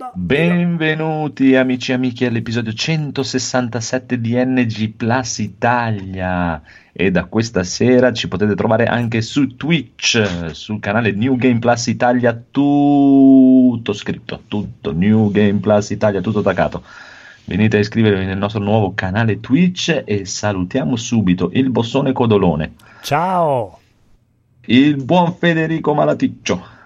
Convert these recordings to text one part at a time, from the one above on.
merda. Benvenuti amici e amiche all'episodio 167 di NG Plus Italia e da questa sera ci potete trovare anche su Twitch, sul canale New Game Plus Italia, tutto scritto, tutto, New Game Plus Italia, tutto attaccato. Venite a iscrivervi nel nostro nuovo canale Twitch e salutiamo subito il bossone Codolone. Ciao! Il buon Federico Malaticcio.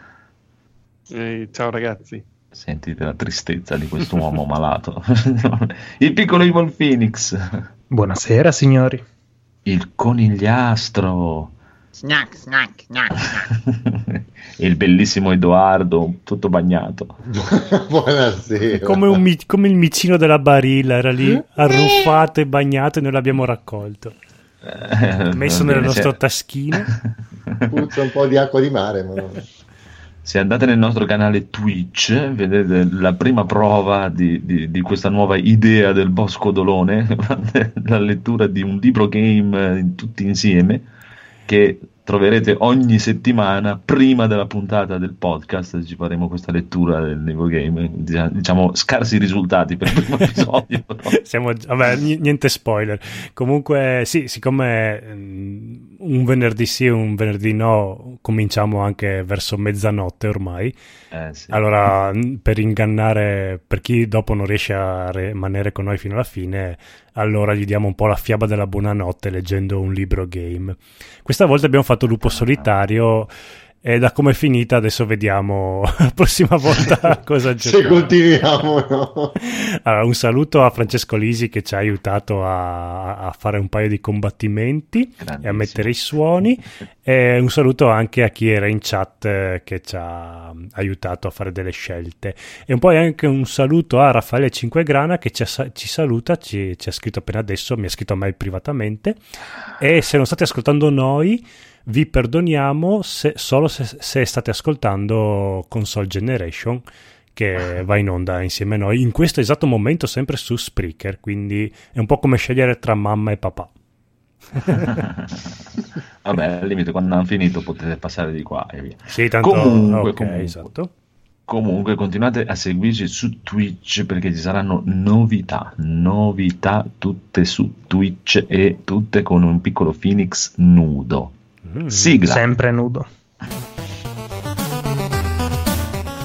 Ehi, ciao ragazzi. Sentite la tristezza di questo uomo malato. il piccolo Evil Phoenix. Buonasera signori. Il conigliastro. Snack, snack, snack, snack. il bellissimo Edoardo, tutto bagnato. Buonasera. Come, un, come, il micino della barilla, era lì arruffato e bagnato e noi l'abbiamo raccolto. Eh, Messo nelle nostre c'è... taschine. Puzza un po' di acqua di mare, ma Se andate nel nostro canale Twitch, vedete la prima prova di, di, di questa nuova idea del Bosco Dolone, la lettura di un libro game tutti insieme, che troverete ogni settimana prima della puntata del podcast. Ci faremo questa lettura del Nevo Game diciamo scarsi risultati per il primo episodio Siamo, vabbè, niente spoiler. Comunque sì siccome mm, un venerdì sì e un venerdì no cominciamo anche verso mezzanotte ormai. Eh, sì. allora per ingannare per chi dopo non riesce a rimanere con noi fino alla fine allora gli diamo un po' la fiaba della buonanotte leggendo un libro game. Questa volta abbiamo fatto Lupo Solitario e da come è finita adesso vediamo la prossima volta cosa giocare. Se continuiamo, no? Allora, un saluto a Francesco Lisi che ci ha aiutato a, a fare un paio di combattimenti e a mettere i suoni e un saluto anche a chi era in chat eh, che ci ha aiutato a fare delle scelte e poi anche un saluto a Raffaele Cinquegrana che ci, ha, ci saluta, ci, ci ha scritto appena adesso, mi ha scritto a me privatamente e se non state ascoltando noi vi perdoniamo se, solo se, se state ascoltando Console Generation che va in onda insieme a noi in questo esatto momento sempre su Spreaker quindi è un po' come scegliere tra mamma e papà. Vabbè al limite quando hanno finito potete passare di qua e via. Sì tanto comunque, okay, comunque, esatto. comunque continuate a seguirci su Twitch perché ci saranno novità novità tutte su Twitch e tutte con un piccolo Phoenix nudo Sigla. Sempre nudo.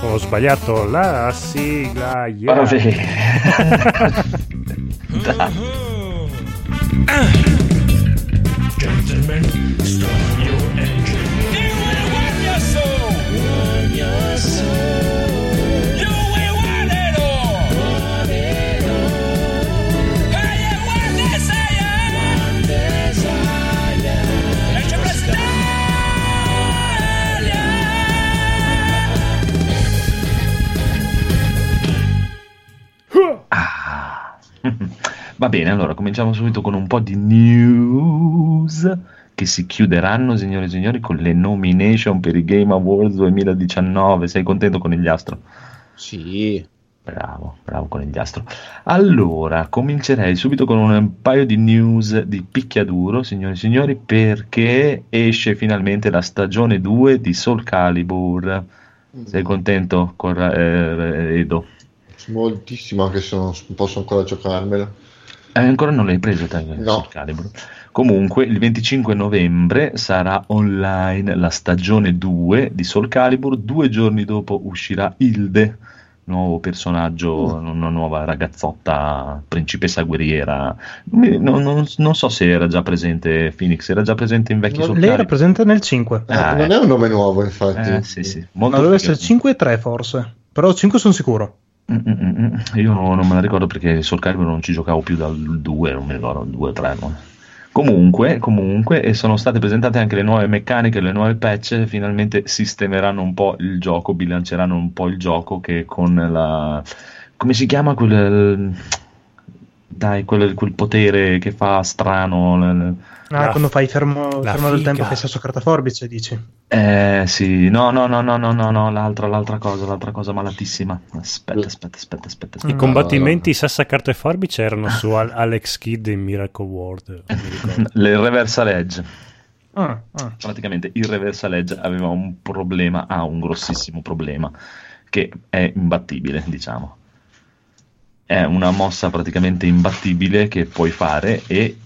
Ho sbagliato la sigla. Yeah. Gentlemen, start your engine. Va bene, allora cominciamo subito con un po' di news che si chiuderanno, signore e signori, con le nomination per i Game Awards 2019. Sei contento con il Conigliastro? Sì. Bravo, bravo con il Conigliastro. Allora, comincerei subito con un paio di news di picchiaduro, signore e signori, perché esce finalmente la stagione 2 di Soul Calibur. Sei contento, con, eh, Edo? Moltissimo, anche se non posso ancora giocarmela. Eh, ancora non l'hai preso, te, no. Calibur. Comunque, il 25 novembre sarà online la stagione 2 di Soul Calibur. Due giorni dopo uscirà Hilde, nuovo personaggio, mm. una nuova ragazzotta, principessa guerriera. Non, non, non, so se era già presente Phoenix, era già presente in vecchio Soul Lei era presente nel 5. Ah, non è un nome nuovo, infatti. Eh, sì, sì. Ma doveva essere 5 e 3 forse. Però 5 sono sicuro. Mm-mm. Io non me la ricordo perché Soul Calibur non ci giocavo più dal 2, non mi ricordo, 2 o 3. No? Comunque, comunque, e sono state presentate anche le nuove meccaniche, le nuove patch, finalmente sistemeranno un po' il gioco, bilanceranno un po' il gioco che con la... come si chiama quel... dai, quel, quel potere che fa strano... Ah, la, quando fai fermo, fermo del tempo che sei socrata forbice, dici? Eh sì, no, no, no, no, no, no, no, l'altra, l'altra cosa, l'altra cosa malatissima. Aspetta, aspetta, aspetta, aspetta. aspetta. I combattimenti no, no. Sassa Carta e Forbice erano su Alex Kidd in Miracle World. Le Reversal Edge. Ah, ah. Praticamente il Reversal Edge aveva un problema, ha un grossissimo problema che è imbattibile, diciamo. È una mossa praticamente imbattibile che puoi fare e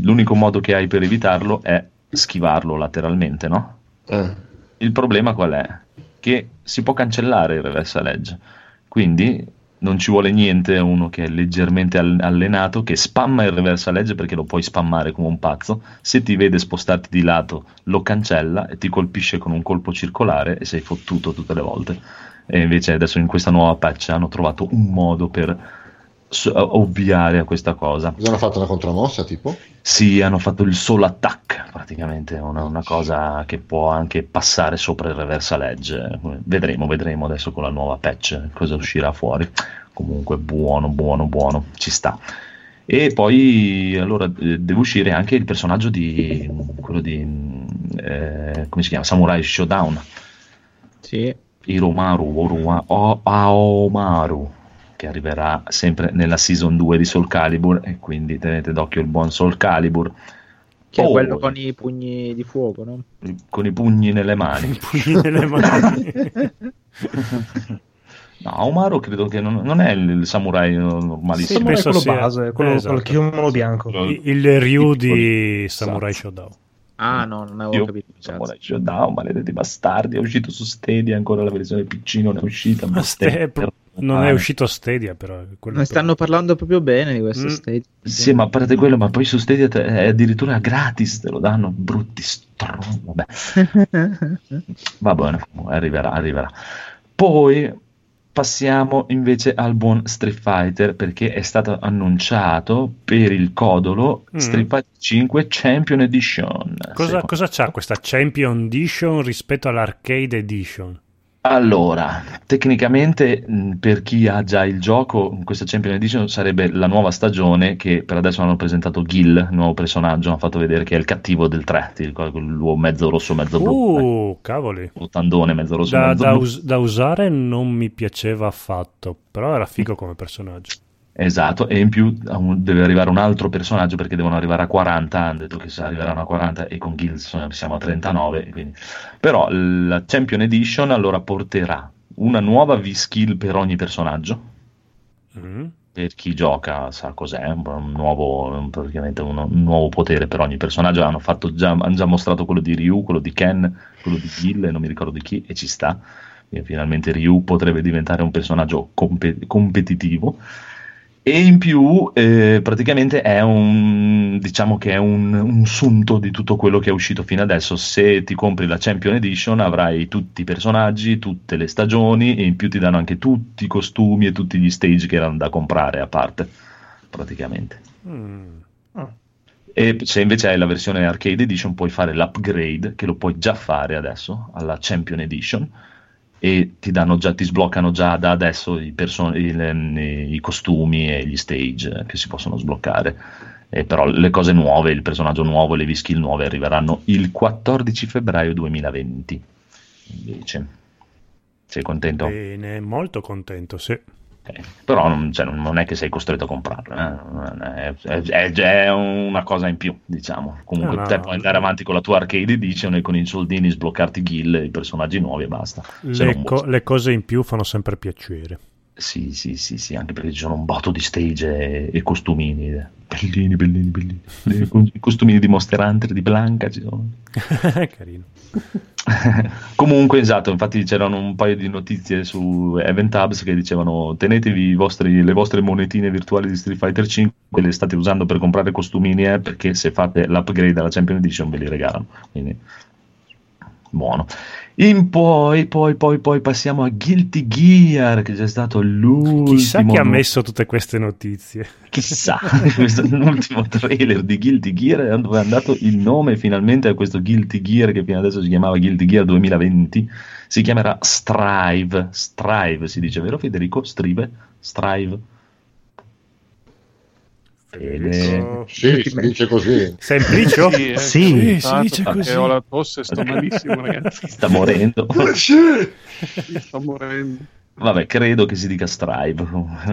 l'unico modo che hai per evitarlo è schivarlo lateralmente, no? Eh. Il problema qual è? Che si può cancellare il reverse edge, quindi non ci vuole niente a uno che è leggermente all- allenato, che spamma il reverse edge perché lo puoi spammare come un pazzo, se ti vede spostarti di lato lo cancella e ti colpisce con un colpo circolare e sei fottuto tutte le volte. E invece adesso in questa nuova patch hanno trovato un modo per s- ovviare a questa cosa. Cosa hanno fatto una contromossa tipo? Sì, hanno fatto il solo attack, praticamente, una, una cosa che può anche passare sopra il reversal edge. Vedremo, vedremo adesso con la nuova patch cosa uscirà fuori. Comunque buono, buono, buono, ci sta. E poi allora eh, deve uscire anche il personaggio di quello di eh, come si chiama? Samurai Showdown. Sì. Hiromaru Oruma, o, Aomaru che arriverà sempre nella season 2 di Soul Calibur e quindi tenete d'occhio il buon Soul Calibur Che è Oh. quello con i pugni di fuoco, no? con i pugni nelle mani. I pugni nelle mani. No, Aomaru credo che non, non è il samurai normalissimo. Sì, penso quello sia- base, quello esatto. con il kimono bianco. Il- il Ryu di Esatto. Samurai Shodown. Ah, no, non avevo Io, capito. Samurai Showdown, maledetti bastardi, è uscito su Stadia, ancora la versione PC non è uscita. Ma ste- bestemmia. non è uscito Stadia, però. Ne stanno parlando proprio bene di questo Mm. stage. Sì, ma a parte quello, ma poi su Stadia te- è addirittura gratis, te lo danno, brutti stron, vabbè. Va bene, arriverà, arriverà. Poi passiamo invece al buon Street Fighter perché è stato annunciato per il codolo Mm. Street Fighter 5 Champion Edition. Cosa, cosa c'ha questa Champion Edition rispetto all'Arcade Edition? Allora, tecnicamente mh, per chi ha già il gioco, questa Champion Edition sarebbe la nuova stagione che per adesso hanno presentato Gil, il nuovo personaggio, hanno fatto vedere che è il cattivo del 3, ti ricordi quell'uomo mezzo rosso, mezzo blu, eh, Uh, cavoli. un tandone mezzo rosso, Da, mezzo da us- da usare non mi piaceva affatto, però era figo come personaggio. Esatto, e in più deve arrivare un altro personaggio perché devono arrivare a 40, hanno detto che arriveranno a 40 e con Guild sono- siamo a 39, quindi. però la Champion Edition allora porterà una nuova V-skill per ogni personaggio, Mm. per chi gioca sa cos'è, un nuovo, praticamente un, un nuovo potere per ogni personaggio, hanno, fatto già, hanno già mostrato quello di Ryu, quello di Ken, quello di Gil e non mi ricordo di chi, e ci sta, e finalmente Ryu potrebbe diventare un personaggio compe- competitivo. E in più, eh, praticamente è un, diciamo che è un, un sunto di tutto quello che è uscito fino adesso. Se ti compri la Champion Edition avrai tutti i personaggi, tutte le stagioni e in più ti danno anche tutti i costumi e tutti gli stage che erano da comprare a parte, praticamente. Mm. E se invece hai la versione Arcade Edition puoi fare l'upgrade, che lo puoi già fare adesso, alla Champion Edition, e ti, già, ti sbloccano già da adesso i, perso- i- le- i costumi e gli stage che si possono sbloccare. E però le cose nuove, il personaggio nuovo e le V-skill nuove arriveranno il 14 febbraio 2020. Invece, sei contento? Bene, molto contento, sì. Però non, cioè, non è che sei costretto a comprarlo, eh. è, è- è- una cosa in più, diciamo. Comunque No, no, te puoi andare avanti con la tua arcade edition e con i soldini sbloccarti Gil e i personaggi nuovi e basta. Le, co- le cose in più fanno sempre piacere. Sì, sì, sì, sì, anche perché ci sono un botto di stage e, e costumini. Bellini, bellini, bellini. I co- I costumini di Monster Hunter, di Blanca ci sono. Carino. Comunque, esatto, infatti c'erano un paio di notizie su Event Hubs che dicevano tenetevi i vostri- le vostre monetine virtuali di Street Fighter 5, le state usando per comprare costumini, eh, perché se fate l'upgrade alla Champion Edition ve li regalano. Quindi, buono. In poi, poi, poi, poi passiamo a Guilty Gear, che c'è stato l'ultimo... Chissà chi ha messo tutte queste notizie. Chissà, questo è l'ultimo trailer di Guilty Gear dove è andato il nome finalmente a questo Guilty Gear che fino adesso si chiamava Guilty Gear 2020 si chiamerà Strive Strive si dice vero Federico? Strive? Strive Fede. Sì, si dice così. Semplicio? Sì, eh, Sì. Sì, si dice così. ho la tosse, sto malissimo, ragazzi. sta morendo sto morendo. vabbè credo che si dica Strive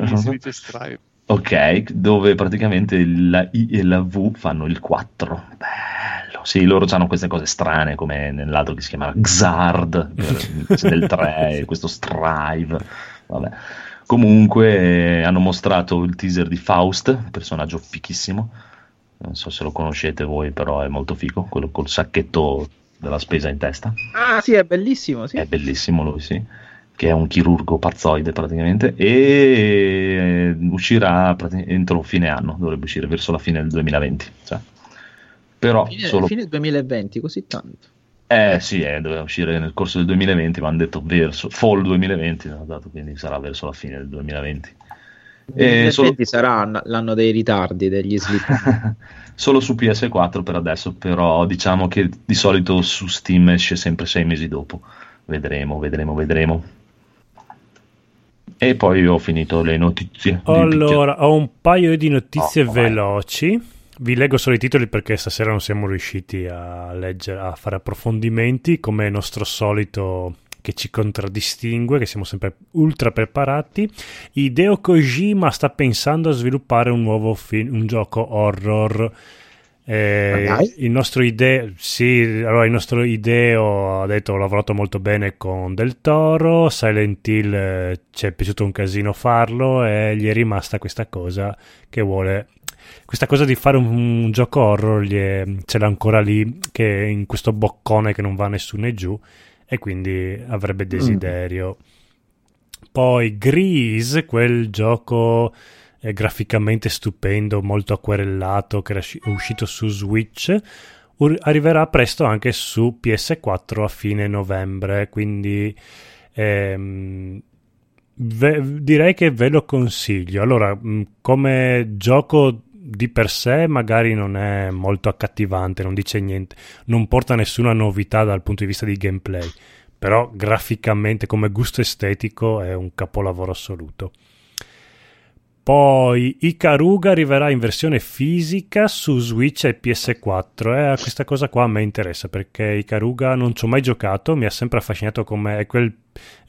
Sì, si dice Strive. ok dove praticamente la I e la V fanno il 4 bello bello. Sì, loro hanno queste cose strane, come nell'altro che si chiama Xard, del 3, questo Strive. Vabbè. Comunque hanno mostrato il teaser di Faust, personaggio fichissimo. Non so se lo conoscete voi, però è molto fico, quello col sacchetto della spesa in testa. Ah, sì, è bellissimo, sì. È bellissimo lui, sì. Che è un chirurgo pazzoide praticamente. E uscirà entro fine anno, dovrebbe uscire verso la fine del 2020. Cioè. Però fine, solo... fine 2020, così tanto. Eh sì, eh, doveva uscire nel corso del 2020, ma hanno detto verso fall 2020, dato, quindi sarà verso la fine del 2020. E solo... sarà l'anno dei ritardi degli slip. solo su PS4 per adesso, però diciamo che di solito su Steam esce sempre sei mesi dopo. Vedremo, vedremo, vedremo. E poi ho finito le notizie. Allora, ho un paio di notizie oh, veloci. Vi leggo solo i titoli perché stasera non siamo riusciti a leggere, a fare approfondimenti come è nostro solito che ci contraddistingue, che siamo sempre ultra preparati. Hideo Kojima sta pensando a sviluppare un nuovo film, un gioco horror. Eh, il nostro idea, sì, allora il nostro ideo ha detto ho lavorato molto bene con Del Toro, Silent Hill eh, ci è piaciuto un casino farlo e gli è rimasta questa cosa che vuole questa cosa di fare un, un gioco horror è, ce l'ha ancora lì, che in questo boccone che non va nessuno giù, e quindi avrebbe mm. desiderio. Mm. Poi Grease, quel gioco eh, graficamente stupendo, molto acquerellato, che era uscito su Switch, ur- arriverà presto anche su PS4 a fine novembre, quindi... Ehm, Ve, direi che ve lo consiglio. Allora, mm, come gioco di per sé magari non è molto accattivante, non dice niente, non porta nessuna novità dal punto di vista di gameplay, però graficamente come gusto estetico è un capolavoro assoluto. Poi Ikaruga arriverà in versione fisica su Switch e PS4 e questa cosa qua a me interessa perché Ikaruga non ci ho mai giocato, mi ha sempre affascinato come quel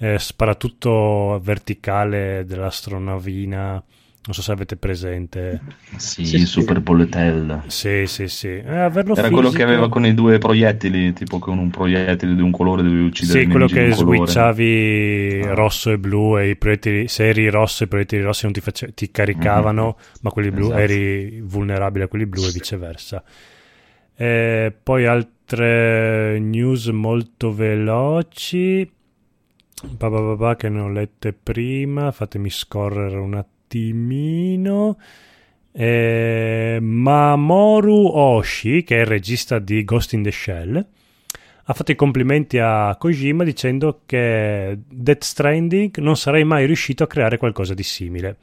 eh, sparatutto verticale dell'astronavina non so se avete presente. Sì, sì Super Bullet Hell. Sì, sì, sì. Eh, Era fisico... quello che aveva con i due proiettili, tipo con un proiettile di un colore dovevi uccidere Sì, quello che switchavi ah. rosso e blu e i proiettili, se eri rosso e i proiettili rossi non ti, face... ti caricavano, mm-hmm. ma quelli blu esatto. eri vulnerabile a quelli blu e viceversa. E poi altre news molto veloci. Papà, che ne ho lette prima, fatemi scorrere un attimo attimino. Eh, Mamoru Oshi, che è il regista di Ghost in the Shell, ha fatto i complimenti a Kojima dicendo che Death Stranding non sarei mai riuscito a creare qualcosa di simile.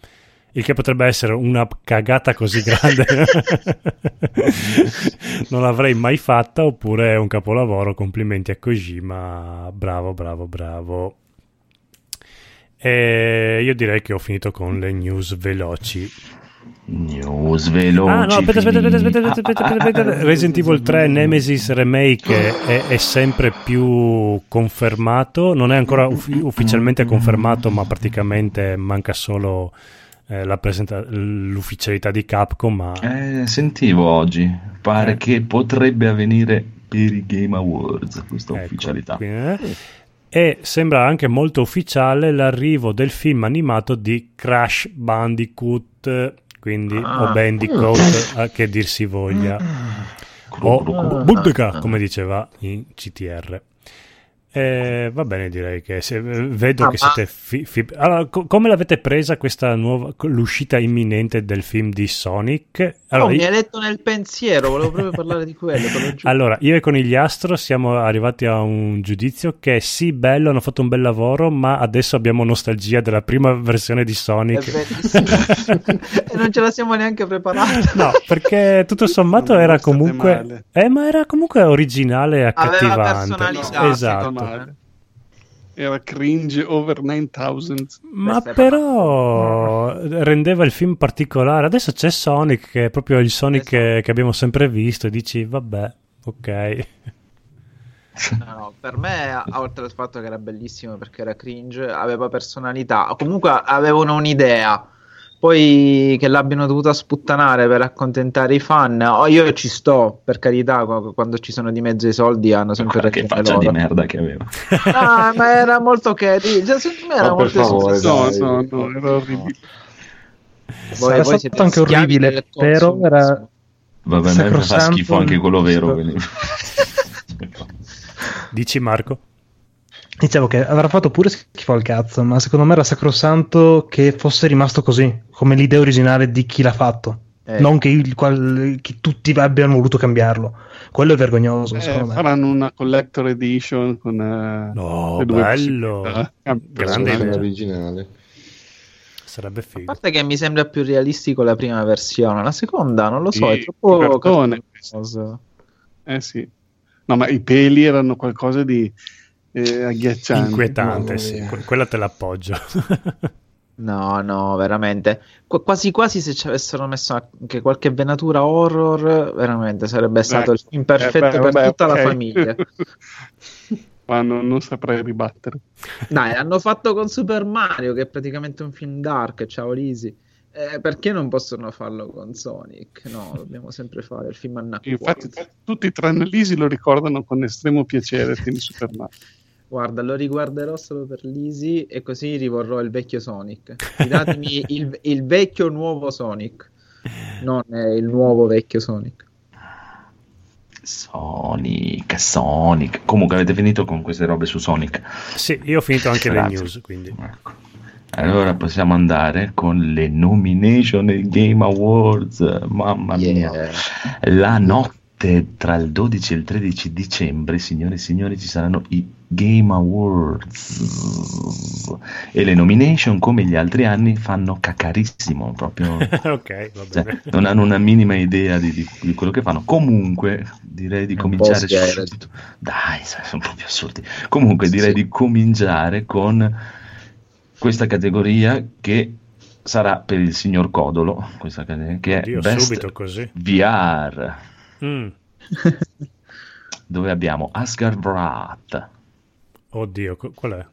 Il che potrebbe essere una cagata così grande, non l'avrei mai fatta, oppure è un capolavoro. Complimenti a Kojima, bravo, bravo, bravo. E io direi che ho finito con le news veloci. News veloci. Ah, no, aspetta, aspetta, aspetta, aspetta, aspetta, aspetta, aspetta. Resident Evil 3 Nemesis Remake è, è sempre più confermato. Non è ancora uf- ufficialmente confermato, ma praticamente manca solo eh, la presenta- l'ufficialità di Capcom. Ma... Eh, sentivo oggi, pare eh. che potrebbe avvenire per i Game Awards questa ecco, ufficialità. Quindi, eh e sembra anche molto ufficiale l'arrivo del film animato di Crash Bandicoot, quindi ah. o Bandicoot, a che dir si voglia, ah. o Buddha, come diceva in CTR. Eh, va bene, direi che se, vedo ah, che siete. Fi, fi, allora, co- come l'avete presa questa nuova l'uscita imminente del film di Sonic? Allora, oh, io... mi hai letto nel pensiero, volevo proprio parlare di quello. allora, io e Conigliastro siamo arrivati a un giudizio che sì, bello, hanno fatto un bel lavoro, ma adesso abbiamo nostalgia della prima versione di Sonic. e non ce la siamo neanche preparata. no, perché tutto sommato era comunque. Eh, ma era comunque originale e accattivante. Esatto male. Era cringe over 9000. Ma però rendeva il film particolare. Adesso c'è Sonic, che è proprio il Sonic esatto. che, abbiamo sempre visto, e dici, vabbè, ok. No, no, per me, oltre al fatto che era bellissimo perché era cringe, aveva personalità. Comunque avevano un'idea poi che l'abbiano dovuta sputtanare per accontentare i fan. Oh, io ci sto, per carità, quando ci sono di mezzo i soldi hanno sempre Guarda che faccia loro. di merda che aveva. ah, ma era molto carino. Cioè, secondo me era oh, molto favore, no, no, no, era orribile. Voi, voi stato anche orribile, però era... Vabbè, a me fa schifo anche quello vero. Dici Marco? Dicevo che avrà fatto pure schifo al cazzo, ma secondo me era sacrosanto che fosse rimasto così, come l'idea originale di chi l'ha fatto. Eh. Non che, il, qual, che, tutti abbiano voluto cambiarlo. Quello è vergognoso. Eh, faranno una collector edition con eh, no, le due bello. Eh, grande originale. Sarebbe figo. A parte che mi sembra più realistico la prima versione, la seconda non lo so, sì, è troppo cartone. Eh sì. No, ma i peli erano qualcosa di eh, agghiacciante. Inquietante, sì. quella te l'appoggio. no, no, veramente. Qu- quasi quasi se ci avessero messo anche qualche venatura horror, veramente sarebbe stato beh, il film perfetto eh, beh, per vabbè, tutta okay. la famiglia. Ma non, non, saprei ribattere. Dai, hanno fatto con Super Mario, che è praticamente un film dark. Ciao Lisi. Eh, perché non possono farlo con Sonic? No, dobbiamo sempre fare il film a Infatti, tutti tranne Lisi lo ricordano con estremo piacere il film Super Mario. Guarda, lo riguarderò solo per l'Easy e così rivorrò il vecchio Sonic. Datemi il, il, vecchio nuovo Sonic, non il nuovo vecchio Sonic. Sonic, Sonic. Comunque avete finito con queste robe su Sonic? Sì, io ho finito anche Grazie. le news, quindi. Ecco. Allora possiamo andare con le nomination ai Game Awards. Mamma mia, yeah. la notte notte tra il 12 e il 13 dicembre, signore e signori, ci saranno i Game Awards e le nomination, come gli altri anni, fanno cacarissimo proprio. ok, cioè, non hanno una minima idea di, di, di, quello che fanno. Comunque, direi di cominciare. Subito. Dai, sono proprio assurdi. Comunque, direi sì. di cominciare con questa categoria che sarà per il signor Codolo, questa categoria, che Oddio, è Best VR. Mm. Dove abbiamo Asgard Wrath. Oddio, qual è?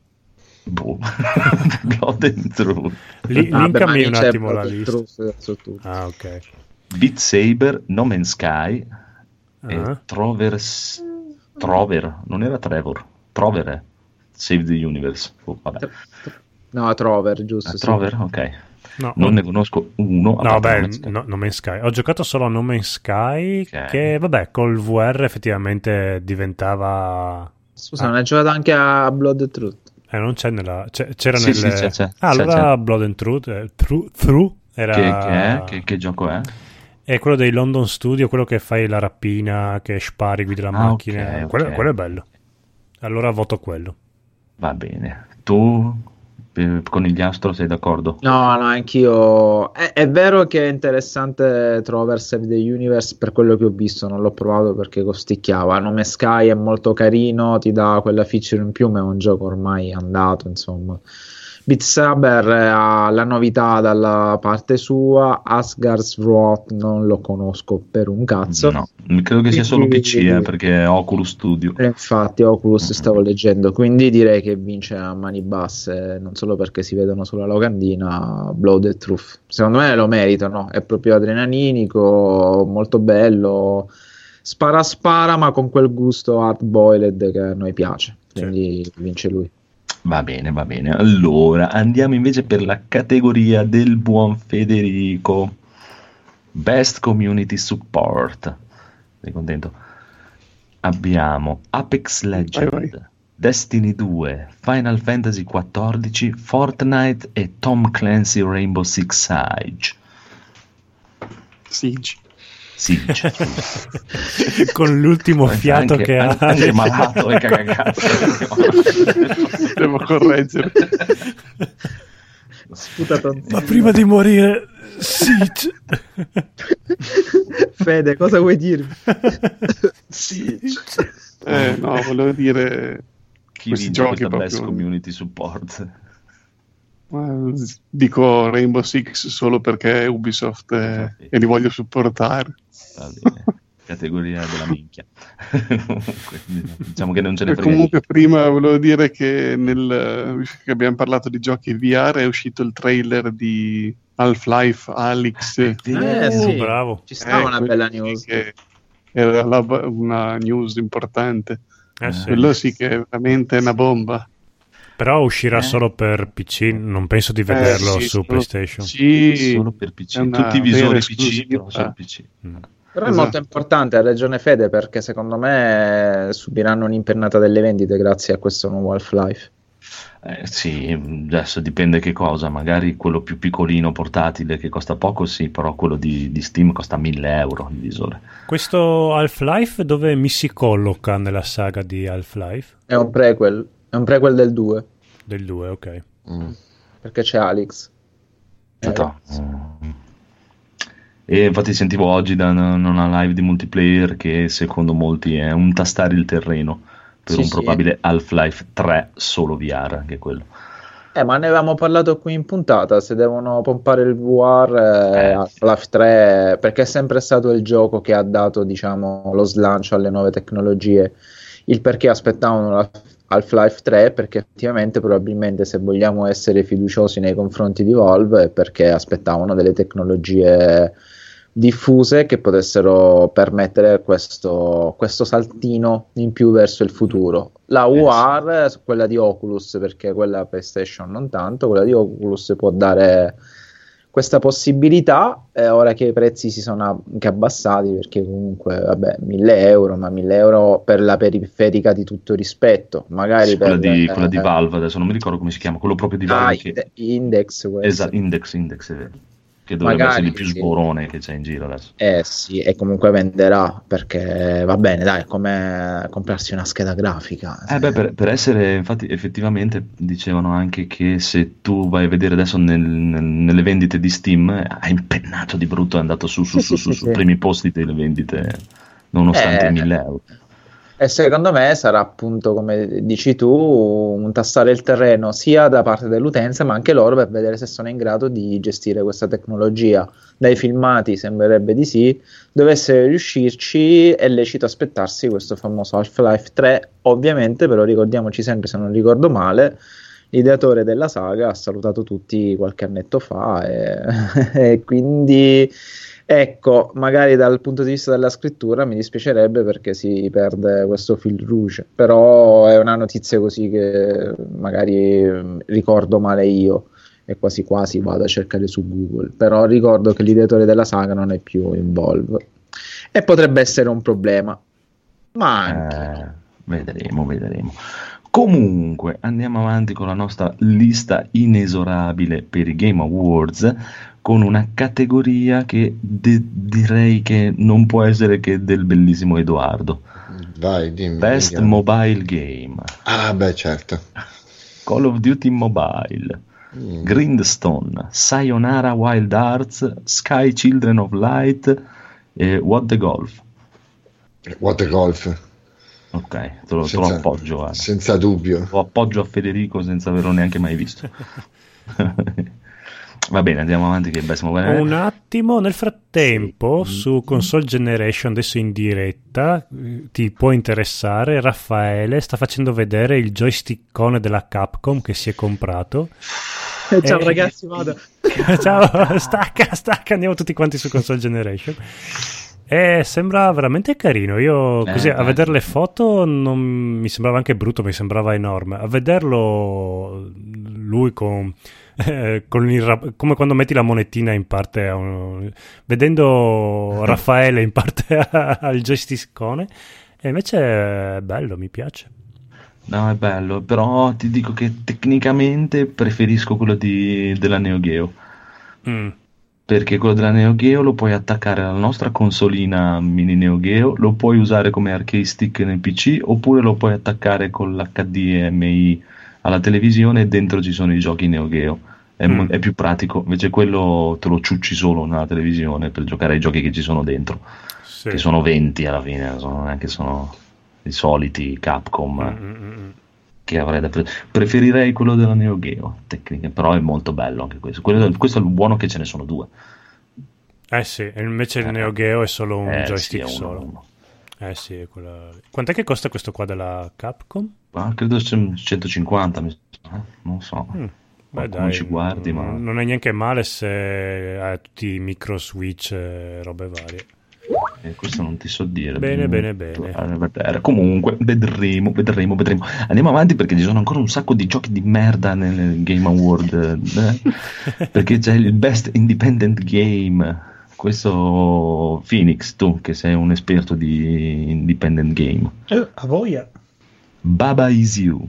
Boh. Blood and Truth. Li- ah, linkami un attimo la lista. Ah, ok. Beat Saber, No Man's Sky uh-huh. e ah. Trovers... Trover, non era Trevor, Trover è Save the Universe. Oh, no, Trover, giusto. Ah, Trover, sì. ok. No, non ne conosco uno. No, beh, no, No Man's Sky. Ho giocato solo a No Man's Sky, okay. che vabbè, col VR effettivamente diventava... Scusa, ah. non hai giocato anche a Blood and Truth? Eh, non c'è nella... c'era sì, nelle... Sì, c'è, c'è, ah, c'è, allora Blood and Truth, eh, True, True era... Che, che, è? Che, che, gioco è? È quello dei London Studio, quello che fai la rapina, che spari, guidi la ah, macchina. Okay, quello, okay. quello è bello. Allora voto quello. Va bene. Tu con il Conigliastro sei d'accordo? No, no, anch'io. È, è, vero che è interessante Trover Save the Universe per quello che ho visto, non l'ho provato perché costicchiava. Nome Sky è molto carino, ti dà quella feature in più, ma è un gioco ormai andato, insomma. Beat Saber ha la novità dalla parte sua, Asgard's Wrath non lo conosco per un cazzo. No, credo che sia solo PC eh, perché è Oculus Studio. Eh, infatti Oculus mm-hmm. stavo leggendo, quindi direi che vince a mani basse, non solo perché si vedono sulla locandina, Blood and Truth. Secondo me lo meritano, è proprio adrenalinico, molto bello, spara spara ma con quel gusto hard boiled che a noi piace, quindi sì. vince lui. Va bene, va bene. Allora, andiamo invece per la categoria del buon Federico. Best Community Support. Sei contento? Abbiamo Apex Legend, vai, vai. Destiny 2, Final Fantasy XIV, Fortnite e Tom Clancy Rainbow Six Siege. Siege. Siege. Con l'ultimo fiato anche, che ha. Anche malato e cagacazzo. Devo correggere. Ma prima di morire, Siege. Fede, cosa vuoi dirmi? Siege. Eh, no, volevo dire... Chi vince questa proprio... best community support? dico Rainbow Six solo perché Ubisoft è, e li voglio supportare. Categoria della minchia. diciamo che non ce ne frega. Comunque, prima volevo dire che, nel, che abbiamo parlato di giochi VR è uscito il trailer di Half-Life Alyx. Eh, sì, bravo. Ci sta Eh, una bella news. che Era la- una news importante. Eh, sì. Quello sì che è veramente una bomba. Però uscirà Eh. solo per PC, non penso di vederlo Eh, sì, su solo- PlayStation. Sì, Solo per PC. Tutti i visori PC, però solo PC. Mm. Però è Esatto. molto importante, ha ragione Fede, perché secondo me subiranno un'impennata delle vendite grazie a questo nuovo Half-Life. Eh, sì, adesso dipende che cosa, magari quello più piccolino portatile che costa poco, sì, però quello di, di Steam costa 1000 euro il visore. Questo Half-Life dove mi si colloca nella saga di Half-Life? È un prequel, è un prequel del 2, Del 2, ok. Mm. perché c'è Alex. Eh, Aspetta. Mm. E infatti sentivo oggi da una live di multiplayer che secondo molti è un tastare il terreno per Sì, un sì. probabile Half-Life 3 solo VR, anche quello. Eh, ma ne avevamo parlato qui in puntata, se devono pompare il VR, eh, Eh, Half-Life 3, perché è sempre stato il gioco che ha dato, diciamo, lo slancio alle nuove tecnologie. Il perché aspettavano Half-Life 3, perché effettivamente probabilmente se vogliamo essere fiduciosi nei confronti di Valve, è perché aspettavano delle tecnologie diffuse che potessero permettere questo, questo saltino in più verso il futuro. La Eh, sì. UR, quella di Oculus, perché quella PlayStation non tanto, quella di Oculus può dare questa possibilità, eh, ora che i prezzi si sono anche abbassati, perché comunque, vabbè, 1000 euro, ma 1000 euro per la periferica di tutto rispetto, magari Sì, quella, per, di, eh, quella di Valve, adesso non mi ricordo come si chiama, quello proprio di ah, Valve che... Inde- Index, questo. Esatto, Index, Index, è vero. Che dovrebbe Magari, essere il più sì. sborone che c'è in giro adesso. Eh sì, e comunque venderà perché va bene, dai, è come comprarsi una scheda grafica. Eh beh, per, per essere, infatti, effettivamente dicevano anche che se tu vai a vedere adesso nel- nel- nelle vendite di Steam, eh, ha impennato di brutto, è andato su, su, Sì, su, sì, su, sì, su sì. primi posti delle vendite, nonostante Eh. i 1000 euro. E secondo me sarà appunto, come dici tu, un tastare il terreno sia da parte dell'utenza, ma anche loro per vedere se sono in grado di gestire questa tecnologia. Dai filmati sembrerebbe di sì. Dovesse riuscirci, è lecito aspettarsi questo famoso Half-Life 3. Ovviamente, però, ricordiamoci sempre, se non ricordo male, l'ideatore della saga ha salutato tutti qualche annetto fa e, e quindi ecco, magari dal punto di vista della scrittura mi dispiacerebbe perché si perde questo fil rouge, però è una notizia così che magari mm, ricordo male io e quasi quasi vado a cercare su Google, però ricordo che l'ideatore della saga non è più in Volve e potrebbe essere un problema. Ma anche Eh, vedremo, vedremo. Comunque, andiamo avanti con la nostra lista inesorabile per i Game Awards, con una categoria che de- direi che non può essere che del bellissimo Edoardo. Vai, dimmi. Best dimmi. Mobile Game, Ah, beh, certo. Call of Duty Mobile, Mm. Grindstone, Sayonara Wild Hearts, Sky Children of Light e What the Golf. What a golf. Ok, te lo, te lo Senza- appoggio. guarda. Senza dubbio. Lo appoggio a Federico senza averlo neanche mai visto. Va bene, andiamo avanti che Best Mobile Un attimo, nel frattempo Sì. su Console Generation, adesso in diretta, eh, ti può interessare, Raffaele sta facendo vedere il joystickone della Capcom che si è comprato. ciao Eh, ragazzi, vado. Ciao, stacca, stacca, andiamo tutti quanti su Console Generation. E sembra veramente carino. Io Eh, così a dai. vedere le foto non mi sembrava anche brutto, mi sembrava enorme. A vederlo lui con, eh, il come quando metti la monetina in parte a un- vedendo Raffaele in parte al joystickone. E invece è bello, mi piace. No, è bello, però ti dico che tecnicamente preferisco quello di- della Neo Geo. Mm. Perché quello della Neo Geo lo puoi attaccare alla nostra consolina mini Neo Geo, lo puoi usare come arcade stick nel PC, oppure lo puoi attaccare con l'HDMI alla televisione e dentro ci sono i giochi Neo Geo. È, mo- Mm. è più pratico, invece quello te lo ciucci solo nella televisione per giocare ai giochi che ci sono dentro, Sì. che sono 20 alla fine, sono- non è che sono i soliti Capcom Mm, mm, mm. che avrei da pre- preferirei quello della Neo Geo tecnica, però è molto bello anche questo. Quello- questo è il buono che ce ne sono due. Eh sì, invece il eh. Neo Geo è solo un eh, joystick sì, solo. Uno. Eh sì, quella... Quant'è che costa questo qua della Capcom? Ah, credo sia 150, non so. Mm. Beh, dai, ci guardi, ma... Non è neanche male se hai tutti i micro switch e robe varie. Eh, questo non ti so dire. Bene, bene, bene. Comunque, vedremo, vedremo, vedremo. Andiamo avanti perché ci sono ancora un sacco di giochi di merda nel Game Award. Eh? perché c'è il Best Independent Game. Questo Phoenix, tu che sei un esperto di Independent Game. Eh, a voglia. Baba Is You.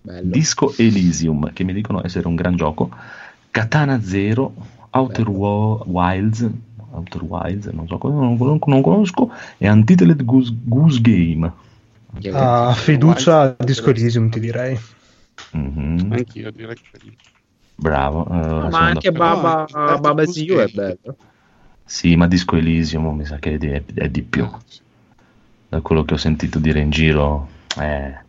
Bello. Disco Elysium, che mi dicono essere un gran gioco, Katana Zero, Outer Wo- Wilds, Outer Wilds, non so cosa, non, non, non conosco, e Untitled Goose, Goose Game. Ah, fiducia a Disco Elysium, ti direi. Mm-hmm. Anch'io direi che Bravo. Eh, no, ma anche Baba, no, Baba Ziu è bello. Sì, ma Disco Elysium mi sa che è di, è di più. Da quello che ho sentito dire in giro, eh,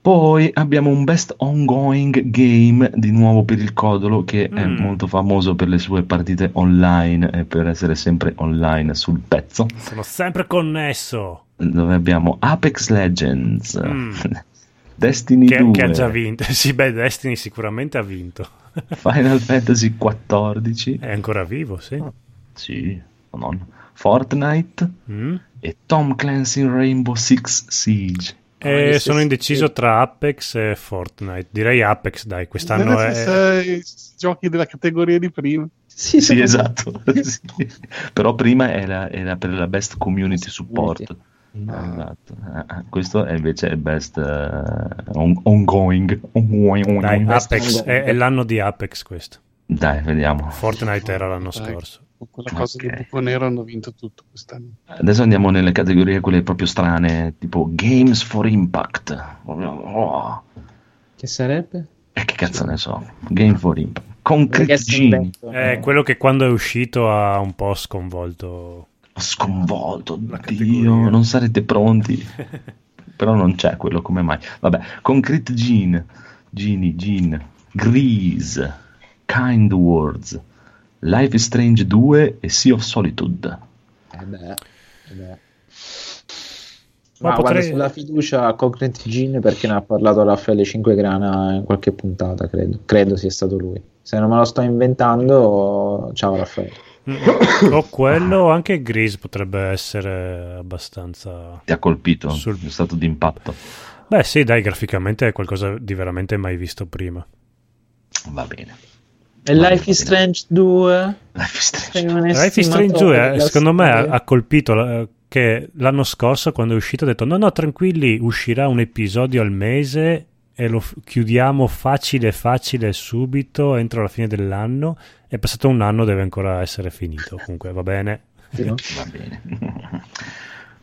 poi abbiamo un best ongoing game di nuovo per il Codolo che mm. è molto famoso per le sue partite online e per essere sempre online sul pezzo. Sono sempre connesso. Dove abbiamo Apex Legends, mm. Destiny che, 2. Che ha già vinto. Sì, beh, Destiny sicuramente ha vinto. Final Fantasy 14. È ancora vivo, sì. Oh, sì, non. Fortnite mm. e Tom Clancy Rainbow Six Siege. Eh, sono indeciso tra Apex e Fortnite. Direi Apex, dai, quest'anno è... I giochi della categoria di prima. Sì, sì esatto. sì. Però prima era, era, per la best community support. Ah. Esatto. Ah, questo è invece il best uh, on- ongoing. Dai, Apex, è, è, l'anno di Apex questo. Dai, vediamo. Fortnite era l'anno scorso con quella cosa okay. del buco nero hanno vinto tutto quest'anno. Adesso andiamo nelle categorie quelle proprio strane, tipo Games for Impact. Oh. Che sarebbe? E eh, che cazzo ne so, Game for Impact. Concrete Genie. È quello che quando è uscito ha un po' sconvolto. Sconvolto, Dio, non sarete pronti. Però non c'è quello come mai. Vabbè, Concrete Gene, Genie, Gene, Grease, Kind Words. Life is Strange 2 e Sea of Solitude. Eh beh, eh beh. Ma, Ma potrei... guarda, sulla fiducia a Concrete Gene perché ne ha parlato Raffaele Cinquegrana in qualche puntata, credo. Credo sia stato lui. Se non me lo sto inventando, ciao Raffaele. O quello anche Grease potrebbe essere abbastanza... Ti ha colpito? Sul... È stato d'impatto. Beh sì, dai, graficamente è qualcosa di veramente mai visto prima. Va bene. E Life is Strange 2? Life is Strange, Life is Strange 2 eh, secondo me ha, ha colpito eh, che l'anno scorso quando è uscito ha detto no no tranquilli uscirà un episodio al mese e lo f- chiudiamo facile facile subito entro la fine dell'anno. È passato un anno deve ancora essere finito. Comunque va bene. Va bene.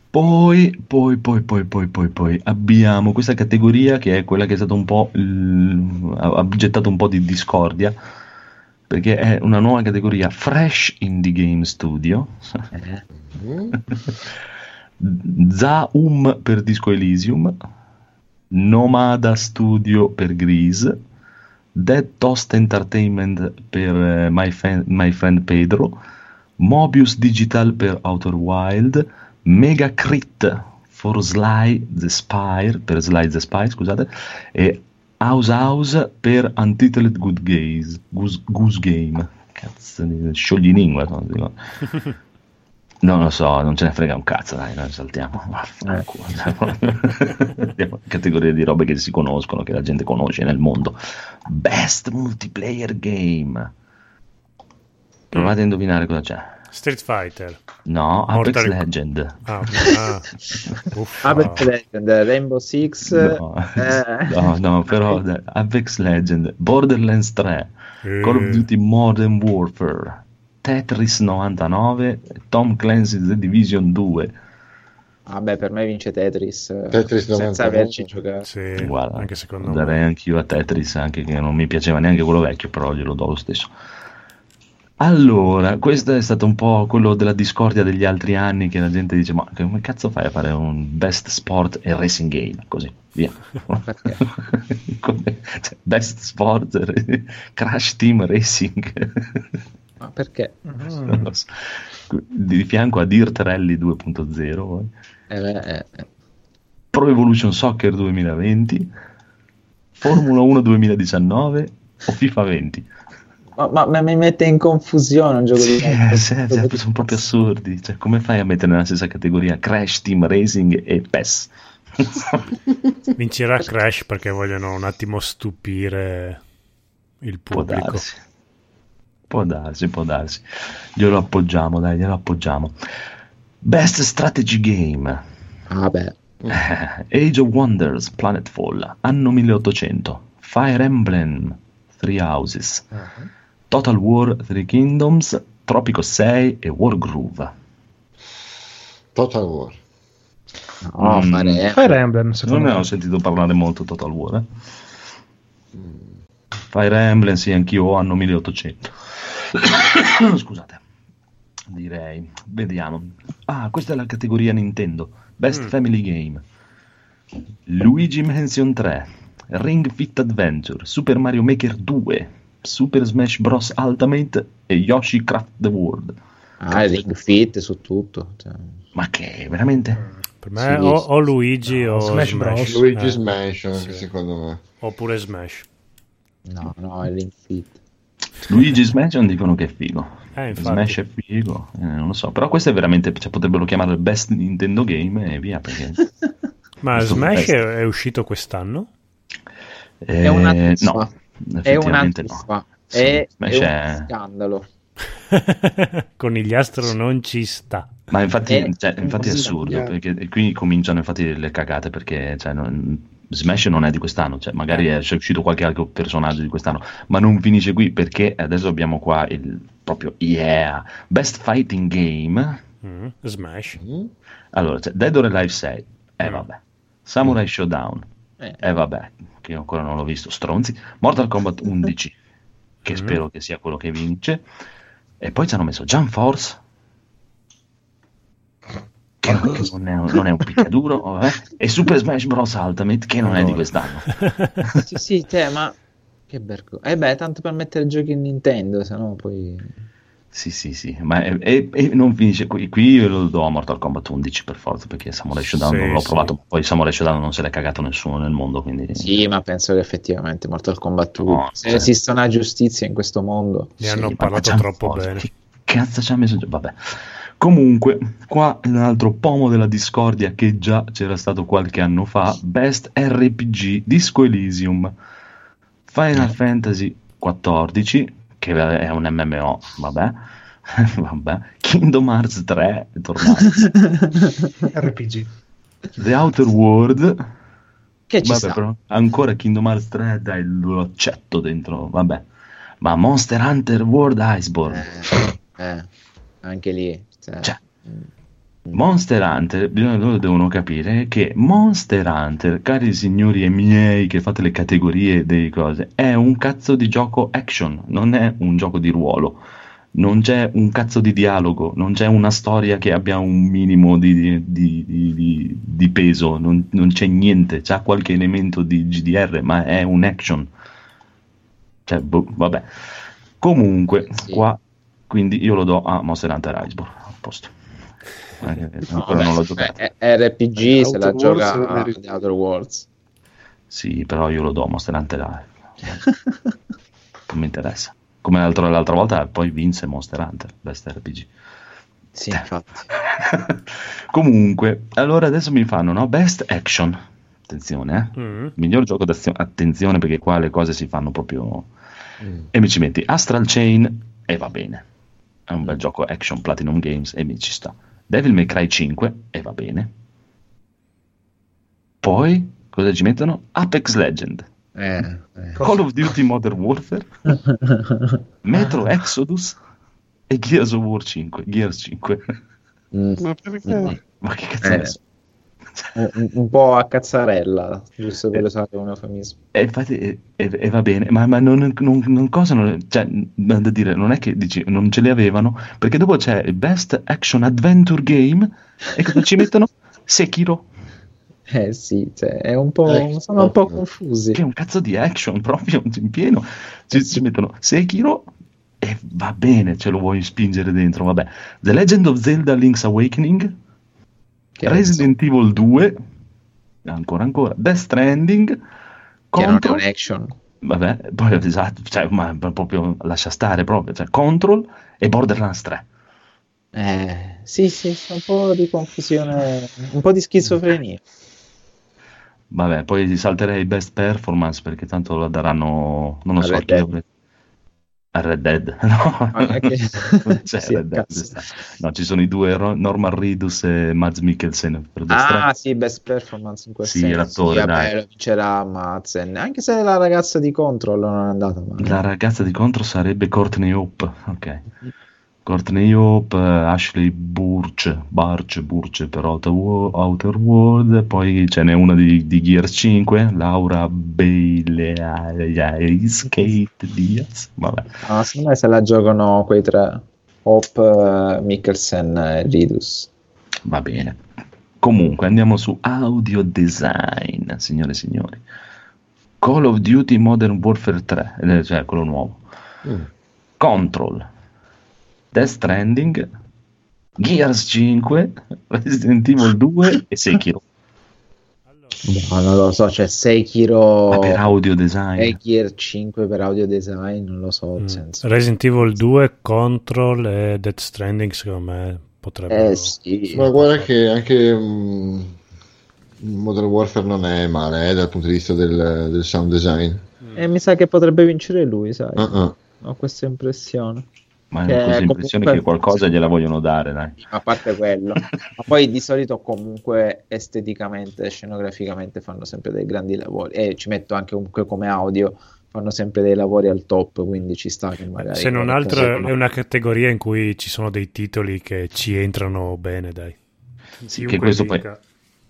Poi, poi, poi, poi, poi, poi, poi abbiamo questa categoria che è quella che è stata un po' il, ha gettato un po' di discordia perché è una nuova categoria Fresh Indie Game Studio. Zaum per Disco Elysium, Nomada Studio per Grease, Dead Toast Entertainment per uh, My, Fan- My, Friend Pedro, Mobius Digital per Outer Wild, Mega Crit for Sly the Spire per Sly the Spire, scusate, e House House per Untitled Good Gaze, Goose, Goose Game. Cazzo di scioglilingua. No, non lo so, non ce ne frega un cazzo, dai, noi saltiamo. Andiamo categorie di robe che si conoscono, che la gente conosce nel mondo. Best multiplayer game. Provate a indovinare cosa c'è. Street Fighter. No, Mortal... Apex Legend. Ah, ah. Apex Legend, Rainbow Six. No, eh. no, no, però Apex Legend, Borderlands 3, eh. Call of Duty Modern Warfare, Tetris 99, Tom Clancy's The Division 2. Vabbè, per me vince Tetris, Tetris senza averci giocato. Sì, Guarda, anche secondo darei me. anch'io a Tetris, anche che non mi piaceva neanche quello vecchio, però glielo do lo stesso. Allora, questo è stato un po' quello della discordia degli altri anni che la gente dice ma come cazzo fai a fare un best sport e racing game? Così, via. come, cioè, best sport, crash team racing. Ma perché? Lo so. Di fianco a Dirt Rally 2.0, Eh, beh, eh, eh. Pro Evolution Soccer 2020, Formula 1 2019 o FIFA 20. Ma, ma- ma mi mette in confusione un gioco Sì, di eh, sì, sì, sono proprio assurdi. Cioè, come fai a mettere nella stessa categoria Crash Team Racing e PES? Vincerà Crash perché vogliono un attimo stupire il Può pubblico. darsi. Può darsi, può darsi. Glielo appoggiamo, dai, glielo appoggiamo. Best Strategy Game. Ah, beh. Eh, Age of Wonders, Planetfall, anno 1800. Fire Emblem, Three Houses. Total War, Three Kingdoms, Tropico 6 e Wargroove. Total War. No, Mm. fare... Fire Emblem, Non secondo ne me. ho sentito parlare molto Total War. eh. Fire Emblem, sì, anch'io ho anno 1800. Scusate. Direi, vediamo. Ah, questa è la categoria Nintendo. Best Mm. Family Game. Luigi Mansion 3, Ring Fit Adventure, Super Mario Maker 2, Super Smash Bros. Ultimate e Yoshi Craft the World. Ah, il Ring Fit su tutto. cioè. Ma che, veramente? Per me Sì, o, o Luigi No, o Smash Smash. Bros. Luigi Eh, Smash, anche sì. secondo me. Oppure Smash. No, no, il Ring Fit. Luigi Mansion dicono che è figo. Eh. Smash è figo, eh, non lo so, però questo è veramente, cioè, potrebbero chiamarlo il best Nintendo Game e via, perché... Ma Questo Smash è, è uscito quest'anno? È Eh, truffa. no, È una effettivamente no. Sì, È, è è- un scandalo. Con il Astro non ci sta. Ma infatti, È cioè, infatti è assurdo, perché qui cominciano infatti le cagate, perché cioè, non- Smash non è di quest'anno, cioè, magari è, c'è uscito qualche altro personaggio di quest'anno, ma non finisce qui, perché adesso abbiamo qua il proprio yeah, Best Fighting Game, Mm, Smash. Mm? allora c'è Dead or Alive 6, eh Mm. vabbè, Samurai Showdown, Eh, eh vabbè, che io ancora non l'ho visto, stronzi, Mortal Kombat 11, che Mm. spero che sia quello che vince, e poi ci hanno messo Jump Force, che non, è, un- non è un picchiaduro, vabbè, e Super Smash Bros. Ultimate, che non è di quest'anno. sì, sì, te, ma che vergogna. Eh beh, tanto per mettere giochi in Nintendo, se no poi... Sì, sì, sì, ma è- è- e non finisce qui. Qui io lo do a Mortal Kombat 11 per forza, perché Samurai Shodown Sì, non l'ho sì. provato, poi Samurai Shodown non se l'è cagato nessuno nel mondo, quindi... Sì, ma penso che effettivamente Mortal Kombat 2, No, se cioè- esiste una giustizia in questo mondo, Ne Sì, hanno parlato troppo Force, bene. Che cazzo ci ha messo? giù? Vabbè. Comunque, qua un altro pomo della discordia che già c'era stato qualche anno fa, Best RPG Disco Elysium, Final Fantasy XIV, che è un MMO, vabbè, vabbè, Kingdom Hearts 3 è tornato, RPG. The Outer World, che ci vabbè, sta. però ancora Kingdom Hearts 3, dai, lo accetto dentro, vabbè, ma Monster Hunter World Iceborne, Eh, eh, anche lì. cioè, Cioè, mm, Monster Hunter, bisogna- loro devono capire che Monster Hunter, cari signori e miei che fate le categorie delle cose, è un cazzo di gioco action, non è un gioco di ruolo. Non c'è un cazzo di dialogo, non c'è una storia che abbia un minimo di, di- di- di- peso, non, non c'è niente, c'ha qualche elemento di GDR, ma è un action. Cioè, boh, vabbè. Comunque, Sì. qua, quindi io lo do a Monster Hunter Iceborne, a posto. Eh, no, ancora vabbè, non l'ho giocato. eh, eh, RPG se la gioca a. The Outer Worlds. Sì, però io lo do a Monster Hunter Iceborne. Non mi interessa. Come l'altro- l'altra volta poi vinse Monster Hunter, Best RPG. sì, infatti. Comunque, allora adesso mi fanno, no? Best Action. Attenzione, eh. Mm. Miglior gioco d'azione. Attenzione perché qua le cose si fanno proprio... Mm. E mi ci metti Astral Chain e va bene. È un bel gioco action Platinum Games e mi ci sta. Devil May Cry 5 e va bene. Poi, cosa ci mettono? Apex Legend. Eh, eh. Call of Duty Modern Warfare, Metro Exodus e Gears of War 5. Gears 5. Mm. Ma perché? Ma che cazzo Eh. ne so? un, un po' a cazzarella, giusto per usare un eufemismo. E infatti, e, e- e va bene, ma, ma non, non, non cosa, non- cioè, da dire, non è che dici non ce le avevano, perché dopo c'è il Best Action Adventure Game e cosa ci mettono? Sekiro, Eh sì, cioè, è un po', Eh, sono un po' confusi. che è un cazzo di action proprio in pieno. Ci, ci mettono Sekiro e va bene, ce lo vuoi spingere dentro, vabbè. The Legend of Zelda Link's Awakening, Che Resident Evil 2, ancora ancora, Death Stranding, Che non è un action. vabbè, poi esatto, cioè, ma proprio lascia stare proprio, cioè, Control e Borderlands 3. Eh, sì, sì, c'è un po' di confusione, un po' di schizofrenia. Vabbè, poi salterei Best Performance perché tanto la daranno, non lo A so, chi Dead. Red Dead, no, è che- c'è Sì, Red Dead, no, ci sono i due, Norman Reedus e Mads Mikkelsen per Ah, Stranding. sì, best performance in quel Sì, senso. l'attore, Sì, vabbè, dai. vincerà Madsen. Anche se la ragazza di Control non è andata male. La ragazza di contro sarebbe Courtney Hope, ok. Courtney Hope, eh, Ashley Burch, Barch, Burch per Outer, Wo- Outer World, poi ce n'è una di, di Gears 5, Laura Bailey, Kate Diaz, vabbè. Ah, secondo me se la giocano quei tre. Hope, eh, Mikkelsen e Ridus. Va bene. Comunque andiamo su audio design, signore e signori. Call of Duty Modern Warfare 3, eh, cioè quello nuovo. Mm. Control, Death Stranding, Gears 5, Resident Evil 2 e Sekiro. No, non lo so, c'è Sekiro Ma per audio design. e Gear 5 per audio design, non lo so Mm. senso. Resident Evil 2, Control e Death Stranding secondo me potrebbero... Eh sì, Ma guarda che anche mm, Modern Warfare non è male eh, dal punto di vista del, del sound design. e Eh, mi sa che potrebbe vincere lui, sai. Ah. Ho questa impressione. Ma Che ho così l'impressione comunque- che qualcosa gliela vogliono dare, dai. A parte quello, ma poi di solito comunque esteticamente, scenograficamente fanno sempre dei grandi lavori e ci metto anche comunque come audio, fanno sempre dei lavori al top, quindi ci sta che magari... Se non altro è una categoria in cui ci sono dei titoli che ci entrano bene, dai. Chiunque questo poi- dica-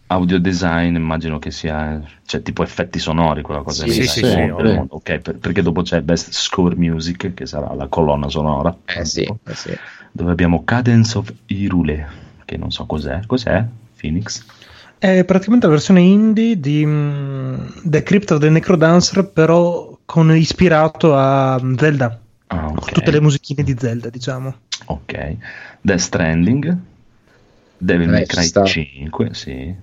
Audio design immagino che sia, cioè tipo effetti sonori, quella cosa Sì, lì. sì, sì, sì. Ok, per- perché dopo c'è Best Score Music, che sarà la colonna sonora. Eh sì, eh sì. Dove abbiamo Cadence of Irule, che non so cos'è. Cos'è? Phoenix? È praticamente la versione indie di mm, The Crypt of the Necrodancer, però con ispirato a Zelda. Ah, Con ok. tutte le musichine di Zelda, diciamo. Ok. Death Stranding, Devil May Cry sta. 5, sì,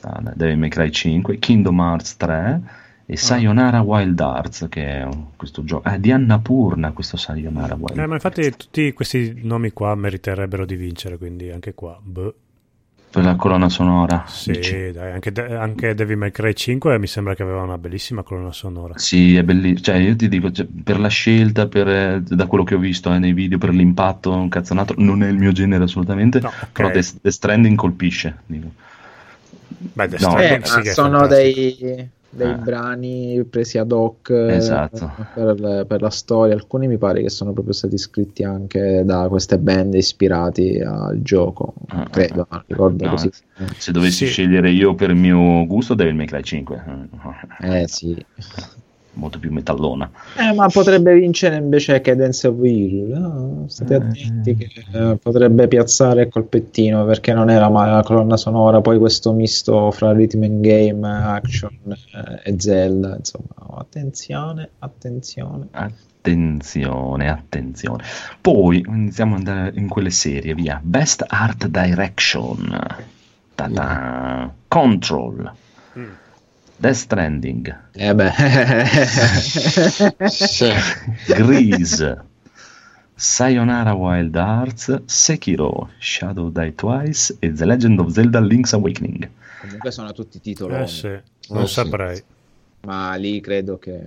ci sta. dai, Devil May Cry 5, Kingdom Hearts 3 Ah. e Sayonara Wild Hearts, che è questo gioco. Ah, di Annapurna questo Sayonara Wild Eh, ma infatti tutti questi nomi qua meriterebbero di vincere, quindi anche qua. boh. Per la colonna sonora. Sì, dici? dai, anche, anche Devil May Cry 5 mi sembra che aveva una bellissima colonna sonora. Sì, è bellissimo. Cioè, io ti dico, cioè, per la scelta, per, eh, da quello che ho visto eh, nei video, per l'impatto, un cazzonato, non è il mio genere assolutamente. No, ok. Però Death Stranding colpisce. dico. Beh, No, Eh, sono fantastico. dei, dei Eh. brani presi ad hoc eh, Esatto. per, per la storia. Alcuni mi pare che sono proprio stati scritti anche da queste band ispirati al gioco. Ah, Credo, ah, ricordo no, così. Se dovessi Sì. scegliere io per il mio gusto, Devil May Cry 5. Eh sì. Molto più metallona. Eh, ma potrebbe vincere invece Cadence of Hero. no? State Eh. attenti che eh, potrebbe piazzare il colpettino perché non era male la colonna sonora. Poi questo misto fra rhythm and game, action eh, e Zelda. Insomma, attenzione, attenzione. Attenzione, attenzione. Poi iniziamo ad andare in quelle serie, via. Best Art Direction. Ta-ta. Control. Mm. Death Stranding. Eh beh, Sì. Grease. Sayonara Wild Hearts, Sekiro, Shadow Die Twice e The Legend of Zelda Link's Awakening. comunque sono tutti titoloni. Eh sì, non Eh sì. saprei. Ma lì credo che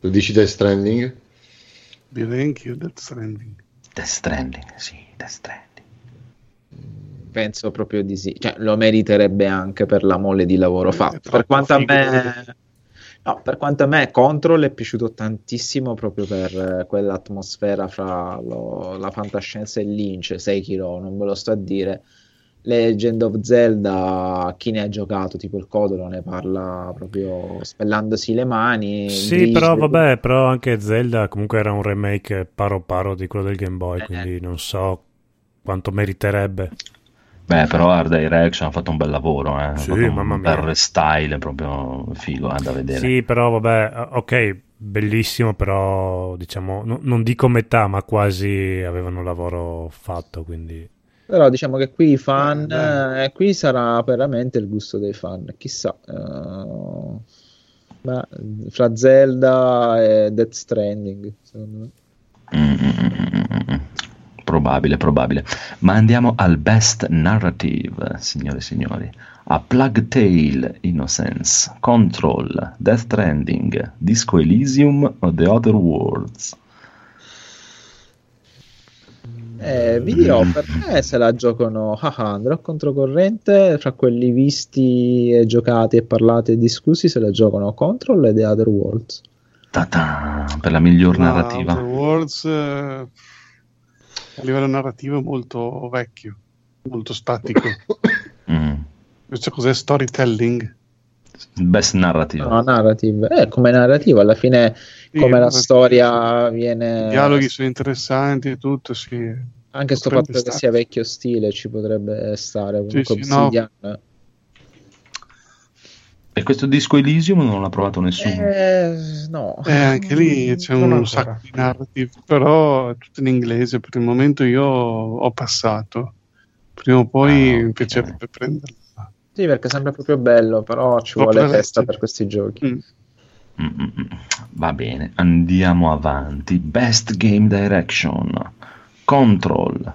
Tu dici Death Stranding? Direi anch'io Death Stranding. Death Stranding, sì, Death Stranding. Penso proprio di sì. Cioè, lo meriterebbe anche per la mole di lavoro È fatto. Per quanto me. No, per quanto a me Control è piaciuto tantissimo proprio per eh, quell'atmosfera fra lo- la fantascienza e Lynch, Sekiro, non ve lo sto a dire. Legend of Zelda, chi ne ha giocato, tipo il Codolo, ne parla proprio spellandosi le mani. Sì, Gris- però vabbè, però anche Zelda comunque era un remake paro paro di quello del Game Boy, Eh. quindi non so quanto meriterebbe. Beh, però Art Direction ha fatto un bel lavoro, eh. Sì, un mamma bel mia. style proprio figo eh, da vedere. Sì, però vabbè, ok, bellissimo, però diciamo, no, non dico metà, ma quasi avevano lavoro fatto, quindi... Però diciamo che qui i fan, eh, qui sarà veramente il gusto dei fan, chissà. Uh, ma, fra Zelda e Death Stranding, secondo me. Mm-hmm. Probabile, probabile. Ma andiamo al best narrative, signore e signori. A Plug Tale Innocence, Control, Death Stranding, Disco Elysium o The Other Worlds. Eh, vi dirò, per me se la giocano, haha, andrò controcorrente, fra quelli visti e giocati e parlati e discussi, se la giocano Control e The Other Worlds. Ta-ta, per la miglior narrativa. The Worlds eh, a livello narrativo è molto vecchio, molto statico. mm. Questo cos'è storytelling? Best narrative. No, narrative. Eh, come narrativa, alla fine sì, come la storia viene... I dialoghi sono interessanti e tutto, sì. Anche sto fatto stare. che sia vecchio stile ci potrebbe stare comunque sì, sì, no. E questo disco Elysium non l'ha provato nessuno? Eh, no. Eh, anche lì c'è un ancora. sacco di narrative, però è tutto in inglese. Per il momento io ho passato. Prima o poi ah, okay. mi piacerebbe prenderlo. Sì, perché sembra proprio bello, però ci vuole testa per questi giochi. Mm. Mm-mm. Va bene, andiamo avanti. Best Game Direction, Control,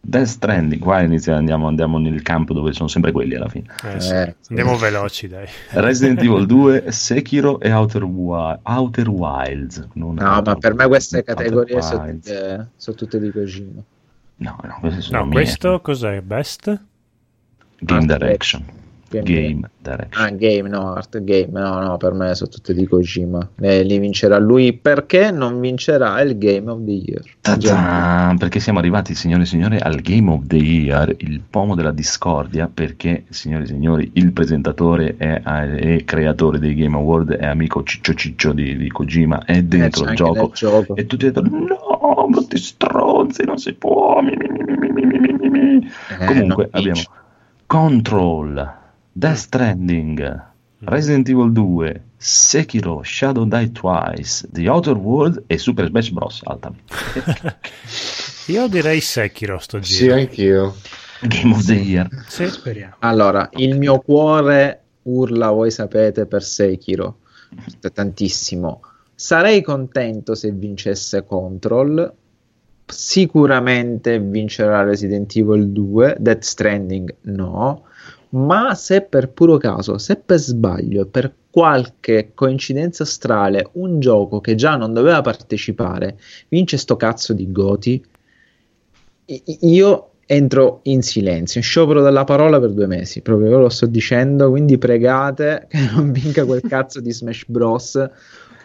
Death Stranding. Qua iniziamo, andiamo, andiamo, nel campo dove sono sempre quelli alla fine. Eh, sì. eh, andiamo veloci, dai. Resident Evil 2, Sekiro e Outer, Wi- Outer Wilds. no, Outer ma per me queste categorie sono tutte, sono tutte, di Kojima. No, no, queste sono no questo cos'è? Best? Game Direction. Game, game Direction. Ah, game, no, Art Game, no, no, per me sono tutte di Kojima. E li vincerà lui perché non vincerà il Game of the Year. Ta-ta, perché siamo arrivati, signore e signori, al Game of the Year, il pomo della discordia, perché, signore e signori, il presentatore e creatore dei Game Award è amico Ciccio Ciccio di, di Kojima, è dentro eh, il gioco, gioco, E tutti detto, no, brutti stronzi, non si può. Mi, mi, mi, eh, Comunque abbiamo Control Death Stranding, Resident Evil 2, Sekiro, Shadow Die Twice, The Outer World e Super Smash Bros. Alta. Io direi Sekiro sto giro. Sì, anch'io. Game of the Year. Sì, speriamo. Allora, il mio cuore urla, voi sapete, per Sekiro. Tantissimo. Sarei contento se vincesse Control. Sicuramente vincerà Resident Evil 2. Death Stranding no ma se per puro caso, se per sbaglio, per qualche coincidenza astrale, un gioco che già non doveva partecipare vince sto cazzo di Goti, io entro in silenzio, in sciopero della parola per due mesi, proprio lo sto dicendo, quindi pregate che non vinca quel cazzo di Smash Bros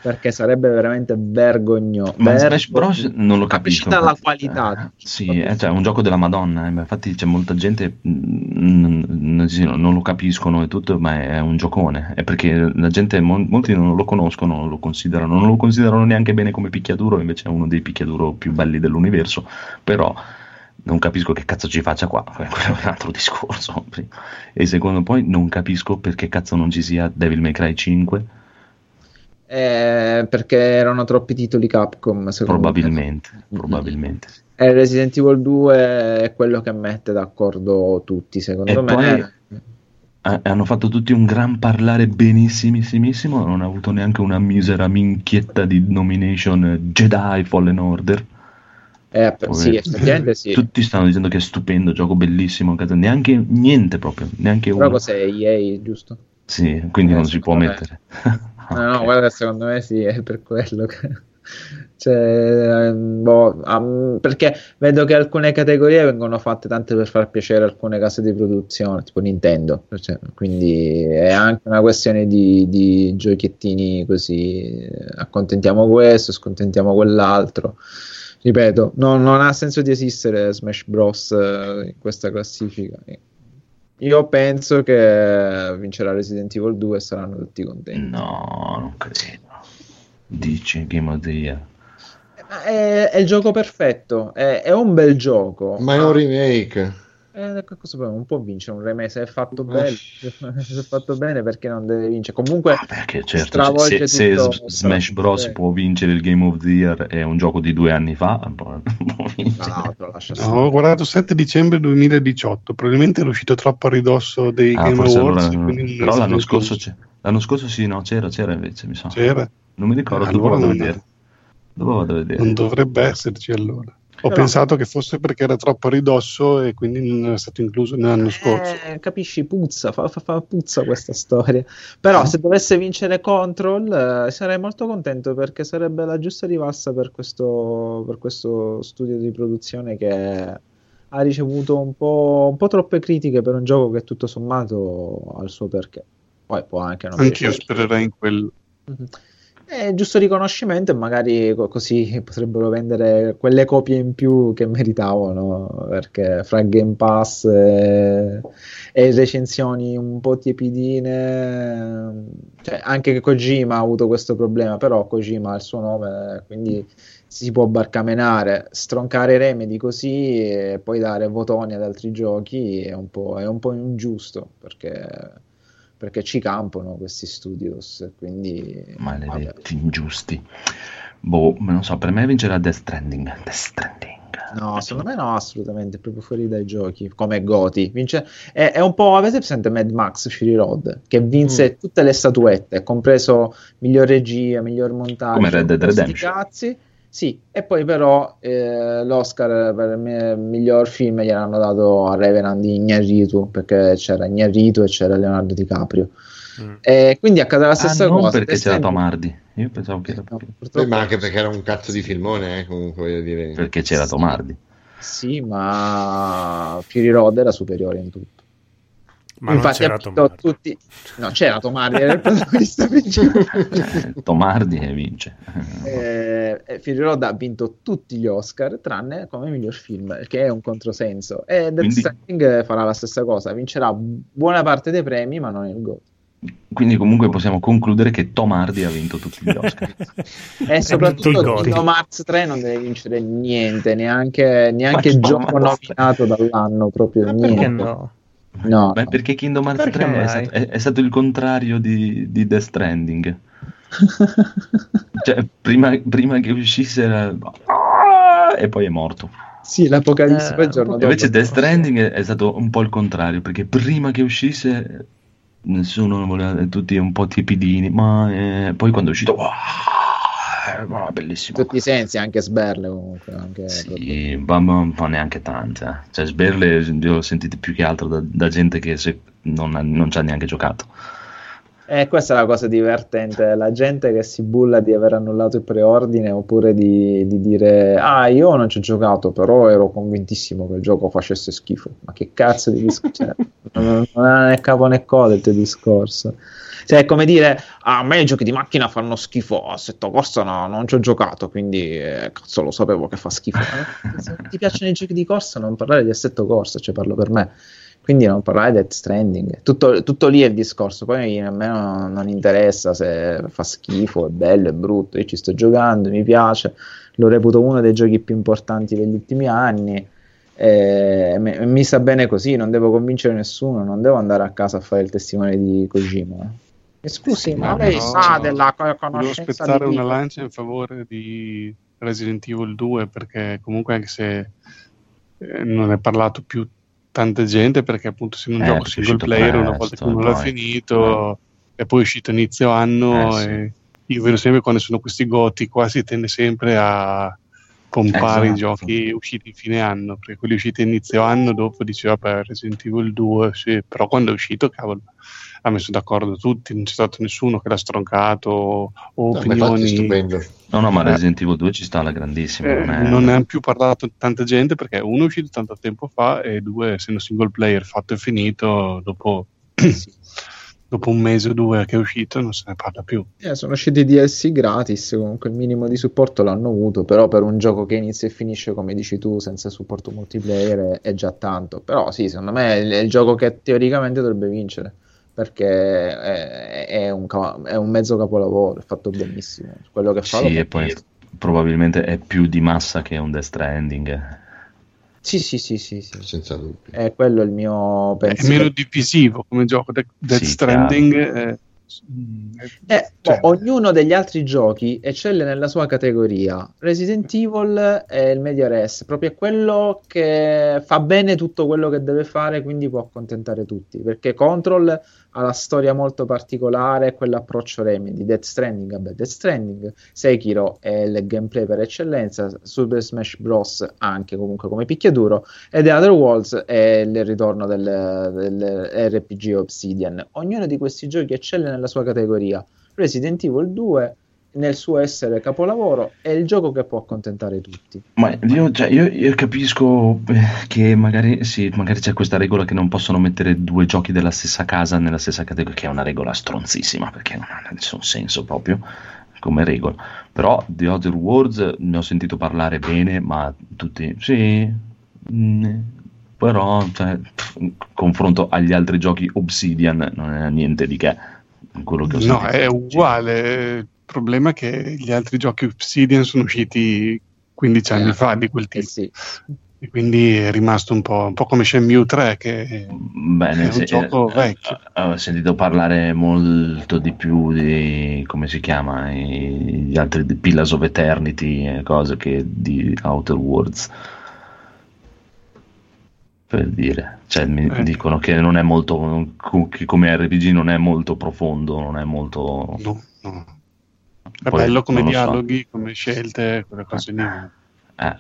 perché sarebbe veramente vergognoso. Ma Vergogn- Smash Bros. non lo capisco. la qualità. Eh, sì, è, cioè, un gioco della Madonna. Eh. Infatti c'è molta gente mm, non lo capiscono e tutto, ma è un giocone. È perché la gente, mo- molti non lo conoscono, non lo considerano, non lo considerano neanche bene come picchiaduro, invece è uno dei picchiaduro più belli dell'universo. Però non capisco che cazzo ci faccia qua, quello è un altro discorso. E secondo poi non capisco perché cazzo non ci sia Devil May Cry 5 eh, perché erano troppi titoli Capcom, probabilmente, me. probabilmente. E Resident Evil 2 è quello che mette d'accordo tutti, secondo e me. Poi hanno fatto tutti un gran parlare benissimissimo, non ha avuto neanche una misera minchietta di nomination Jedi Fallen Order. Eh, sì, sì. Tutti stanno dicendo che è stupendo, gioco bellissimo, neanche niente proprio, neanche Però uno. cos'è EA, giusto? Sì, quindi eh, non si può mettere. No, no, guarda, secondo me sì, è per quello che... Cioè, boh, um, perché vedo che alcune categorie vengono fatte tanto per far piacere alcune case di produzione, tipo Nintendo, cioè, quindi è anche una questione di, di giochiettini così, accontentiamo questo, scontentiamo quell'altro. Ripeto, no, non ha senso di esistere Smash Bros. in questa classifica. Io penso che vincerà Resident Evil 2 e saranno tutti contenti. No, non credo. Dici Game of Year. È, è il gioco perfetto, è, è, un bel gioco. Ma è un remake. Eh, cosa non può vincere un remake se è fatto bene, se è fatto bene perché non deve vincere. Comunque, ah, perché certo, se, se tutto, Smash Bros. può vincere il Game of the Year è un gioco di due anni fa, può, può no, no, ho guardato 7 dicembre 2018, probabilmente è uscito troppo a ridosso dei ah, Game Awards. Allora, però l'anno scorso, l'anno scorso, sì, no, c'era, c'era invece, mi sa. C'era. Non mi ricordo, allora. Dove vado a vedere? Non dovrebbe esserci allora. Ho Però, pensato che fosse perché era troppo a ridosso e quindi non era stato incluso nell'anno scorso. Eh, capisci, puzza, fa, fa, fa, puzza questa storia. Però mm. se dovesse vincere Control eh, sarei molto contento perché sarebbe la giusta rivalsa per questo, per questo studio di produzione che ha ricevuto un po', un po', troppe critiche per un gioco che tutto sommato ha il suo perché. Poi può anche non Anch'io spererei in quello. Mm-hmm. È giusto riconoscimento e magari così potrebbero vendere quelle copie in più che meritavano perché fra Game Pass e, e recensioni un po' tiepidine cioè, anche Kojima ha avuto questo problema però Kojima ha il suo nome quindi si può barcamenare. Stroncare Remedy così e poi dare votoni ad altri giochi è un po', è un po ingiusto perché perché ci campano questi studios, quindi... Maledetti, vabbè. ingiusti. Boh, non so, per me vincerà Death Stranding. Death Stranding. No, secondo me no, assolutamente, proprio fuori dai giochi, come Goti. Vince... È, è, un po', avete presente Mad Max Fury Road, che vinse mm. tutte le statuette, compreso miglior regia, miglior montaggio. Come Red Dead Redemption. Cazzi sì, e poi però eh, l'Oscar per il miglior film gliel'hanno dato a Revenant di Ignarritu perché c'era Ignarritu e c'era Leonardo DiCaprio. Mm. E quindi accade la stessa ah, cosa. perché c'era Tom Hardy. Io pensavo che era no, purtroppo... ma anche perché era un cazzo di filmone, eh, comunque voglio dire. Perché c'era Tom Hardy. Sì, ma Fury Road era superiore in tutto. Ma Infatti, non c'era Tomardi. Tutti... No, c'era Tomardi, era il protagonista principale. Tomardi e vince. Eh, eh Fury Road ha vinto tutti gli Oscar, tranne come miglior film, che è un controsenso. E Death Quindi... Stranding farà la stessa cosa, vincerà buona parte dei premi, ma non il GOT. Quindi comunque possiamo concludere che Tom Hardy ha vinto tutti gli Oscar. e soprattutto Kingdom Hearts 3 non deve vincere niente, neanche, neanche il gioco nominato dall'anno, proprio ma niente. no? No, Beh, perché Kingdom Hearts 3 è stato, è, è stato, il contrario di, di Death Stranding. cioè, prima, prima, che uscisse era... e poi è morto. Sì, l'apocalisse eh, poi giorno dopo. Invece Death Stranding è, è stato un po' il contrario, perché prima che uscisse nessuno voleva, tutti un po' tiepidini, ma eh, poi quando è uscito... Wow, ma bellissimo. Tutti i sensi, anche Sberle comunque. Anche sì, ma, ma, ma, neanche tante. Eh. Cioè, Sberle l'ho sentito più che altro da, da gente che se, non, non ci ha neanche giocato. Eh, questa è la cosa divertente, la gente che si bulla di aver annullato il preordine oppure di, di, dire ah io non ci ho giocato però ero convintissimo che il gioco facesse schifo. Ma che cazzo di discorso? cioè, non, non è né capo né coda il tuo discorso. Cioè, è come dire, ah, a me i giochi di macchina fanno schifo, a Setto Corsa no, non ci ho giocato, quindi eh, cazzo lo sapevo che fa schifo. Se ti piacciono i giochi di corsa, non parlare di Assetto Corsa, cioè parlo per me. Quindi non parlare di Death Stranding. Tutto, tutto, lì è il discorso. Poi a me non, non interessa se fa schifo, è bello, è brutto. Io ci sto giocando, mi piace. Lo reputo uno dei giochi più importanti degli ultimi anni. E mi sta bene così, non devo convincere nessuno, non devo andare a casa a fare il testimone di Kojima. Eh. Scusi, ma lei no, sa della conoscenza Devo aspettare una lancia in favore di Resident Evil 2 perché comunque anche se eh, non è parlato più tanta gente perché appunto se non eh, gioco single player presto, una volta che uno l'ha finito eh. e poi è uscito inizio anno eh, sì. e io vedo sempre quando sono questi goti qua si tende sempre a pompare esatto. i giochi usciti in fine anno perché quelli usciti inizio anno dopo diceva per Resident Evil 2 sì, però quando è uscito cavolo ha messo d'accordo tutti, non c'è stato nessuno che l'ha stroncato o no, opinioni. No, no, ma eh. Resident Evil 2 ci sta alla grandissima. Eh, non, è... non ne ha più parlato tanta gente perché uno è uscito tanto tempo fa e due, essendo single player fatto e finito, dopo, dopo un mese o due che è uscito non se ne parla più. Eh, sono usciti DLC gratis, comunque il minimo di supporto l'hanno avuto, però per un gioco che inizia e finisce come dici tu senza supporto multiplayer è, è già tanto. Però sì, secondo me è il, è il gioco che teoricamente dovrebbe vincere perché è, è, un, è, un, mezzo capolavoro, è fatto benissimo. Quello che fa sì, e poi probabilmente è più di massa che un Death Stranding. Sì, sì, sì, sì, sì. senza dubbio. È quello il mio pensiero. È meno divisivo come gioco. Death sì, Stranding è eh, cioè. ognuno degli altri giochi eccelle nella sua categoria. Resident Evil è il media res, proprio è quello che fa bene tutto quello che deve fare, quindi può accontentare tutti. Perché Control ha la storia molto particolare, quell'approccio Remedy. Death Stranding, vabbè, Death Stranding, Sekiro è il gameplay per eccellenza, Super Smash Bros. anche comunque come picchiaduro, e The Other Worlds è il ritorno del, del RPG Obsidian. Ognuno di questi giochi eccelle nella sua categoria. Resident Evil 2 nel suo essere capolavoro è il gioco che può accontentare tutti. Ma io, cioè, io, io capisco eh, che magari, sì, magari, c'è questa regola che non possono mettere due giochi della stessa casa nella stessa categoria, che è una regola stronzissima perché non ha nessun senso proprio come regola. Però The Other Worlds ne ho sentito parlare bene, ma tutti sì. Mh, mm, però cioè, confronto agli altri giochi Obsidian non è niente di che quello che ho no è uguale problema è che gli altri giochi Obsidian sono usciti 15 anni eh, fa di quel eh, tipo eh sì. e quindi è rimasto un po', un po come Shenmue 3 che Bene, è un sì, gioco eh, vecchio eh, ho sentito parlare molto di più di come si chiama gli altri di Pillars of Eternity e cose che di Outer Worlds per dire. Cioè, mi eh. dicono che non è molto. che come RPG non è molto profondo, non è molto. No, no. È Poi, bello come dialoghi, so. come scelte, quelle cose lì. Eh,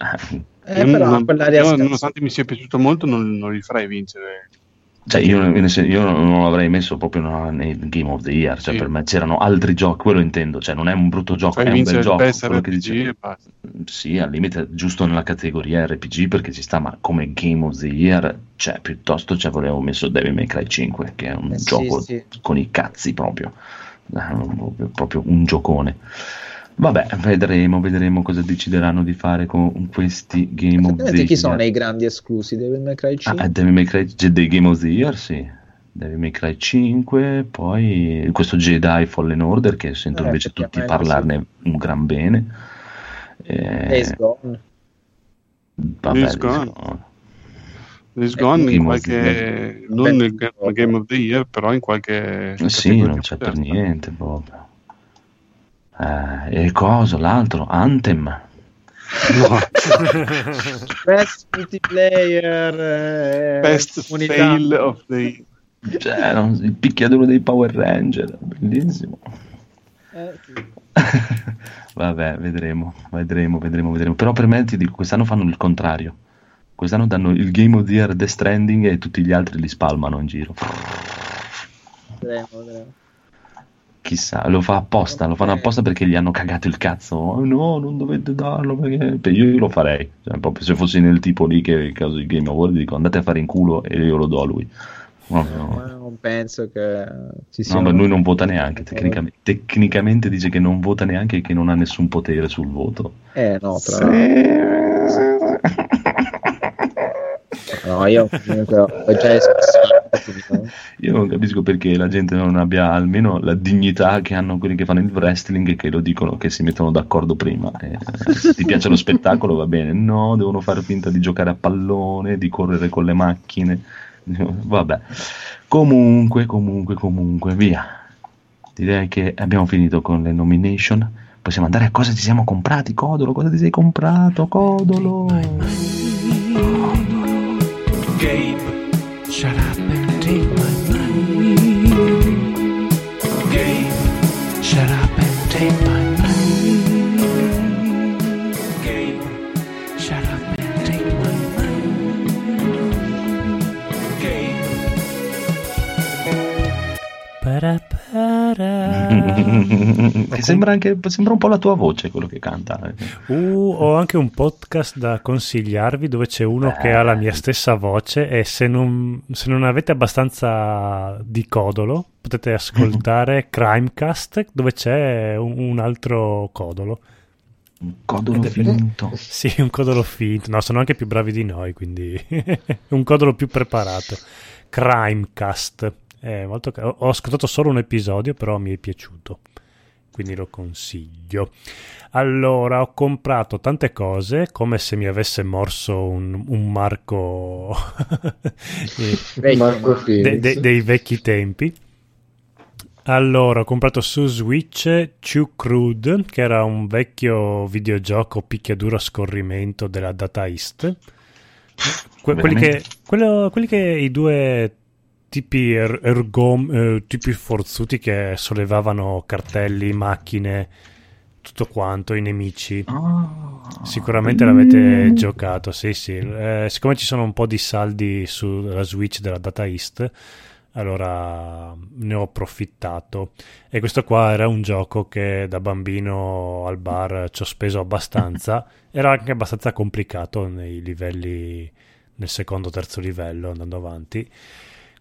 eh, io, però, non, io, nonostante mi sia piaciuto molto, non, non li farei vincere cioè, io, io, non l'avrei messo proprio nei Game of the Year, cioè sì. per me c'erano altri giochi, quello intendo, cioè non è un brutto gioco, cioè, è un bel gioco. Che dice, sì, al limite giusto nella categoria RPG perché ci sta, ma come Game of the Year, cioè piuttosto ci avrei messo Devil May Cry 5, che è un eh, gioco sì, sì. con i cazzi proprio, proprio un giocone. Vabbè, vedremo, vedremo cosa decideranno di fare con questi Game of the Year. chi sono i grandi esclusi? Devil May Cry 5? Ah, Devil May Cry dei Game of the Year, sì. Devil May Cry 5, poi questo Jedi Fallen Order che sento eh, invece tutti parlarne sì. un gran bene. Eh, Days Gone. Vabbè, Days Gone. Days Gone in qualche... non nel Game of the Year, però in qualche... Sì, non c'è per niente proprio. Eh, e cosa? L'altro? Anthem. No. Best multiplayer. Eh, Best comunità. fail of the... Cioè, no, il picchiaduro dei Power Ranger, bellissimo. Eh, sì. Vabbè, vedremo, vedremo, vedremo, vedremo. Però per me ti dico, quest'anno fanno il contrario. Quest'anno danno il Game of the Year Death Stranding e tutti gli altri li spalmano in giro. Vedremo, vedremo. Chissà, lo fa apposta, lo fanno apposta perché gli hanno cagato il cazzo. Oh, no, non dovete darlo perché... Io lo farei. Cioè, proprio se fossi nel tipo lì che in caso di Game Award dico andate a fare in culo e io lo do a lui. No, no. non penso che ci sia. No, ma lui non vota neanche. Tecnicamente, tecnicamente, dice che non vota neanche e che non ha nessun potere sul voto. Eh, no, tra sì. No, io comunque ho già espresso. Io non capisco perché la gente non abbia almeno la dignità che hanno quelli che fanno il wrestling e che lo dicono, che si mettono d'accordo prima. Eh, ti piace lo spettacolo va bene, no, devono fare finta di giocare a pallone, di correre con le macchine. Vabbè, comunque, comunque, comunque, via. Direi che abbiamo finito con le nomination. Possiamo andare a cosa ci siamo comprati, Codolo? Cosa ti sei comprato, Codolo? Gabe, shut up and take my money. Gabe, shut up and take my Che sembra anche sembra un po' la tua voce quello che canta. Uh, ho anche un podcast da consigliarvi dove c'è uno Beh. che ha la mia stessa voce e se non, se non avete abbastanza di codolo potete ascoltare Crimecast dove c'è un, un altro codolo. Un codolo finto. Sì, un codolo finto. No, sono anche più bravi di noi, quindi un codolo più preparato. Crimecast. Molto... Ho ascoltato solo un episodio, però mi è piaciuto. quindi lo consiglio. Allora, ho comprato tante cose come se mi avesse morso un, un Marco, Marco de, de, dei vecchi tempi. Allora, ho comprato su Switch Too Crude, che era un vecchio videogioco picchiaduro a scorrimento della Data East. Que- quelli, che, quello, quelli che i due tipi er- ergom, eh, tipi forzuti che sollevavano cartelli, macchine, tutto quanto, i nemici. Oh. Sicuramente l'avete mm. giocato, sì sì. Eh, siccome ci sono un po' di saldi sulla Switch della Data East, allora ne ho approfittato e questo qua era un gioco che da bambino al bar ci ho speso abbastanza era anche abbastanza complicato nei livelli nel secondo terzo livello andando avanti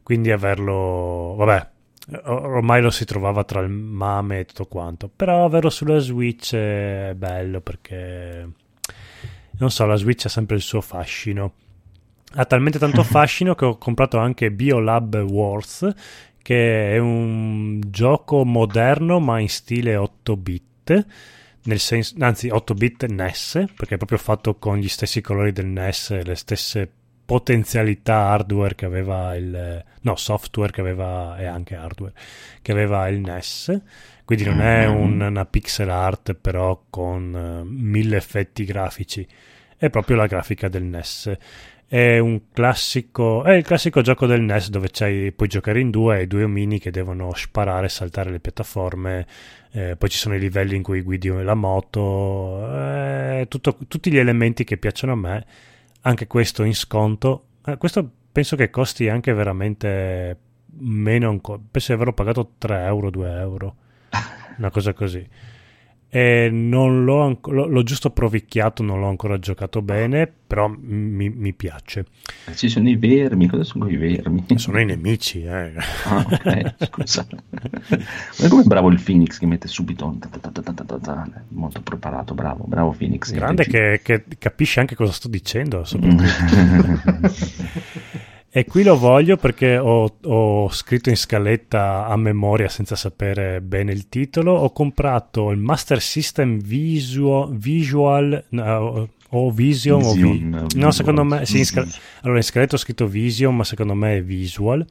quindi averlo vabbè ormai lo si trovava tra il mame e tutto quanto però averlo sulla switch è bello perché non so la switch ha sempre il suo fascino ha talmente tanto fascino che ho comprato anche Biolab Wars, che è un gioco moderno ma in stile 8 bit. Nel senso, anzi 8 bit NES perché è proprio fatto con gli stessi colori del NES le stesse potenzialità hardware che aveva il no software che aveva e anche hardware che aveva il NES quindi non è mm-hmm. un, una pixel art però con uh, mille effetti grafici. È proprio la grafica del NES è un classico, è il classico gioco del NES dove puoi giocare in due, hai due omini che devono sparare, saltare le piattaforme, eh, poi ci sono i livelli in cui guidi la moto, eh, tutto, tutti gli elementi che piacciono a me, anche questo in sconto. Eh, questo penso che costi anche veramente meno, penso di averlo pagato 3 euro, 2 euro, una cosa così e non l'ho, l'ho, giusto provicchiato, non l'ho ancora giocato bene, però mi, mi piace. Ci sono i vermi, cosa sono i vermi? Sono i nemici, eh. Ah, ok, scusa. Ma come bravo il Phoenix che mette subito... Molto preparato, bravo, bravo Phoenix. Grande che, che, capisce anche cosa sto dicendo, E qui lo voglio perché ho, ho, scritto in scaletta a memoria senza sapere bene il titolo. Ho comprato il Master System Visual, visual no, o Vision. Vision o vi- no, secondo me. Sì, in scal- allora in scaletta ho scritto Vision, ma secondo me è Visual.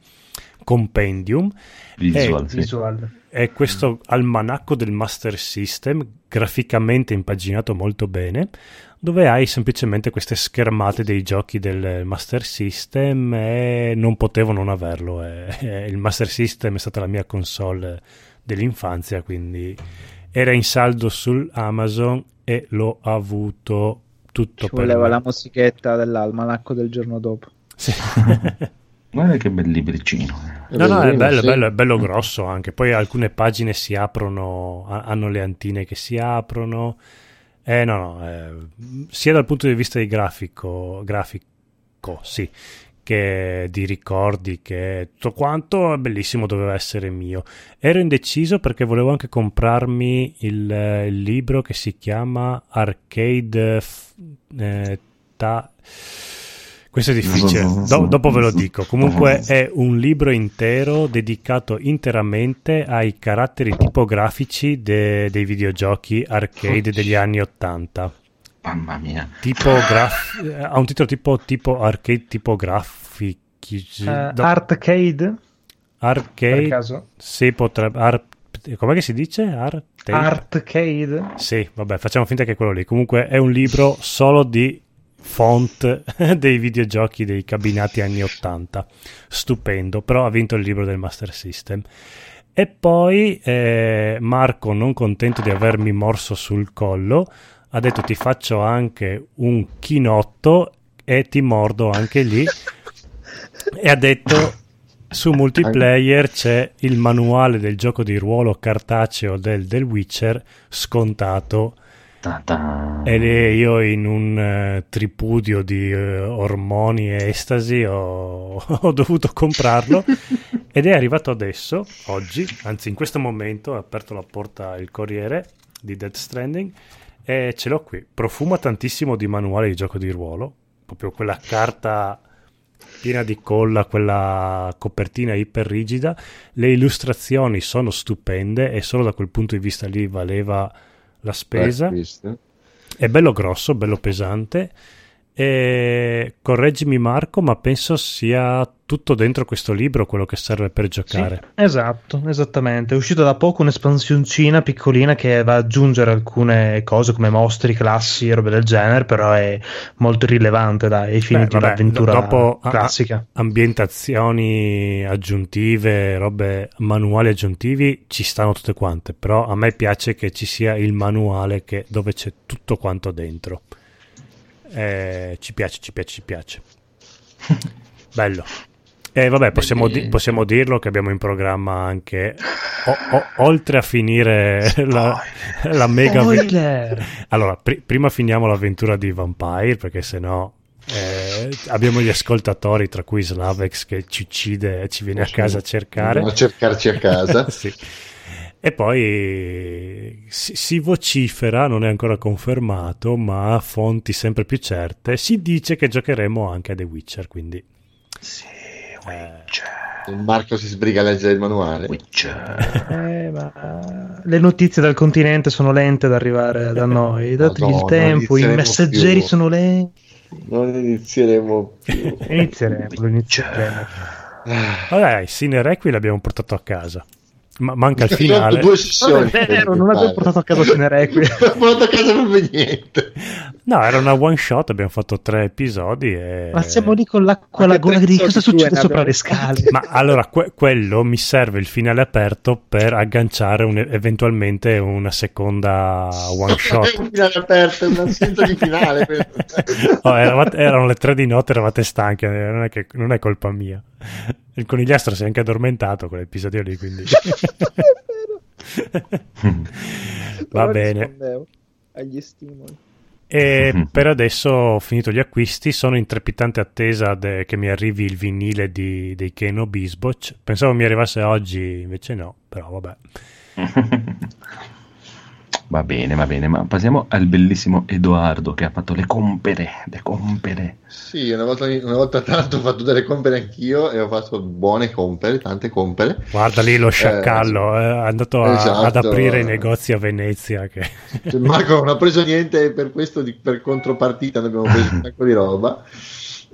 Compendium. Visual, è, sì. visual. è questo almanacco del Master System, graficamente impaginato molto bene dove hai semplicemente queste schermate dei giochi del Master System e non potevo non averlo. il Master System è stata la mia console dell'infanzia, quindi era in saldo su Amazon e l'ho avuto tutto Ci voleva la musichetta dell'almanacco del giorno dopo. Sì. Guarda che bel libricino. No, no, è bello, sì. bello, è bello grosso anche. Poi alcune pagine si aprono, hanno le antine che si aprono. Eh no, no eh, sia dal punto di vista di grafico, grafico, sì, che di ricordi, che tutto quanto è bellissimo, doveva essere mio. Ero indeciso perché volevo anche comprarmi il, il libro che si chiama Arcade eh, ta, questo è difficile, Do- dopo ve lo dico. Comunque è un libro intero dedicato interamente ai caratteri tipografici de- dei videogiochi arcade degli anni 80. Mamma mia. Tipograf- ha un titolo tipo, tipo arcade tipografici. Uh, Do- arcade? Arcade? Per caso? Sì, potrebbe... Ar- com'è che si dice? Arte? Arcade? Sì, vabbè, facciamo finta che è quello lì. Comunque è un libro solo di font dei videogiochi dei cabinati anni 80. Stupendo, però ha vinto il libro del Master System. E poi eh, Marco, non contento di avermi morso sul collo, ha detto ti faccio anche un chinotto e ti mordo anche lì. e ha detto su multiplayer c'è il manuale del gioco di ruolo cartaceo del, del Witcher scontato e lì io in un uh, tripudio di uh, ormoni e estasi ho, ho dovuto comprarlo ed è arrivato adesso, oggi, anzi in questo momento, ha aperto la porta il corriere di Dead Stranding e ce l'ho qui. Profuma tantissimo di manuale di gioco di ruolo, proprio quella carta piena di colla, quella copertina iper rigida. Le illustrazioni sono stupende e solo da quel punto di vista lì valeva la spesa. È bello grosso, bello pesante e correggimi Marco, ma penso sia tutto dentro questo libro quello che serve per giocare. Sì, esatto, esattamente. È uscita da poco un'espansioncina piccolina che va ad aggiungere alcune cose come mostri, classi e robe del genere, però è molto rilevante dai, ai fini di un'avventura dopo classica. A- ambientazioni aggiuntive, robe manuali aggiuntivi ci stanno tutte quante, però a me piace che ci sia il manuale che, dove c'è tutto quanto dentro. Eh, ci piace, ci piace, ci piace. Bello. E eh, vabbè, possiamo, di- possiamo, dirlo che abbiamo in programma anche, o- o- oltre a finire la, la mega... Spoiler! Allora, pr- prima finiamo l'avventura di Vampire, perché sennò eh, abbiamo gli ascoltatori, tra cui Slavex, che ci uccide e ci viene a casa a cercare. A cercarci a casa. sì. E poi si, si, vocifera, non è ancora confermato, ma fonti sempre più certe, si dice che giocheremo anche a The Witcher, quindi... Sì, Witcher. Eh, Marco si sbriga a leggere il manuale. Witcher. Eh, ma... Le notizie dal continente sono lente ad arrivare da noi, dategli il tempo, i messaggeri più. sono lenti. Non inizieremo più. inizieremo, inizieremo. Vabbè, Sine Requi l'abbiamo portato a casa. Ma manca il finale. Due sessioni. Non è vero, non abbiamo portato a casa Cinerequiem. non abbiamo portato a casa proprio niente. No, era una one shot, abbiamo fatto tre episodi. E... Ma siamo lì con l'acqua alla gola di cosa succede sopra le scale. Ma allora, que- quello mi serve il finale aperto per agganciare un- eventualmente una seconda one shot. un finale aperto, un assenza di finale. oh, eravate, erano le tre di notte, eravate stanchi, non è, che, non è colpa mia. Il conigliastro si è anche addormentato quell'episodio lì, quindi... Va bene. Agli stimoli. E per adesso ho finito gli acquisti, sono in trepidante attesa de- che mi arrivi il vinile di, dei Keno Bisboch. Pensavo mi arrivasse oggi, invece no, però vabbè. Va bene, va bene, ma passiamo al bellissimo Edoardo che ha fatto le compere, le compere. Sì, una volta, una volta tanto ho fatto delle compere anch'io e ho fatto buone compere, tante compere. Guarda lì lo sciacallo, eh, è andato a, esatto. ad aprire i negozi a Venezia. Che... Cioè, Marco non ha preso niente per questo, di, per contropartita ne abbiamo preso un sacco di roba.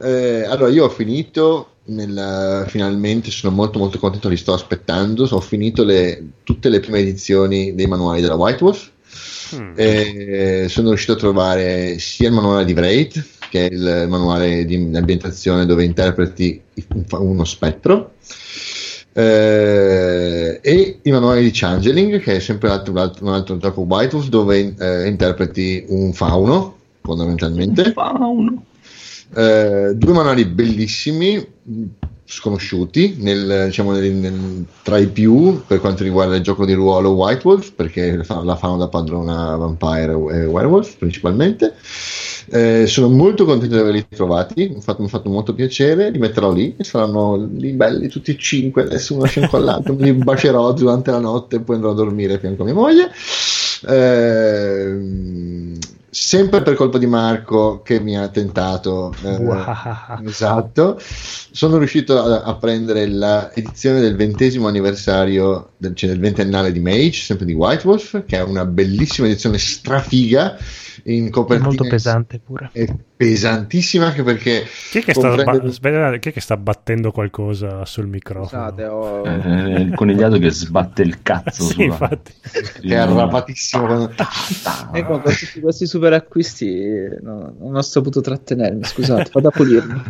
Eh, allora, io ho finito nel, finalmente sono molto molto contento, li sto aspettando. Ho finito le, tutte le prime edizioni dei manuali della White Wolf Mm. E sono riuscito a trovare sia il manuale di Wraith, che è il manuale di ambientazione dove interpreti uno spettro, eh, e il manuale di Changeling, che è sempre un altro, un altro gioco White Wolf dove eh, interpreti un fauno, fondamentalmente. Un fauno. Eh, due manuali bellissimi sconosciuti nel, diciamo, nel, nel, tra i più per quanto riguarda il gioco di ruolo White Wolf perché la fanno da padrona Vampire e Werewolf principalmente. Eh, sono molto contento di averli trovati mi ha fatto, fatto, molto piacere li metterò lì e saranno lì belli tutti e cinque adesso uno scincollato li bacerò durante la notte e poi andrò a dormire fianco a mia moglie. Eh, sempre per colpa di Marco che mi ha tentato eh, esatto. Sono riuscito a, a prendere l'edizione del ventesimo anniversario del, cioè del ventennale di Mage sempre di White Wolf che è una bellissima edizione strafiga in copertina è molto pesante pure. è pesantissima anche perché chi è che, comprende... sta, ba- chi è che sta battendo qualcosa sul microfono? Scusate, ho... eh, il conigliato che sbatte il cazzo sì, infatti. è arrapatissimo quando... ecco con tutti questi super acquisti no, non ho saputo trattenermi scusate vado a pulirmi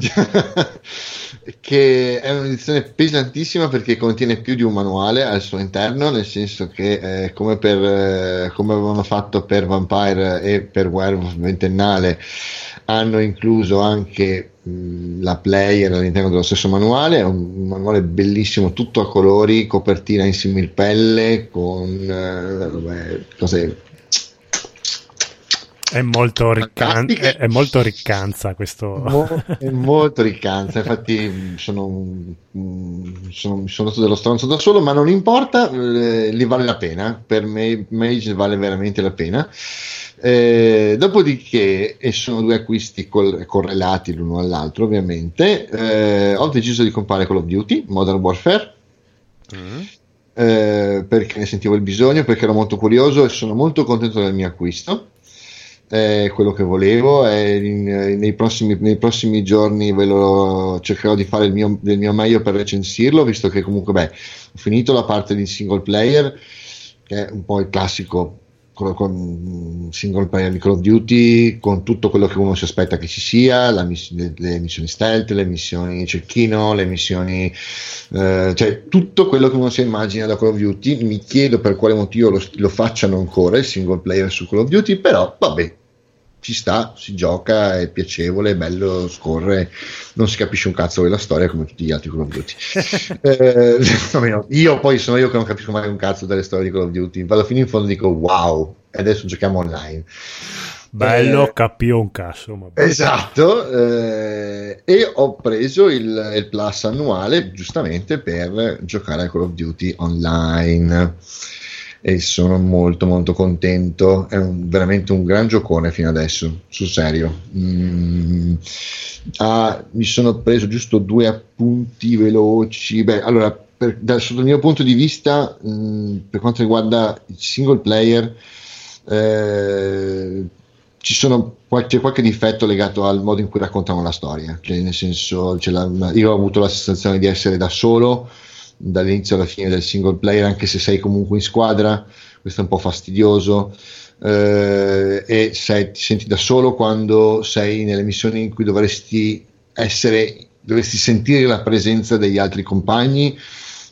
che è un'edizione pesantissima perché contiene più di un manuale al suo interno nel senso che eh, come, per, eh, come avevano fatto per Vampire e per Werewolf ventennale hanno incluso anche mh, la player all'interno dello stesso manuale, è un, un, manuale bellissimo, tutto a colori, copertina in similpelle con eh, vabbè, cose è molto, riccan- è, è molto riccanza questo. Mo- è molto riccanza, infatti sono, sono, sono dato dello stronzo da solo, ma non importa, eh, li vale la pena, per me Mage vale veramente la pena. Eh, dopodiché, e sono due acquisti col- correlati l'uno all'altro, ovviamente, eh, ho deciso di comprare Call of Duty Modern Warfare. Mm. Eh, perché ne sentivo il bisogno, perché ero molto curioso e sono molto contento del mio acquisto. È quello che volevo e in, nei, prossimi, nei, prossimi, giorni ve lo, cercherò di fare mio, del mio meglio per recensirlo, visto che comunque beh, ho finito la parte di single player, che è un po' il classico con single player di Call of Duty, con tutto quello che uno si aspetta che ci sia, miss- le, le, missioni stealth, le missioni cecchino, le missioni, eh, cioè tutto quello che uno si immagina da Call of Duty. Mi chiedo per quale motivo lo, lo facciano ancora il single player su Call of Duty, però vabbè, ci sta, si gioca, è piacevole, è bello, scorre, non si capisce un cazzo della storia come tutti gli altri Call of Duty. eh, io poi sono io che non capisco mai un cazzo delle storie di Call of Duty, vado fino in fondo dico wow, e adesso giochiamo online. Bello, eh, capio un cazzo. Esatto, eh, e ho preso il, il plus annuale giustamente per giocare a Call of Duty online e sono molto molto contento. È un, veramente un gran giocone fino adesso sul serio. Mm, ah, mi sono preso giusto due appunti veloci. Beh allora per, dal, il mio punto di vista mh, mm, per quanto riguarda il single player eh, ci sono c'è qualche difetto legato al modo in cui raccontano la storia. Cioè nel senso la, io ho avuto la sensazione di essere da solo dall'inizio alla fine del single player, anche se sei comunque in squadra, questo è un po' fastidioso. Eh, e sei, ti senti da solo quando sei nelle missioni in cui dovresti essere, dovresti sentire la presenza degli altri compagni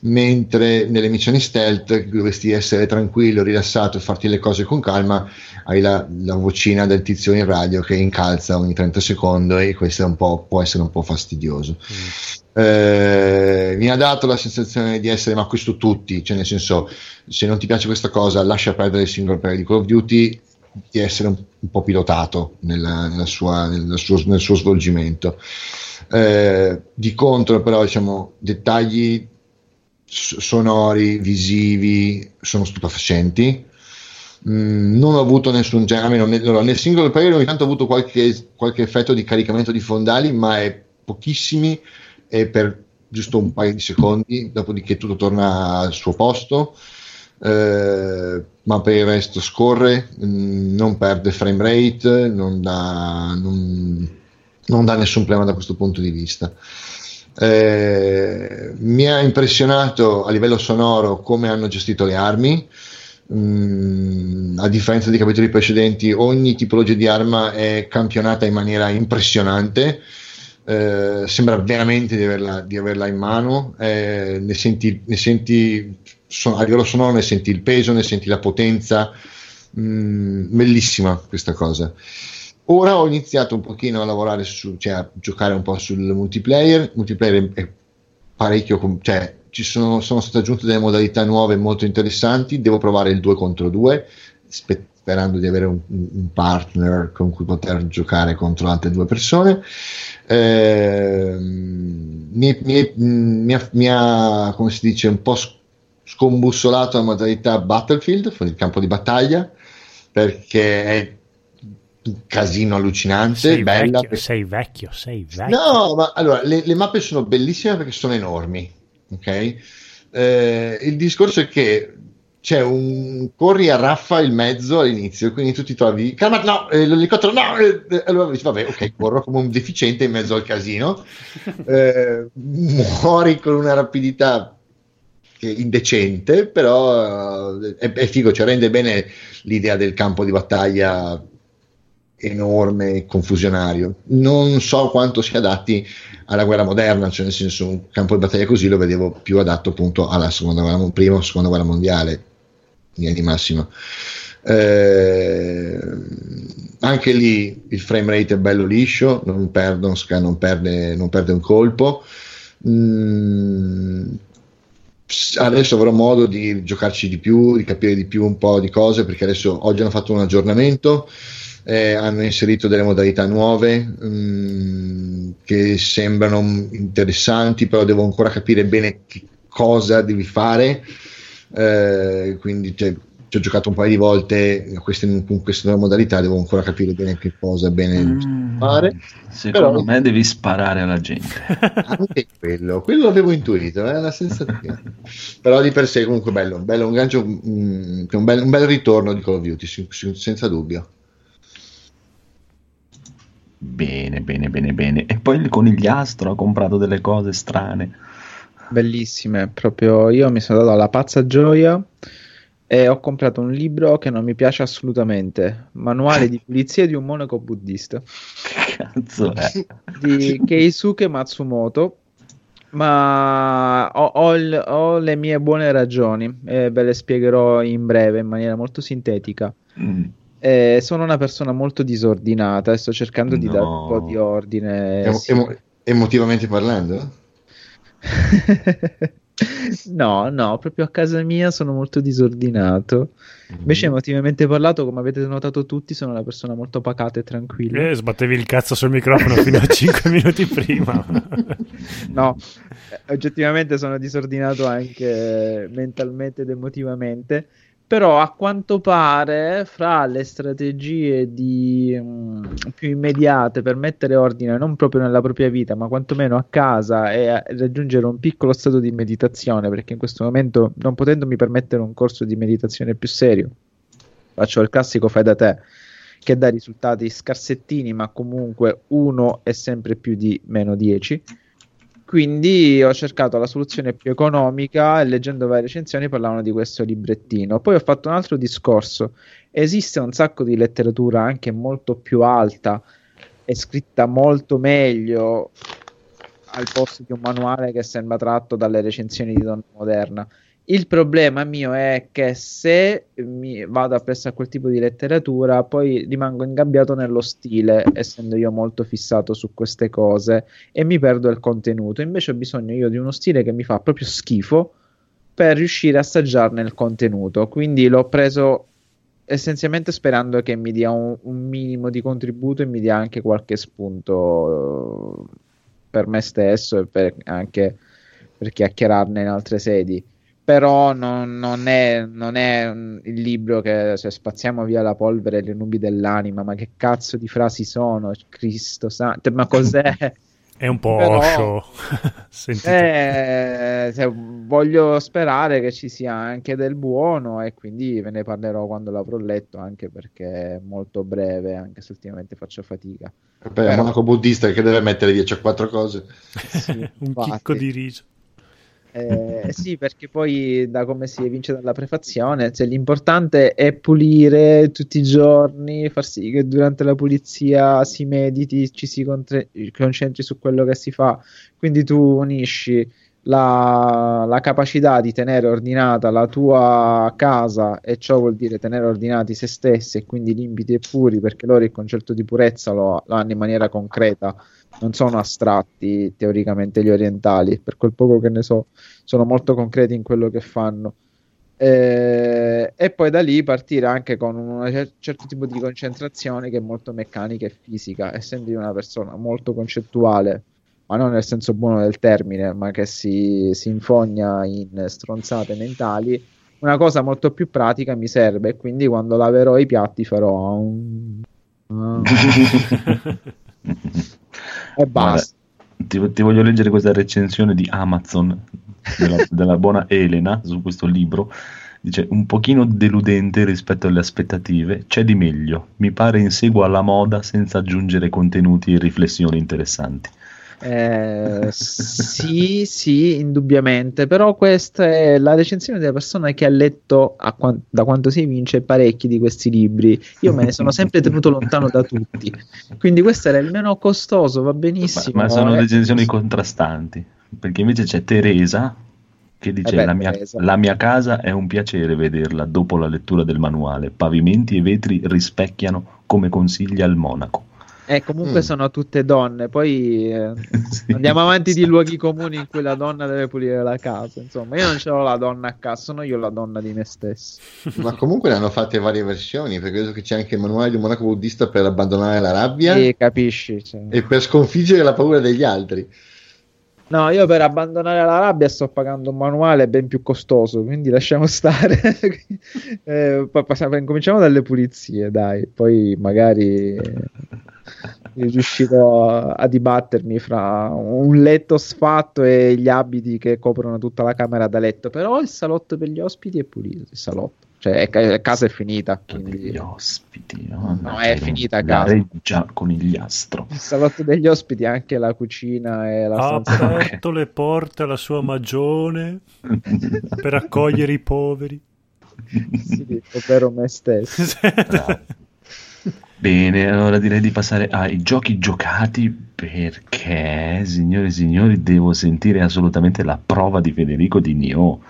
mentre nelle missioni stealth dovresti essere tranquillo, rilassato e farti le cose con calma, hai la, la vocina del tizio in radio che incalza ogni 30 secondi e questo può essere un po' fastidioso. Mm. Eh, mi ha dato la sensazione di essere, ma questo tutti, cioè nel senso, se non ti piace questa cosa, lascia perdere il single player di Call of Duty, di essere un, un po' pilotato nella, nella sua, nel, suo, nel, suo, svolgimento. Eh, di contro, però, diciamo, dettagli sonori, visivi, sono stupefacenti. Mm, non ho avuto nessun genere, almeno nel, single player ogni tanto ho avuto qualche, qualche effetto di caricamento di fondali, ma è pochissimi e per giusto un paio di secondi, dopodiché tutto torna al suo posto. Eh, ma per il resto scorre, mh, mm, non perde frame rate, non dà, non, non dà nessun problema da questo punto di vista. Eh, mi ha impressionato a livello sonoro come hanno gestito le armi. Mm, a differenza dei capitoli precedenti, ogni tipologia di arma è campionata in maniera impressionante. Eh, sembra veramente di averla, di averla in mano. Eh, ne senti, ne senti son, a livello sonoro, ne senti il peso, ne senti la potenza. Mm, bellissima questa cosa. Ora ho iniziato un pochino a lavorare su, cioè a giocare un po' sul multiplayer. Multiplayer è parecchio, cioè ci sono, sono state aggiunte delle modalità nuove molto interessanti. Devo provare il 2 contro 2, spe- sperando di avere un, un, partner con cui poter giocare contro altre due persone. Eh, mi, mi, mi, ha, mi, ha, come si dice, un po' scombussolato la modalità Battlefield, il campo di battaglia, perché è casino allucinante. Sei, bella vecchio, perché... sei vecchio, sei vecchio. No, ma allora le, le mappe sono bellissime perché sono enormi. Ok, eh, il discorso è che c'è un corri a raffa il mezzo all'inizio, quindi tu ti trovi, calma, no, eh, l'elicottero, no, eh, eh allora dici, vabbè, ok, corro come un deficiente in mezzo al casino, eh, muori con una rapidità indecente, però eh, è, è figo, cioè rende bene l'idea del campo di battaglia enorme, confusionario. Non so quanto si adatti alla guerra moderna, cioè nel senso un campo di battaglia così lo vedevo più adatto appunto alla seconda guerra, prima o seconda guerra mondiale, in linea di massima. Eh, anche lì il frame rate è bello liscio, non perde, non perde, non perde un colpo. Mm, adesso avrò modo di giocarci di più, di capire di più un po' di cose perché adesso oggi hanno fatto un aggiornamento eh, hanno inserito delle modalità nuove mh, mm, che sembrano interessanti, però devo ancora capire bene che cosa devi fare. Eh, quindi cioè, ci ho giocato un paio di volte queste, con queste nuove modalità, devo ancora capire bene che cosa bene mm, fare. Secondo Però, me devi sparare alla gente. Anche quello, quello l'avevo intuito, è eh, la sensazione. Però di per sé comunque bello, bello un gancio, mm, un, bel, un bel ritorno di Call of Duty, senza dubbio. Bene, bene, bene, bene. E poi il conigliastro ha comprato delle cose strane. Bellissime, proprio io mi sono dato alla pazza gioia e ho comprato un libro che non mi piace assolutamente, Manuale di pulizia di un monaco buddista. Che cazzo è? Di Keisuke Matsumoto, ma ho, ho, il, ho, le mie buone ragioni e ve le spiegherò in breve, in maniera molto sintetica. Mm. Eh, sono una persona molto disordinata e sto cercando di dare un po' di ordine. Emo- emo- emotivamente parlando? no, no, proprio a casa mia sono molto disordinato. Invece, mm. emotivamente parlato, come avete notato tutti, sono una persona molto pacata e tranquilla. Eh, sbattevi il cazzo sul microfono fino a 5 minuti prima. no, oggettivamente sono disordinato anche mentalmente ed emotivamente però a quanto pare fra le strategie di, um, più immediate per mettere ordine non proprio nella propria vita ma quantomeno a casa e raggiungere un piccolo stato di meditazione perché in questo momento non potendomi permettere un corso di meditazione più serio faccio il classico fai da te che dà risultati scarsettini ma comunque uno è sempre più di meno 10 quindi ho cercato la soluzione più economica e leggendo varie recensioni parlavano di questo librettino. Poi ho fatto un altro discorso. Esiste un sacco di letteratura anche molto più alta e scritta molto meglio al posto di un manuale che sembra tratto dalle recensioni di donna moderna. Il problema mio è che se mi vado appresso a quel tipo di letteratura, poi rimango ingabbiato nello stile, essendo io molto fissato su queste cose, e mi perdo il contenuto. Invece ho bisogno io di uno stile che mi fa proprio schifo per riuscire a assaggiarne il contenuto. Quindi l'ho preso essenzialmente sperando che mi dia un, un minimo di contributo e mi dia anche qualche spunto eh, per me stesso e per, anche per chiacchierarne in altre sedi però non, non, è, non, è, il libro che cioè, spaziamo via la polvere e le nubi dell'anima, ma che cazzo di frasi sono? Cristo santo, ma cos'è? È un po' però, osho. eh, cioè, voglio sperare che ci sia anche del buono e quindi ve ne parlerò quando l'avrò letto, anche perché è molto breve, anche se ultimamente faccio fatica. Beh, però... è monaco buddista che deve mettere 10 a 4 cose. Sì, un infatti. chicco di riso. Eh, sì, perché poi da come si evince dalla prefazione, cioè, l'importante è pulire tutti i giorni, far sì che durante la pulizia si mediti, ci si contre- concentri su quello che si fa. Quindi tu unisci la, la, capacità di tenere ordinata la tua casa e ciò vuol dire tenere ordinati se stessi e quindi limpidi e puri perché loro il concetto di purezza lo, lo hanno in maniera concreta non sono astratti teoricamente gli orientali, per quel poco che ne so, sono molto concreti in quello che fanno. Eh, e poi da lì partire anche con un certo tipo di concentrazione che è molto meccanica e fisica, essendo io una persona molto concettuale, ma non nel senso buono del termine, ma che si, si infogna in stronzate mentali. Una cosa molto più pratica mi serve, e quindi quando laverò i piatti farò un. un... e basta. Ti, ti, voglio leggere questa recensione di Amazon della, della, buona Elena su questo libro. Dice un pochino deludente rispetto alle aspettative, c'è di meglio. Mi pare insegua la moda senza aggiungere contenuti e riflessioni interessanti. Eh, sì, sì, indubbiamente, però questa è la recensione della persona che ha letto qua- da quanto si vince parecchi di questi libri. Io me ne sono sempre tenuto lontano da tutti, quindi questo era il meno costoso, va benissimo. Ma, ma sono eh. recensioni contrastanti, perché invece c'è Teresa che dice eh beh, la, mia, la mia casa è un piacere vederla dopo la lettura del manuale, pavimenti e vetri rispecchiano come consiglia il monaco. E comunque mm. sono tutte donne, poi eh, sì, andiamo avanti di luoghi comuni in cui la donna deve pulire la casa. Insomma, io non ce l'ho la donna a casa, sono io la donna di me stesso. Ma comunque ne hanno fatte varie versioni, perché vedo che c'è anche il manuale di un monaco buddista per abbandonare la rabbia. Sì, capisci. Cioè. E per sconfiggere la paura degli altri. No, io per abbandonare la rabbia sto pagando un manuale ben più costoso, quindi lasciamo stare. eh, passiamo, cominciamo dalle pulizie, dai, poi magari riuscirò a, a, dibattermi fra un letto sfatto e gli abiti che coprono tutta la camera da letto. Però il salotto per gli ospiti è pulito. Il salotto, cioè è, casa è finita. Quindi... Gli ospiti, no? no è finita a casa. Reggia conigliastro. Il salotto degli ospiti, anche la cucina e la ha aperto le porte alla sua magione per accogliere i poveri. sì, ovvero me stesso. Bene, allora direi di passare ai giochi giocati perché, signore e signori, devo sentire assolutamente la prova di Federico di Nio.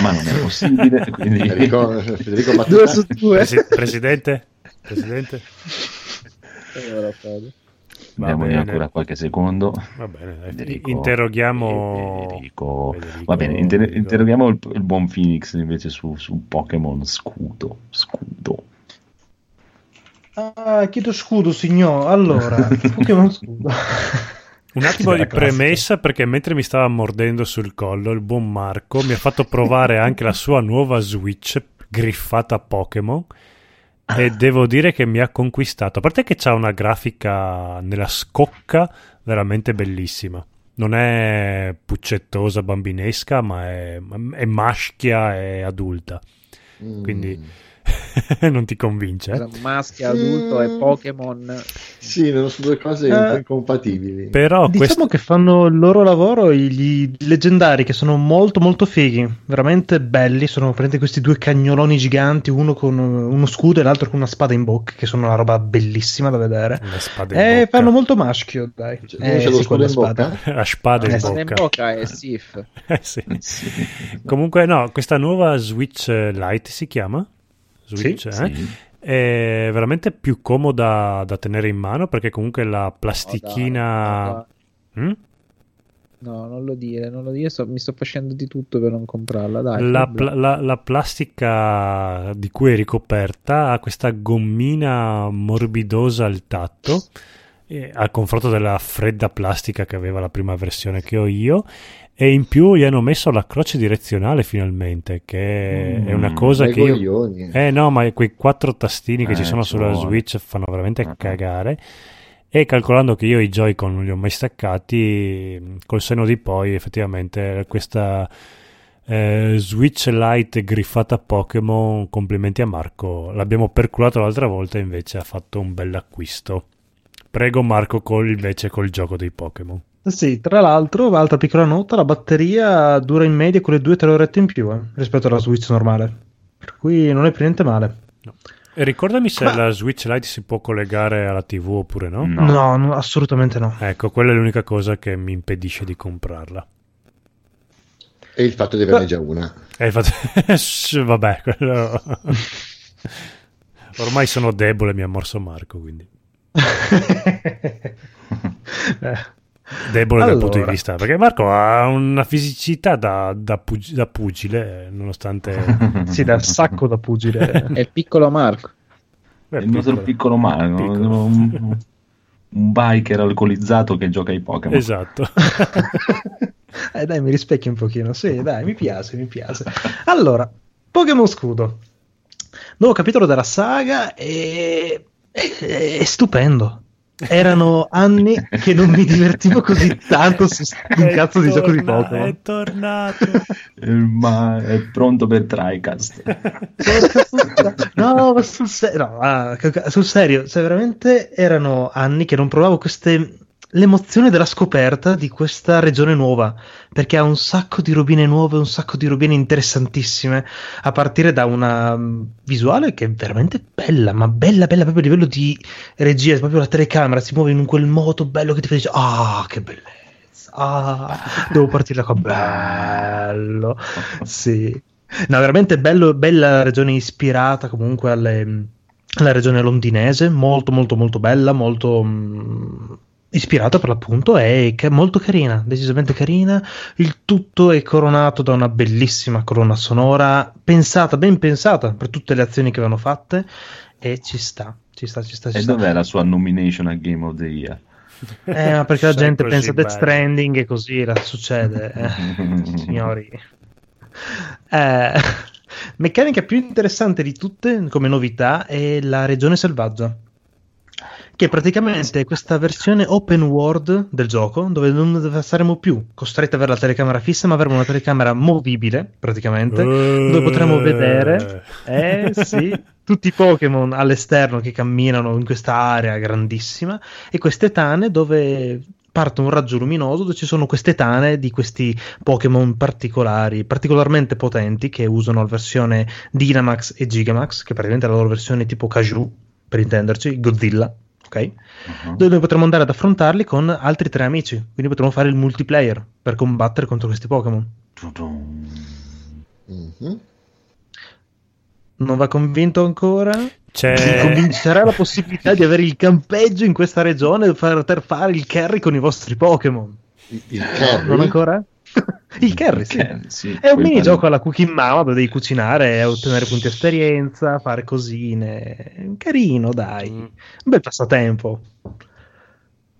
Ma non è possibile, quindi... Federico, Federico due su due. Presi- presidente? Presidente? Allora, Diamogli ancora qualche secondo. Va bene, Federico, interroghiamo Federico. Federico. Va bene, inter- interroghiamo il, il, buon Phoenix invece su, su Pokémon Scudo. Scudo. Ah, chiedo scudo, signor. Allora, Pokémon Scudo. Un attimo di premessa perché mentre mi stava mordendo sul collo il buon Marco mi ha fatto provare anche la sua nuova Switch griffata Pokémon e devo dire che mi ha conquistato. A parte che c'ha una grafica nella scocca veramente bellissima. Non è puccettosa, bambinesca, ma è, è maschia e adulta. Mm. Non ti convince? Eh? Maschio, adulto mm. e Pokémon. Sì, non sono due cose eh, incompatibili. Però diciamo quest... che fanno il loro lavoro gli leggendari che sono molto molto fighi, veramente belli. Sono praticamente questi due cagnoloni giganti, uno con uno scudo e l'altro con una spada in bocca, che sono una roba bellissima da vedere. e eh, fanno molto maschio, dai. Cioè, eh, sì, con la spada. La spada in bocca. in bocca è Sif. eh, sì. sì. Comunque no, questa nuova Switch Lite si chiama? Switch, sì, eh? sì. è veramente più comoda da tenere in mano perché comunque la plastichina... Oh, dai, mm? No, non lo dire, non lo dire, so, mi sto facendo di tutto per non comprarla. Dai, la, pla- la, la, plastica di cui è ricoperta ha questa gommina morbidosa al tatto, eh, al confronto della fredda plastica che aveva la prima versione che ho io, e in più gli hanno messo la croce direzionale finalmente, che mm, è una cosa che io... Eh no, ma quei quattro tastini eh, che ci eh, sono sulla vuole. Switch fanno veramente uh-huh. cagare. E calcolando che io i Joy-Con non li ho mai staccati, col seno di poi effettivamente questa eh, Switch Lite griffata Pokémon, complimenti a Marco, l'abbiamo perculato l'altra volta invece ha fatto un bel acquisto. Prego Marco col, invece col gioco dei Pokémon. Sì, tra l'altro, altra piccola nota, la batteria dura in media quelle 2-3 orette in più eh, rispetto alla Switch normale. Per cui non è per niente male. No. E ricordami se Ma... la Switch Lite si può collegare alla TV oppure no? No, no, no assolutamente no. Ecco, quella è l'unica cosa che mi impedisce di comprarla. E il fatto di averne già una. E il fatto... Vabbè, quello... Ormai sono debole, mi ha morso Marco, quindi... eh. Debole allora. dal punto di vista perché Marco ha una fisicità da, da, pug- da pugile nonostante sì da sacco da pugile. È il piccolo Marco. Beh, il nostro piccolo. Marco piccolo. Un, un, biker alcolizzato che gioca ai Pokémon. Esatto. Eh, dai mi rispecchi un pochino. Sì dai mi piace mi piace. Allora Pokémon Scudo. Nuovo capitolo della saga e è, è stupendo erano anni che non mi divertivo così tanto su un cazzo di gioco di Pokémon. È tornato. Ma è pronto per TriCast. no, ma sul, ser- no, ah, sul serio, cioè veramente erano anni che non provavo queste l'emozione della scoperta di questa regione nuova, perché ha un sacco di robine nuove, un sacco di robine interessantissime, a partire da una mm, visuale che è veramente bella, ma bella, bella proprio a livello di regia, proprio la telecamera si muove in quel modo bello che ti fa dire, ah, che bellezza, ah, devo partire da qua, bello, sì. No, veramente bello, bella regione ispirata comunque alle la regione londinese, molto molto molto bella, molto mh, ispirata per l'appunto che è molto carina, decisamente carina. Il tutto è coronato da una bellissima colonna sonora, pensata, ben pensata per tutte le azioni che avevano fatte e ci sta, ci sta, ci sta. Ci e sta. dov'è la sua nomination a Game of the Year? Eh, ma perché la gente pensa a Death Stranding e così la succede, eh, signori. Eh, meccanica più interessante di tutte come novità è la regione selvaggia che praticamente è questa versione open world del gioco dove non saremo più costretti ad avere la telecamera fissa ma avremo una telecamera movibile praticamente uh... dove potremo vedere eh sì tutti i Pokémon all'esterno che camminano in questa area grandissima e queste tane dove parte un raggio luminoso dove ci sono queste tane di questi Pokémon particolari, particolarmente potenti che usano la versione Dynamax e Gigamax, che praticamente è la loro versione tipo Kaju, per intenderci, Godzilla ok? Uh-huh. Dove noi potremo andare ad affrontarli con altri tre amici. Quindi potremo fare il multiplayer per combattere contro questi Pokémon. Uh-huh. Non va convinto ancora? C'è... Comincerà la possibilità di avere il campeggio in questa regione per poter fare il carry con i vostri Pokémon. Il carry? Non ancora? il carry, sì. Sì. È un minigioco alla Cooking Mama dove devi cucinare, ottenere punti esperienza, fare cosine. Carino, dai. Mm. Un bel passatempo.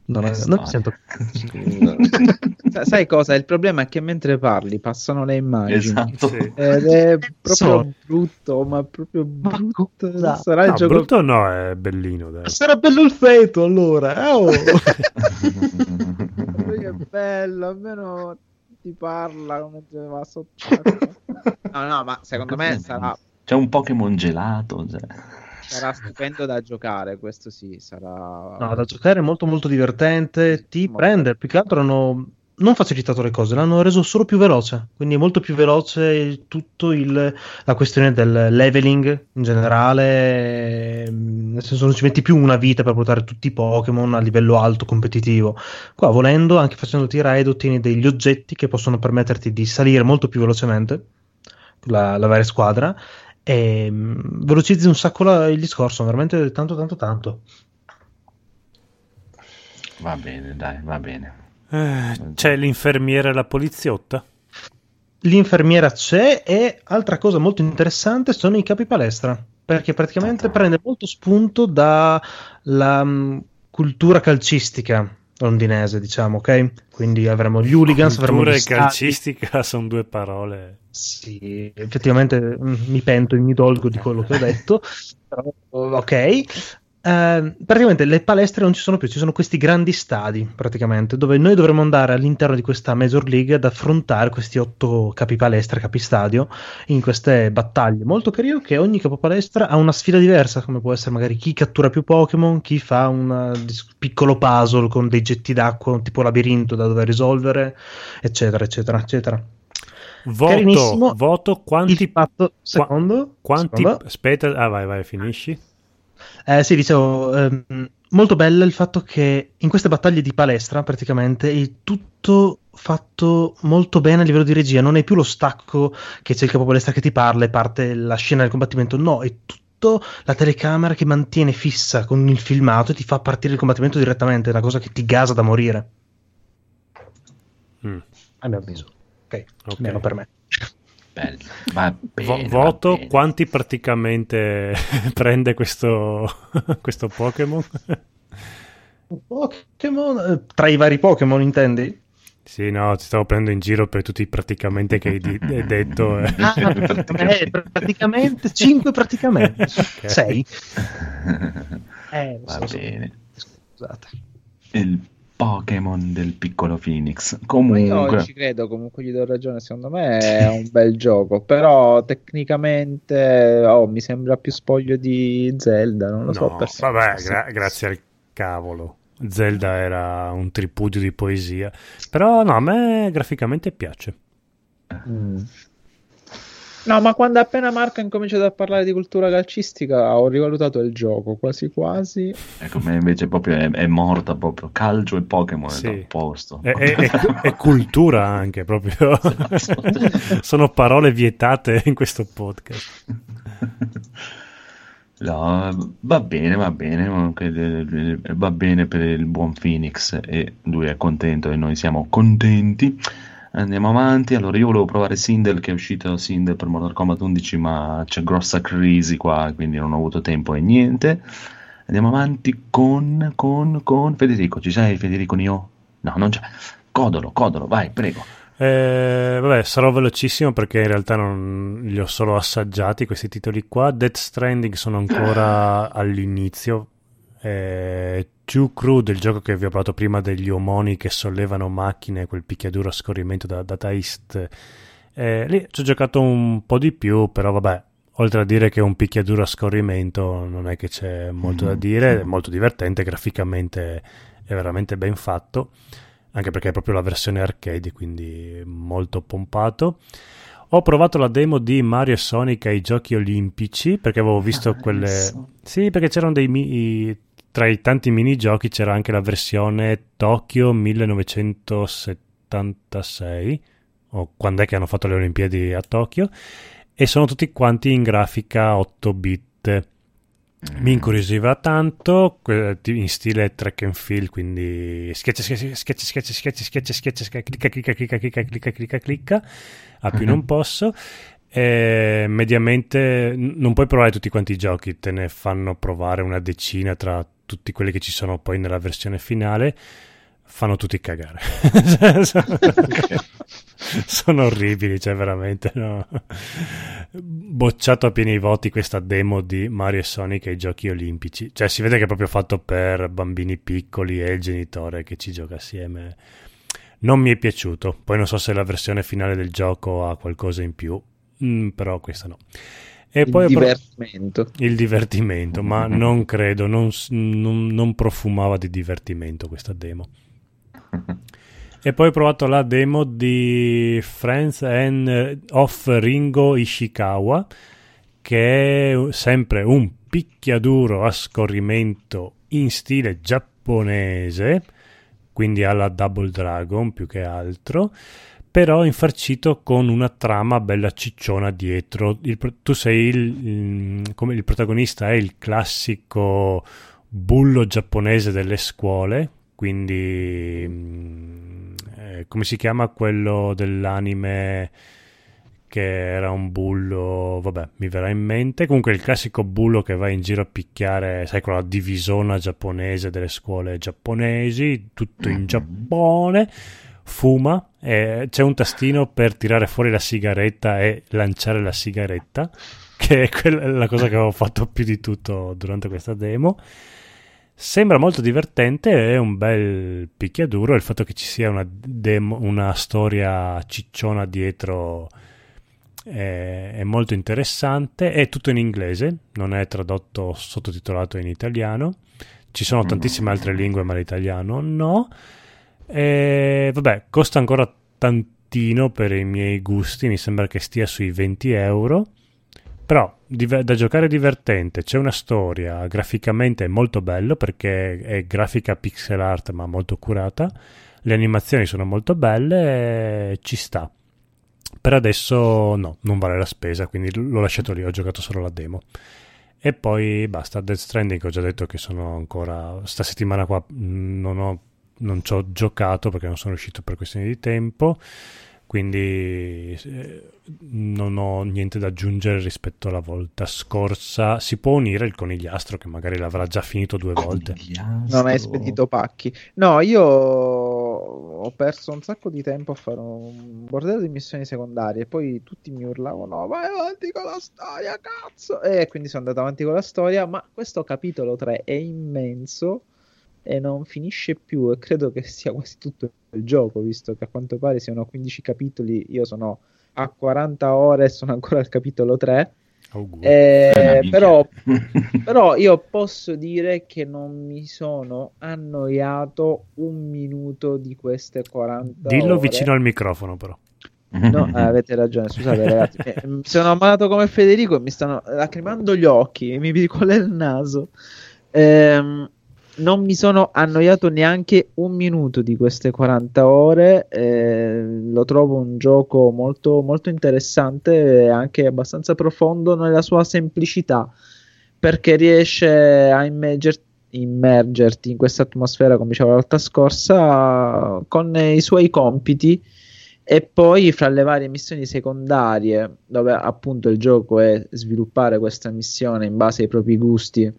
Non, è, non mi sento. Sai cosa? Il problema è che mentre parli passano le immagini. Esatto. Ed è proprio so. brutto, ma proprio brutto. Ma Sarà no, il gioco. brutto no, è bellino. Dai. Sarà bello il feto allora. Oh. che bello, almeno ti parla mentre va sotto. no, no, ma secondo me sarà. C'è un Pokémon gelato. Cioè. Sarà stupendo da giocare, questo sì, sarà... No, da giocare è molto molto divertente, ti molto prende, più che altro hanno non facilitato le cose, l'hanno reso solo più veloce, quindi è molto più veloce tutto il, la questione del leveling in generale, nel senso non ci metti più una vita per portare tutti i Pokémon a livello alto competitivo. Qua volendo, anche facendoti raid, ottieni degli oggetti che possono permetterti di salire molto più velocemente la, la varia squadra e um, velocizzi un sacco la, il discorso, veramente tanto tanto tanto. Va bene, dai, va bene. Eh, c'è l'infermiera e la poliziotta? L'infermiera c'è e altra cosa molto interessante sono i capi palestra, perché praticamente prende molto spunto dalla um, cultura calcistica londinese, diciamo, ok? Quindi avremo gli hooligans, avremo gli e calcistica sono due parole. Sì, effettivamente mm, mi pento e mi dolgo di quello che ho detto. Però, ok, Uh, praticamente le palestre non ci sono più, ci sono questi grandi stadi praticamente dove noi dovremo andare all'interno di questa Major League ad affrontare questi otto capi palestra, capi stadio in queste battaglie. Molto carino che ogni capo palestra ha una sfida diversa, come può essere magari chi cattura più Pokémon, chi fa un piccolo puzzle con dei getti d'acqua, tipo labirinto da dover risolvere, eccetera, eccetera, eccetera. Voto, voto quanti... Fatto, secondo? Quanti... Secondo? Aspetta, ah vai, vai, finisci. Eh, sì, dicevo, ehm, molto bello il fatto che in queste battaglie di palestra praticamente è tutto fatto molto bene a livello di regia, non è più lo stacco che c'è il capo palestra che ti parla e parte la scena del combattimento, no, è tutto la telecamera che mantiene fissa con il filmato e ti fa partire il combattimento direttamente, è una cosa che ti gasa da morire. Mm. A mio avviso. Ok, okay. almeno per me. Bello. Va bene, voto va bene. quanti praticamente prende questo, questo Pokémon? Pokémon eh, tra i vari Pokémon intendi? Sì, no, ti stavo prendendo in giro per tutti praticamente che hai, di- hai detto. Eh. Ah, eh, praticamente 5 praticamente. 6. Okay. Eh, Va so, bene. Scusate. Il Pokémon del piccolo Phoenix. Comunque, io ci credo, comunque gli do ragione. Secondo me è un bel gioco, però tecnicamente oh, mi sembra più spoglio di Zelda. Non lo no, so. Per vabbè, gra- grazie al cavolo. Zelda era un tripudio di poesia, però no, a me graficamente piace. Mm. No, ma quando appena Marco ha incominciato a parlare di cultura calcistica ho rivalutato il gioco, quasi quasi. Ecco, me invece proprio è, è morta proprio, calcio e Pokémon sì. è posto. È, è, è, cultura anche proprio. Sono parole vietate in questo podcast. No, va bene, va bene, va bene per il buon Phoenix e lui è contento e noi siamo contenti. Andiamo avanti, allora io volevo provare Sindel che è uscito Sindel per Mortal Kombat 11 ma c'è grossa crisi qua quindi non ho avuto tempo e niente. Andiamo avanti con, con, con Federico, ci sei Federico Nio? No, non c'è. Codolo, Codolo, vai, prego. Eh, vabbè, sarò velocissimo perché in realtà non li ho solo assaggiati questi titoli qua. Death Stranding sono ancora all'inizio. Eh, Too Crude, il gioco che vi ho parlato prima degli omoni che sollevano macchine, quel picchiaduro a scorrimento da Data East. Eh, lì ci ho giocato un po' di più, però vabbè, oltre a dire che è un picchiaduro a scorrimento non è che c'è molto da mm. dire, è molto divertente, graficamente è veramente ben fatto anche perché è proprio la versione arcade, quindi molto pompato. Ho provato la demo di Mario e Sonic ai giochi olimpici perché avevo visto ah, quelle. Sì, perché c'erano dei. Mi... Tra i tanti minigiochi c'era anche la versione Tokyo 1976, o quando è che hanno fatto le Olimpiadi a Tokyo, e sono tutti quanti in grafica 8 bit. Mi incuriosiva tanto in stile track and field quindi schiaccia schiaccia schiaccia schiaccia schiaccia schiaccia schiaccia clicca clicca clicca clicca clicca clicca clicca a più non posso. E mediamente non puoi provare tutti quanti i giochi te ne fanno provare una decina tra tutti quelli che ci sono poi nella versione finale fanno tutti cagare. sono orribili, cioè veramente no. bocciato a pieni voti questa demo di Mario e Sonic ai giochi olimpici. Cioè si vede che è proprio fatto per bambini piccoli e il genitore che ci gioca assieme. Non mi è piaciuto. Poi non so se la versione finale del gioco ha qualcosa in più, mm, però questa no. E il poi divertimento. Pro- il divertimento, ma non credo, non, non, non profumava di divertimento questa demo. E poi ho provato la demo di Friends and of Ringo Ishikawa, che è sempre un picchiaduro a scorrimento in stile giapponese, quindi alla Double Dragon più che altro, però infarcito con una trama bella cicciona dietro. Il, tu sei il, il, come il protagonista è il classico bullo giapponese delle scuole, quindi mm, eh, come si chiama quello dell'anime che era un bullo, vabbè, mi verrà in mente. Comunque il classico bullo che va in giro a picchiare, sai, quella divisona giapponese delle scuole giapponesi, tutto in Giappone, fuma, e c'è un tastino per tirare fuori la sigaretta e lanciare la sigaretta, che è quella, la cosa che avevo fatto più di tutto durante questa demo. Sembra molto divertente, è un bel picchiaduro. Il fatto che ci sia una, demo, una storia cicciona dietro è, è, molto interessante. È tutto in inglese, non è tradotto sottotitolato in italiano. Ci sono mm. tantissime altre lingue, ma l'italiano no. E, vabbè, costa ancora tantino per i miei gusti. Mi sembra che stia sui 20 euro però da giocare divertente, c'è una storia, graficamente è molto bello perché è grafica pixel art ma molto curata, le animazioni sono molto belle e ci sta. Per adesso no, non vale la spesa, quindi l'ho lasciato lì, ho giocato solo la demo. E poi basta, Death Stranding ho già detto che sono ancora, sta settimana qua non, ho, non ci ho giocato perché non sono riuscito per questioni di tempo quindi eh, non ho niente da aggiungere rispetto alla volta scorsa. Si può unire il conigliastro che magari l'avrà già finito due volte. Non hai spedito pacchi. No, io ho perso un sacco di tempo a fare un bordello di missioni secondarie e poi tutti mi urlavano vai avanti con la storia, cazzo! E quindi sono andato avanti con la storia, ma questo capitolo 3 è immenso e non finisce più e credo che sia quasi tutto il gioco visto che a quanto pare siano 15 capitoli io sono a 40 ore e sono ancora al capitolo 3 eh, però, però, io posso dire che non mi sono annoiato un minuto di queste 40 dillo ore. vicino al microfono però. No, eh, avete ragione, scusate ragazzi, mi sono ammalato come Federico e mi stanno lacrimando gli occhi, mi picola il naso. Ehm, non mi sono annoiato neanche un minuto di queste 40 ore. Eh, lo trovo un gioco molto, molto interessante e anche abbastanza profondo nella sua semplicità. perché riesce a immergerti immergerti in questa atmosfera, come dicevo la volta scorsa, con i suoi compiti e poi fra le varie missioni secondarie, dove appunto il gioco è sviluppare questa missione in base ai propri gusti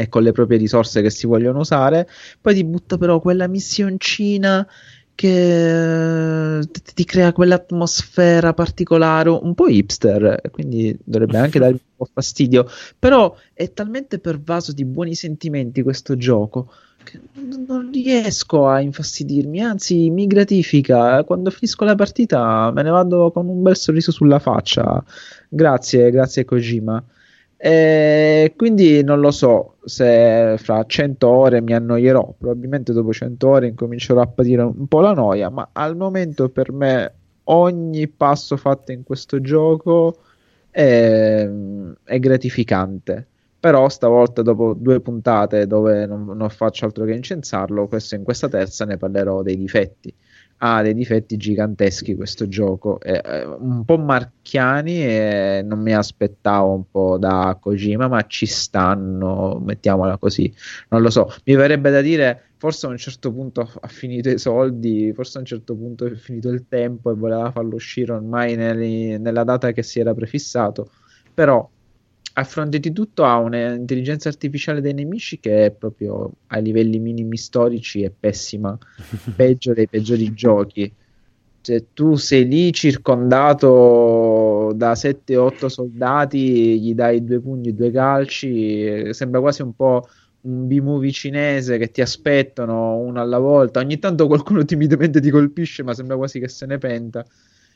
e con le proprie risorse che si vogliono usare, poi ti butta però quella missioncina che ti crea quell'atmosfera particolare, un po' hipster, quindi dovrebbe anche darmi un po' fastidio, però è talmente pervaso di buoni sentimenti questo gioco che non riesco a infastidirmi, anzi mi gratifica. Quando finisco la partita me ne vado con un bel sorriso sulla faccia. Grazie, grazie Kojima. E quindi non lo so se fra 100 ore mi annoierò, probabilmente dopo 100 ore incomincerò a patire un po' la noia, ma al momento per me ogni passo fatto in questo gioco è, è gratificante. Però stavolta dopo due puntate dove non, non faccio altro che incensarlo, questo in questa terza ne parlerò dei difetti ha dei difetti giganteschi questo gioco, eh, un po' marchiani e non mi aspettavo un po' da Kojima, ma ci stanno, mettiamola così. Non lo so, mi verrebbe da dire forse a un certo punto ha finito i soldi, forse a un certo punto è finito il tempo e voleva farlo uscire ormai nel, nella data che si era prefissato, però a fronte di tutto ha un'intelligenza artificiale dei nemici che è proprio a livelli minimi storici è pessima, peggio dei peggiori giochi. Cioè, tu sei lì circondato da 7-8 soldati, gli dai due pugni, due calci, sembra quasi un po' un B-movie cinese che ti aspettano uno alla volta. Ogni tanto qualcuno timidamente ti colpisce, ma sembra quasi che se ne penta.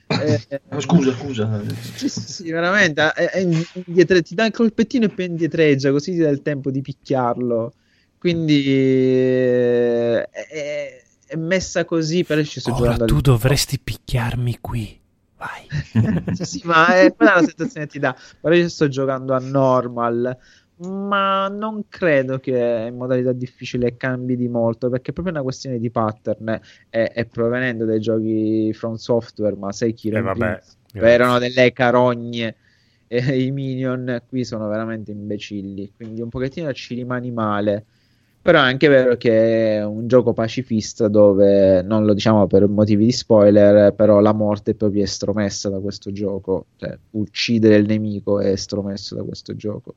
Eh, scusa, scusa. Sì, sì, veramente. È, è indietro, ti dà il colpettino e poi indietreggia, così ti dà il tempo di picchiarlo. Quindi è, è messa così, però ci sto Ora tu dovresti picchiarmi qui. Vai. sì, ma è quella la sensazione che ti dà. Però io sto giocando a normal ma non credo che in modalità difficile cambi di molto perché è proprio una questione di pattern e, e provenendo dai giochi from software ma sai chi eh, erano delle carogne e i minion qui sono veramente imbecilli quindi un pochettino ci rimani male. Però è anche vero che è un gioco pacifista dove non lo diciamo per motivi di spoiler però la morte è proprio estromessa da questo gioco cioè uccidere il nemico è estromesso da questo gioco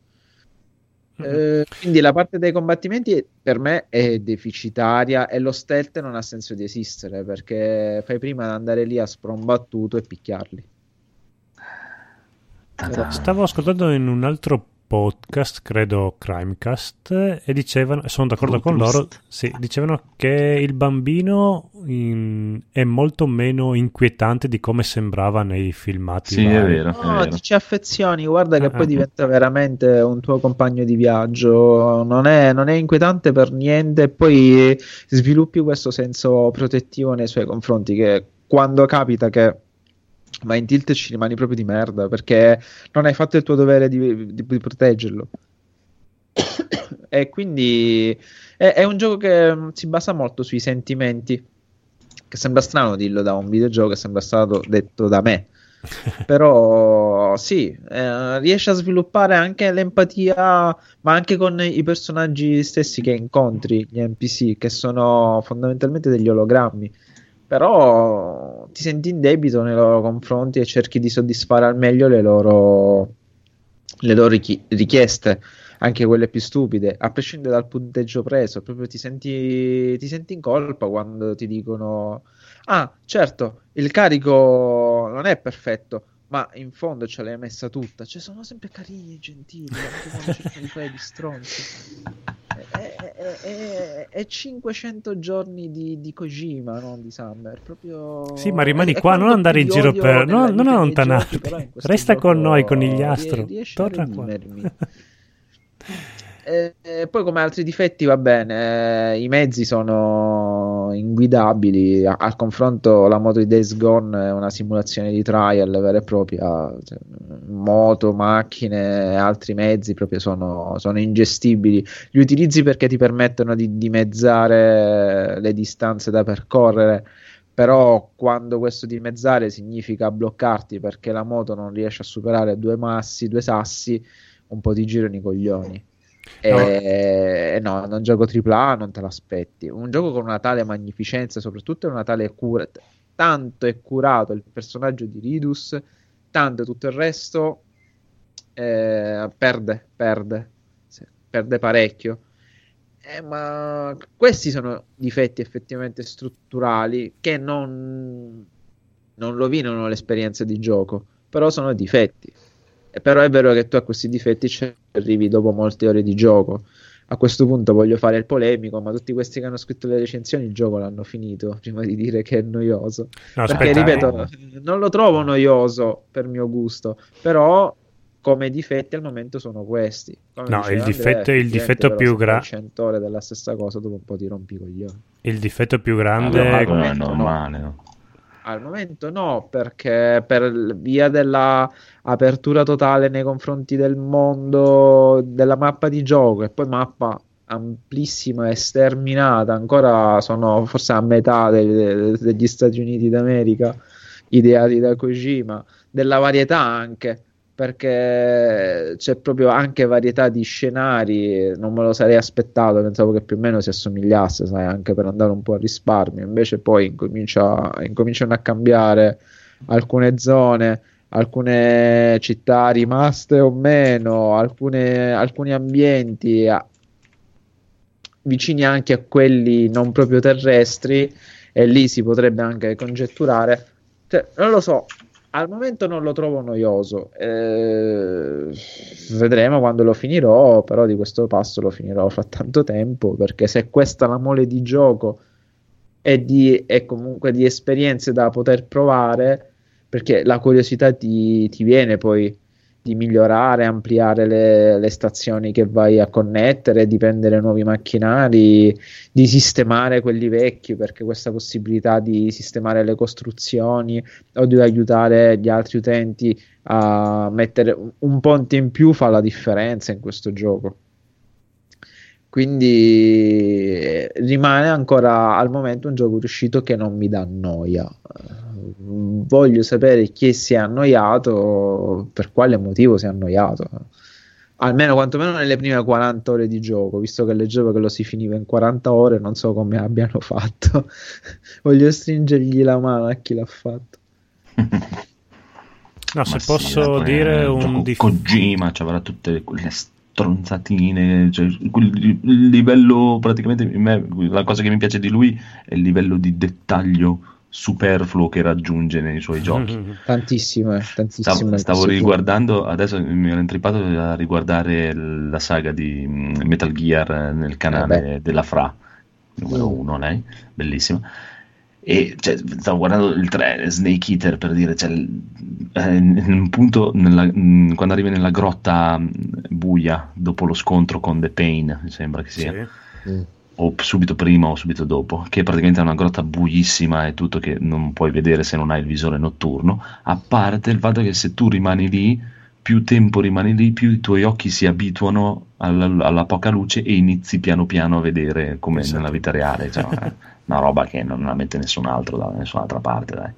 eh, quindi la parte dei combattimenti per me è deficitaria e lo stealth non ha senso di esistere perché fai prima di andare lì a sprombattuto e picchiarli. Stavo ascoltando in un altro podcast, credo Crimecast, e dicevano, sono d'accordo con loro, sì, dicevano che il bambino in, è molto meno inquietante di come sembrava nei filmati. Sì, vari. è vero. No, è vero. ti ci affezioni, guarda che uh-huh. poi diventa veramente un tuo compagno di viaggio, non è, non è inquietante per niente, e poi sviluppi questo senso protettivo nei suoi confronti che quando capita che ma in tilt ci rimani proprio di merda perché non hai fatto il tuo dovere di, di, di proteggerlo. e quindi è, è, un gioco che mm, si basa molto sui sentimenti. Che sembra strano dirlo da un videogioco che sembra stato detto da me. Però sì, eh, riesce a sviluppare anche l'empatia, ma anche con i personaggi stessi che incontri, gli NPC, che sono fondamentalmente degli ologrammi però ti senti in debito nei loro confronti e cerchi di soddisfare al meglio le loro, le loro richi- richieste, anche quelle più stupide, a prescindere dal punteggio preso, proprio ti senti, ti senti in colpa quando ti dicono ah certo il carico non è perfetto ma in fondo ce l'hai messa tutta. Cioè, sono sempre carini e gentili, anche quando cercano di fare di stronzi. È, è, è, è, 500 giorni di, di Kojima, non di Summer. Proprio... Sì, ma rimani qua, non andare in giro per... No, non allontanarti. Resta con noi, conigliastro. Torna qua. E, e poi come altri difetti va bene, eh, i mezzi sono inguidabili, a, al confronto la moto di Days Gone è una simulazione di trial vera e propria, cioè, moto, macchine, altri mezzi proprio sono, sono, ingestibili, li utilizzi perché ti permettono di dimezzare le distanze da percorrere però quando questo dimezzare significa bloccarti perché la moto non riesce a superare due massi, due sassi, un po' ti girano i coglioni. E no. no, non gioco AAA non te l'aspetti. Un gioco con una tale magnificenza, soprattutto una tale cura, tanto è curato il personaggio di Ridus, tanto tutto il resto eh, perde, perde, perde parecchio. Eh, ma questi sono difetti effettivamente strutturali che non, non rovinano l'esperienza di gioco, però sono difetti. E però è vero che tu a questi difetti ci arrivi dopo molte ore di gioco. A questo punto voglio fare il polemico, ma tutti questi che hanno scritto le recensioni il gioco l'hanno finito prima di dire che è noioso. No, Perché aspetta, ripeto, eh. non lo trovo noioso per mio gusto, però come difetti al momento sono questi. Come no, il difetto, il difetto più grande... 100 ore della stessa cosa, dopo un po' ti rompi coglioni. Il difetto più grande... Allora, è normale, no. Al momento no, perché per via dell'apertura totale nei confronti del mondo, della mappa di gioco, e poi mappa amplissima e sterminata, ancora sono forse a metà de- de- degli Stati Uniti d'America, ideati da Kojima, della varietà anche perché c'è proprio anche varietà di scenari, non me lo sarei aspettato, pensavo che più o meno si assomigliasse, sai, anche per andare un po' a risparmio, invece poi incomincia, incominciano a cambiare alcune zone, alcune città rimaste o meno, alcune, alcuni ambienti a, vicini anche a quelli non proprio terrestri e lì si potrebbe anche congetturare, cioè, non lo so, al momento non lo trovo noioso. Eh, vedremo quando lo finirò, però di questo passo lo finirò fra tanto tempo, perché se questa è la mole di gioco e, di, comunque di esperienze da poter provare, perché la curiosità ti, ti viene poi di migliorare, ampliare le, le, stazioni che vai a connettere, di prendere nuovi macchinari, di sistemare quelli vecchi, perché questa possibilità di sistemare le costruzioni o di aiutare gli altri utenti a mettere un ponte in più fa la differenza in questo gioco. Quindi rimane ancora al momento un gioco riuscito che non mi dà noia voglio sapere chi si è annoiato, per quale motivo si è annoiato. Almeno quantomeno nelle prime 40 ore di gioco, visto che leggevo che lo si finiva in 40 ore, non so come abbiano fatto. voglio stringergli la mano a chi l'ha fatto. No, se sì, posso dire un dif- Kojima ci avrà tutte quelle stronzatine, cioè, il livello praticamente la cosa che mi piace di lui è il livello di dettaglio superfluo che raggiunge nei suoi giochi. Tantissimo, tantissimo. Stavo, stavo riguardando, adesso mi ero intrippato a riguardare la saga di mm, Metal Gear nel canale eh della Fra, numero mm. uno, lei, bellissima. E cioè, stavo guardando il 3, Snake Eater per dire, cioè, eh, un punto nella, mm, quando arrivi nella grotta buia dopo lo scontro con The Pain, mi sembra che sia. Sì. Mm o subito prima o subito dopo, che praticamente è una grotta buissima e tutto che non puoi vedere se non hai il visore notturno, a parte il fatto che se tu rimani lì, più tempo rimani lì, più i tuoi occhi si abituano alla, alla poca luce e inizi piano piano a vedere come esatto. nella vita reale, cioè, una roba che non la mette nessun altro da nessun'altra parte, dai.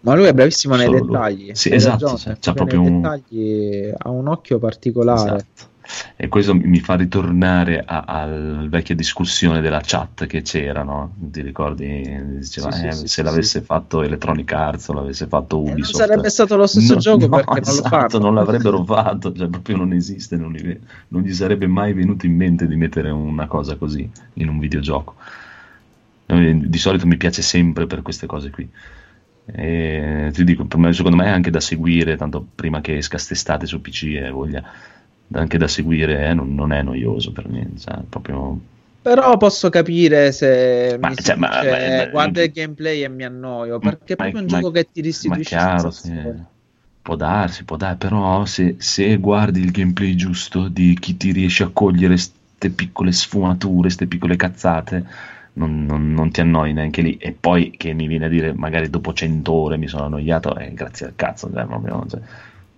Ma lui è bravissimo nei Solo dettagli. Sì, esatto, John, c'ha proprio un... dettagli, ha un occhio particolare. Esatto e questo mi fa ritornare alla vecchia discussione della chat che c'era, no? Ti ricordi? Diceva, sì, eh, sì, se sì, l'avesse fatto Electronic Arts o l'avesse fatto Ubisoft. Eh, non sarebbe stato lo stesso no, gioco no, perché esatto, non lo esatto, non l'avrebbero fatto, cioè proprio non esiste, non gli, non gli sarebbe mai venuto in mente di mettere una cosa così in un videogioco. Di solito mi piace sempre per queste cose qui. E ti dico, secondo me è anche da seguire, tanto prima che esca quest'estate su PC e voglia anche da seguire, eh, non, non, è noioso per me, cioè, proprio... Però posso capire se ma, mi cioè, ma, ma, guarda il gameplay e mi annoio, perché è proprio un gioco che ti restituisce ma chiaro, sì. Può darsi, può darsi, però se, se, guardi il gameplay giusto di chi ti riesce a cogliere queste piccole sfumature, queste piccole cazzate, non, non, non, ti annoi neanche lì. E poi che mi viene a dire, magari dopo 100 ore mi sono annoiato, eh, grazie al cazzo, cioè, proprio, cioè,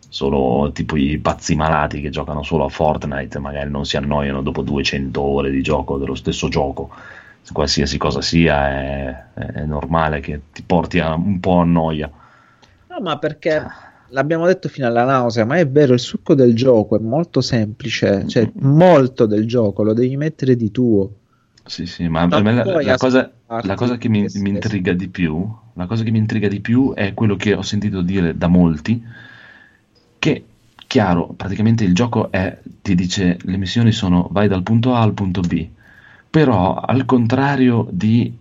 solo tipo i pazzi malati che giocano solo a Fortnite magari non si annoiano dopo 200 ore di gioco dello stesso gioco. Qualsiasi cosa sia è, è normale che ti porti a, un po' a noia. No ma perché l'abbiamo detto fino alla nausea, ma è vero, il succo del gioco è molto semplice, cioè molto del gioco lo devi mettere di tuo. Sì, sì, ma per me la, la, cosa, la cosa che mi, mi, intriga di più, la cosa che mi intriga di più è quello che ho sentito dire da molti, che chiaro, praticamente il gioco è, ti dice le missioni sono vai dal punto A al punto B, però al contrario di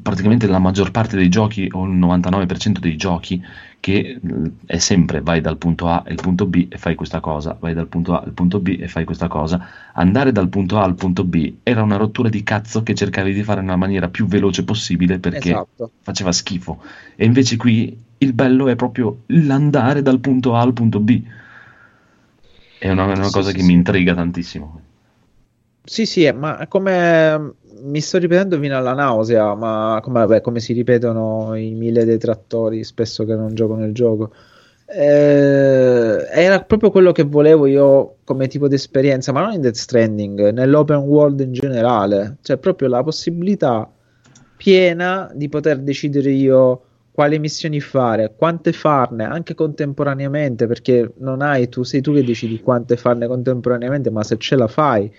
praticamente la maggior parte dei giochi o il 99% dei giochi che è sempre vai dal punto A al punto B e fai questa cosa, vai dal punto A al punto B e fai questa cosa. Andare dal punto A al punto B era una rottura di cazzo che cercavi di fare nella maniera più veloce possibile perché esatto. faceva schifo. E invece qui il bello è proprio l'andare dal punto A al punto B. È una, una cosa sì, che sì. mi intriga tantissimo. Sì, sì, ma come mi sto ripetendo fino alla nausea, ma come, vabbè, come si ripetono i mille detrattori spesso che non giocano il gioco. Eh, era proprio quello che volevo io come tipo di esperienza, ma non in Death Stranding, nell'open world in generale, cioè proprio la possibilità piena di poter decidere io quali missioni fare, quante farne, anche contemporaneamente, perché non hai tu, sei tu che decidi quante farne contemporaneamente, ma se ce la fai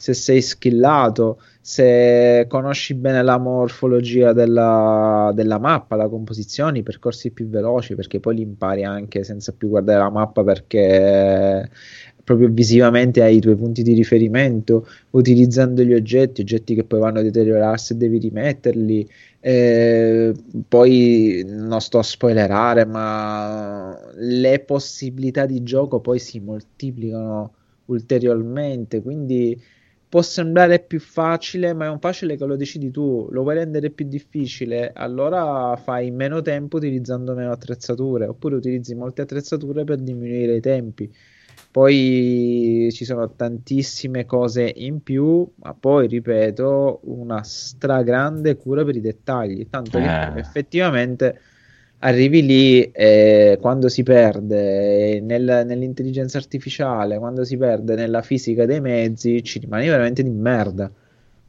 se sei skillato, se conosci bene la morfologia della, della mappa, la composizione, i percorsi più veloci, perché poi li impari anche senza più guardare la mappa perché proprio visivamente hai i tuoi punti di riferimento, utilizzando gli oggetti, oggetti che poi vanno a deteriorarsi e devi rimetterli. Eh, poi non sto a spoilerare, ma le possibilità di gioco poi si moltiplicano ulteriormente, quindi può sembrare più facile, ma è un facile che lo decidi tu. Lo vuoi rendere più difficile, allora fai meno tempo utilizzando meno attrezzature, oppure utilizzi molte attrezzature per diminuire i tempi. Poi ci sono tantissime cose in più, ma poi ripeto, una stragrande cura per i dettagli. Tanto eh. che effettivamente arrivi lì e quando si perde nel, nell'intelligenza artificiale, quando si perde nella fisica dei mezzi, ci rimani veramente di merda.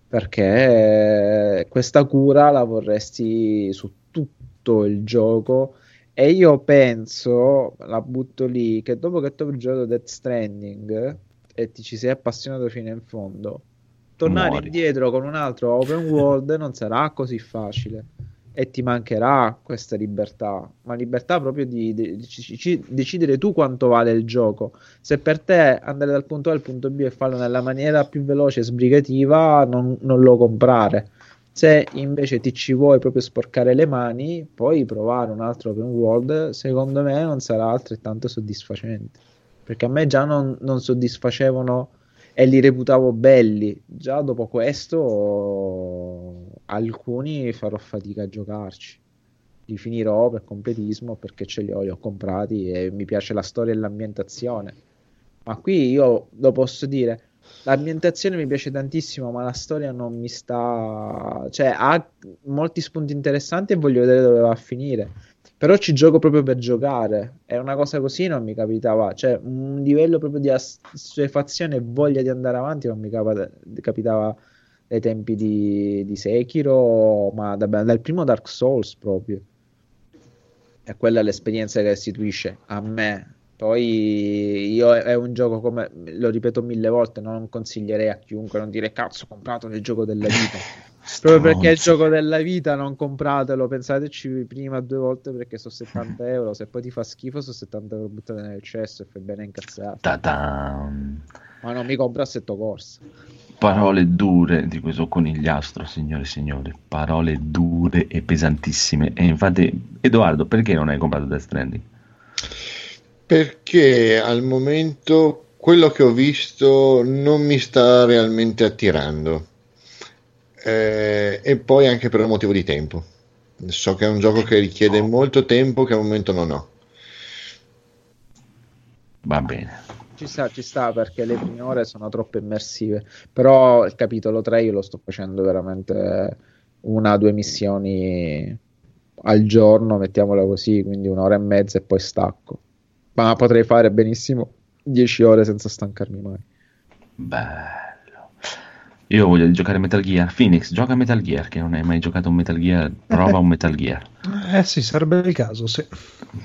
Perché questa cura la vorresti su tutto il gioco. E io penso, la butto lì, che dopo che tu hai giocato Death Stranding e ti ci sei appassionato fino in fondo, tornare Muori. indietro con un altro open world non sarà così facile e ti mancherà questa libertà, ma libertà proprio di, di, di, decidere tu quanto vale il gioco. Se per te andare dal punto A al punto B e farlo nella maniera più veloce e sbrigativa, non, non lo comprare. Se invece ti ci vuoi proprio sporcare le mani, puoi provare un altro open world, secondo me non sarà altrettanto soddisfacente. Perché a me già non, non soddisfacevano e li reputavo belli. Già dopo questo alcuni farò fatica a giocarci. Li finirò per completismo perché ce li ho, li ho comprati e mi piace la storia e l'ambientazione. Ma qui io lo posso dire, l'ambientazione mi piace tantissimo, ma la storia non mi sta... cioè ha molti spunti interessanti e voglio vedere dove va a finire. Però ci gioco proprio per giocare. E una cosa così non mi capitava. Cioè un livello proprio di assuefazione e voglia di andare avanti non mi capitava dai tempi di, di Sekiro ma da, dal primo Dark Souls proprio. E quella è l'esperienza che restituisce a me poi io è un gioco come lo ripeto mille volte non consiglierei a chiunque non dire cazzo ho comprato il gioco della vita Proprio perché è il gioco della vita, non compratelo, pensateci prima due volte perché sono 70 euro, se poi ti fa schifo sono 70 euro buttate nel cesso e fai bene incazzato. Ma non mi compro assetto corsa. Parole dure di questo conigliastro, signore e signori, parole dure e pesantissime. E infatti, Edoardo, perché non hai comprato Death Stranding? Perché al momento quello che ho visto non mi sta realmente attirando eh, e poi anche per un motivo di tempo. So che è un gioco che richiede molto tempo che al momento non ho. Va bene. Ci sta, ci sta perché le prime ore sono troppo immersive. Però il capitolo 3 io lo sto facendo veramente una o due missioni al giorno, mettiamola così, quindi un'ora e mezza e poi stacco. Ma potrei fare benissimo 10 ore senza stancarmi mai. Beh. Io voglio giocare Metal Gear. Phoenix, gioca Metal Gear, che non hai mai giocato un Metal Gear, prova un Metal Gear. Eh sì, sarebbe il caso, sì.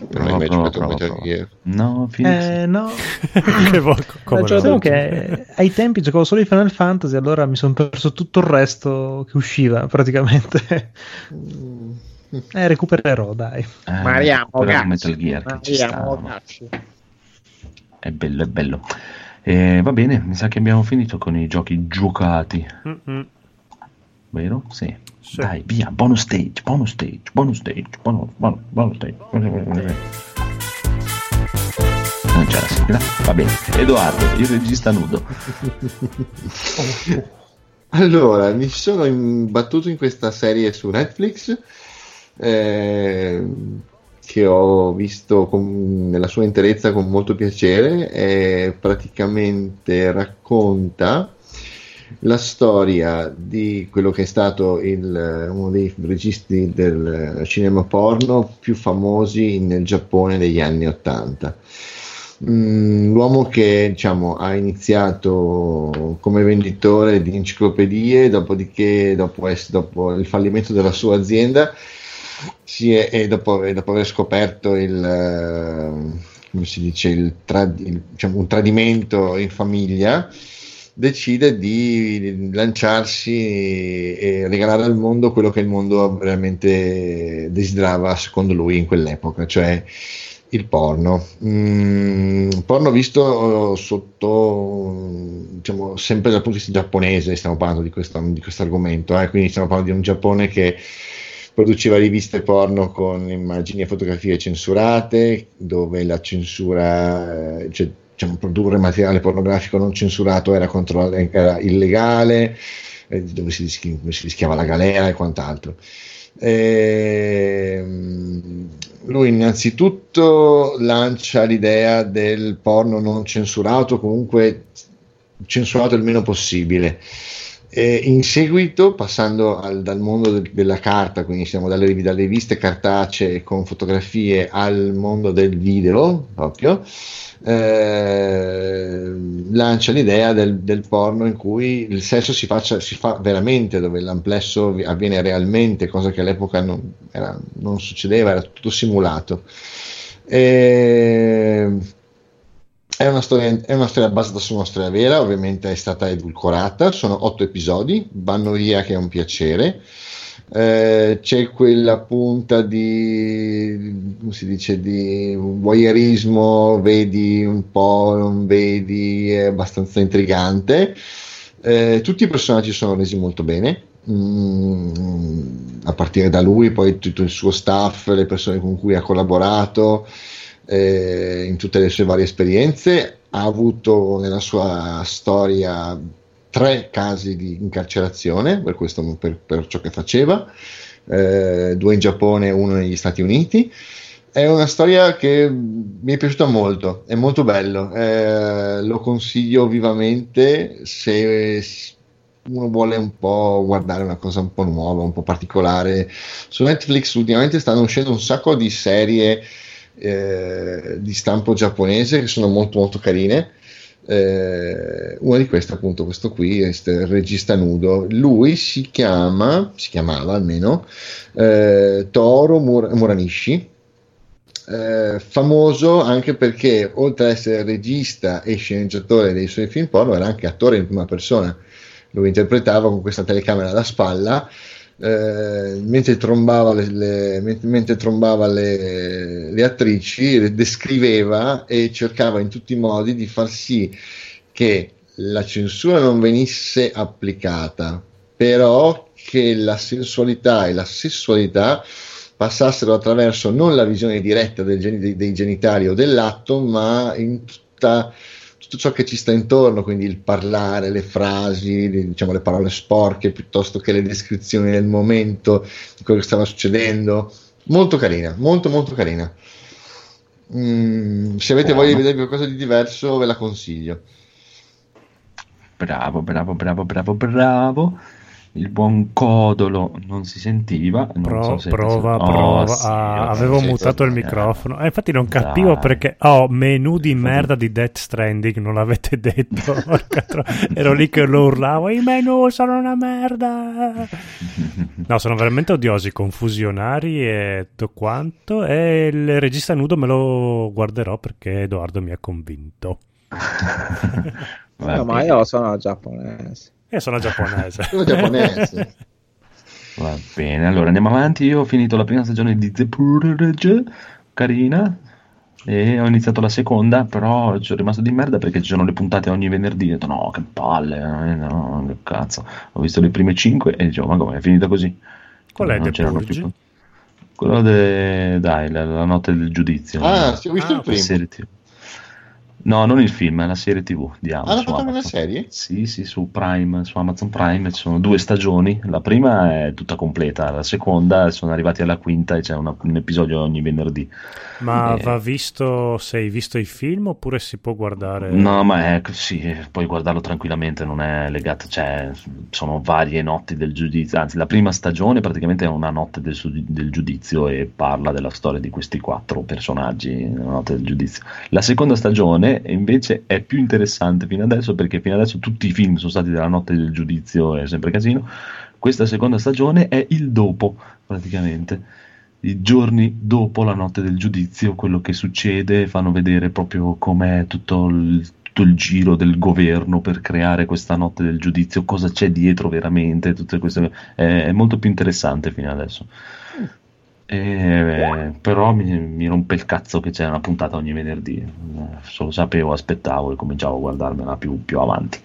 Però no, hai mai giocato a Metal Gear? No, eh, no. che come diciamo che ai tempi giocavo solo di Final Fantasy, allora mi sono perso tutto il resto che usciva praticamente. Eh, recupererò, dai. Eh, Mariamo, Metal Gear Mariamo, È bello, è bello. Eh, va bene, mi sa che abbiamo finito con i giochi giocati. Mm-hmm. Vero? Sì. Sì. Dai, via, bonus stage, bonus stage, bonus stage, bonus, bonus, bonus stage. Non c'è la sigla? Va bene. Edoardo, il regista nudo. allora, mi sono imbattuto in questa serie su Netflix eh, che ho visto con, nella sua interezza con molto piacere. E praticamente racconta la storia di quello che è stato il, uno dei registi del cinema porno più famosi nel Giappone degli anni Ottanta. Mm, l'uomo che diciamo, ha iniziato come venditore di enciclopedie, dopodiché, dopo, dopo il fallimento della sua azienda, è, e dopo, e dopo, aver scoperto il, come si dice, il trad- il, diciamo, un tradimento in famiglia, decide di lanciarsi e regalare al mondo quello che il mondo veramente desiderava secondo lui in quell'epoca, cioè il porno. Mm, porno visto sotto, diciamo, sempre dal punto di vista giapponese, stiamo parlando di questo, di questo argomento, eh? quindi stiamo parlando di un Giappone che produceva riviste porno con immagini e fotografie censurate, dove la censura, eh, cioè, diciamo, produrre materiale pornografico non censurato era, era illegale, eh, dove si, si, rischiava la galera e quant'altro. E, ehm, lui innanzitutto lancia l'idea del porno non censurato, comunque censurato il meno possibile. E in seguito, passando al, dal mondo de, della carta, quindi siamo dalle, dalle riviste cartacee con fotografie al mondo del video, proprio, eh, lancia l'idea del, del, porno in cui il sesso si, faccia, si fa veramente, dove l'amplesso avviene realmente, cosa che all'epoca non, era, non succedeva, era tutto simulato. E, è una, storia, è una storia basata su una storia vera, ovviamente è stata edulcorata, sono otto episodi, vanno via che è un piacere. Eh, c'è quella punta di, come si dice, di voyeurismo, vedi un po', non vedi, è abbastanza intrigante. Eh, tutti i personaggi sono resi molto bene, mm, a partire da lui, poi tutto il suo staff, le persone con cui ha collaborato. Eh, in tutte le sue varie esperienze, ha avuto nella sua storia tre casi di incarcerazione per, questo, per, per ciò che faceva, eh, due in Giappone e uno negli Stati Uniti. È una storia che mi è piaciuta molto, è molto bello, eh, lo consiglio vivamente se uno vuole un po' guardare una cosa un po' nuova, un po' particolare. Su Netflix ultimamente stanno uscendo un sacco di serie eh, di stampo giapponese che sono molto molto carine. Eh, una di queste appunto questo qui il regista nudo. Lui si chiama si chiamava almeno eh, Toro Mur- Muranishi. Eh, famoso anche perché oltre ad essere regista e sceneggiatore dei suoi film porno era anche attore in prima persona. Lui interpretava con questa telecamera alla spalla eh, mentre trombava, le, le, mentre, mentre trombava le, le, attrici, le descriveva e cercava in tutti i modi di far sì che la censura non venisse applicata, però che la sensualità e la sessualità passassero attraverso non la visione diretta dei, dei genitali o dell'atto, ma in tutta tutto ciò che ci sta intorno, quindi il parlare, le frasi, le, diciamo le parole sporche piuttosto che le descrizioni del momento di quello che stava succedendo. Molto carina, molto molto carina. Mm, se avete voglia di vedere qualcosa di diverso, ve la consiglio. Bravo, bravo, bravo, bravo, bravo. Il buon Codolo non si sentiva. Non Pro, so se prova, prova. Oh, sì, ah, avevo mutato il sì. microfono. Eh, infatti non capivo Dai. perché. Oh, menu di merda di Death Stranding, non l'avete detto. Ero lì che lo urlavo. I menu sono una merda. No, sono veramente odiosi, confusionari e tutto quanto. E il regista nudo me lo guarderò perché Edoardo mi ha convinto. No, ma io sono giapponese. E sono giapponese. Sono giapponese. Va bene, allora andiamo avanti. Io ho finito la prima stagione di The Purge, carina, e ho iniziato la seconda, però ci sono rimasto di merda perché ci sono le puntate ogni venerdì. Ho detto no, che palle, eh, no, che cazzo. Ho visto le prime cinque e dicevo, ma come è finita così? Qual è Non The Purge? più- Quello de... dai, la, la notte del giudizio. Ah, sì, ho visto Ah, il primo. No, non il film, è la serie TV di Amazon. Hanno fatto una Amazon. serie? Sì, sì, su Prime, su Amazon Prime ci sono due stagioni. La prima è tutta completa, la seconda sono arrivati alla quinta e c'è una- un episodio ogni venerdì. Ma Eh. va visto se hai visto i film oppure si può guardare? No, ma è sì, puoi guardarlo tranquillamente, non è legato, cioè sono varie notti del giudizio, anzi la prima stagione praticamente è una notte del, del giudizio e parla della storia di questi quattro personaggi, la notte del giudizio. La seconda stagione invece è più interessante fino adesso perché fino adesso tutti i film sono stati della notte del giudizio, è sempre casino. Questa seconda stagione è il dopo, praticamente. I giorni dopo la notte del giudizio, quello che succede, fanno vedere proprio com'è tutto il, il giro del governo per creare questa notte del giudizio, cosa c'è dietro veramente, tutte queste... È, è molto più interessante fino adesso. Eh, però mi, mi rompe il cazzo che c'è una puntata ogni venerdì. Eh, lo sapevo, aspettavo e cominciavo a guardarmela più, più avanti.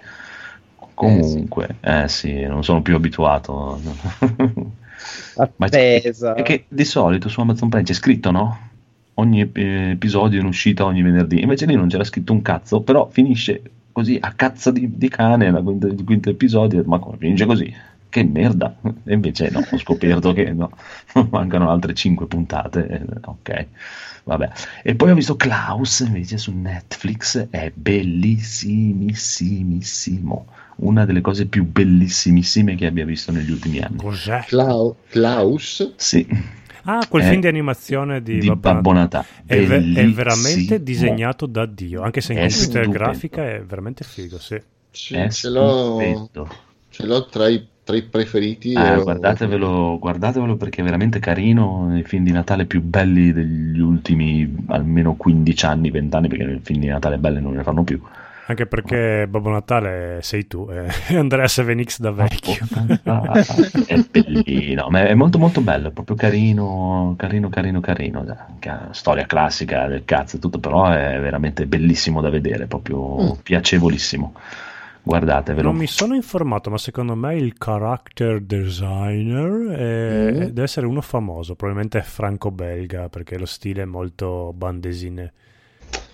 Comunque, eh sì, non sono più abituato. Ma c'è- che di solito su Amazon Prime c'è scritto, no? Ogni eh, episodio in uscita ogni venerdì. Invece lì non c'era scritto un cazzo, però finisce così a cazzo di, di cane il quinto episodio. Ma come finisce così? Che merda! E invece no, ho scoperto che no, mancano altre cinque puntate. eh, Ok, vabbè. E poi ho visto Klaus invece su Netflix, è bellissimissimissimo. Una delle cose più bellissimissime che abbia visto negli ultimi anni. Cos'è? Clau- Klaus? Sì, Ah, quel film di animazione di, di Babbo Babbo Natale. È, è veramente disegnato da Dio, anche se in È computer stupendo. grafica è veramente figo, sì. Sì, ce l'ho, ce l'ho tra i, tra i preferiti. Eh, e- guardatevelo, guardatevelo perché è veramente carino. I film di Natale più belli degli ultimi almeno 15 anni, 20 anni, perché i film di Natale belli non ne fanno più. Anche perché Babbo Natale sei tu, eh, Andrea 7X da vecchio. È bellino, ma è molto molto bello, è proprio carino, carino, carino, carino. Storia classica del cazzo e tutto, però è veramente bellissimo da vedere, proprio Mm. piacevolissimo. Guardatevelo. Non mi sono informato, ma secondo me il character designer è- Mm. deve essere uno famoso, probabilmente è franco-belga, perché lo stile è molto bandesine.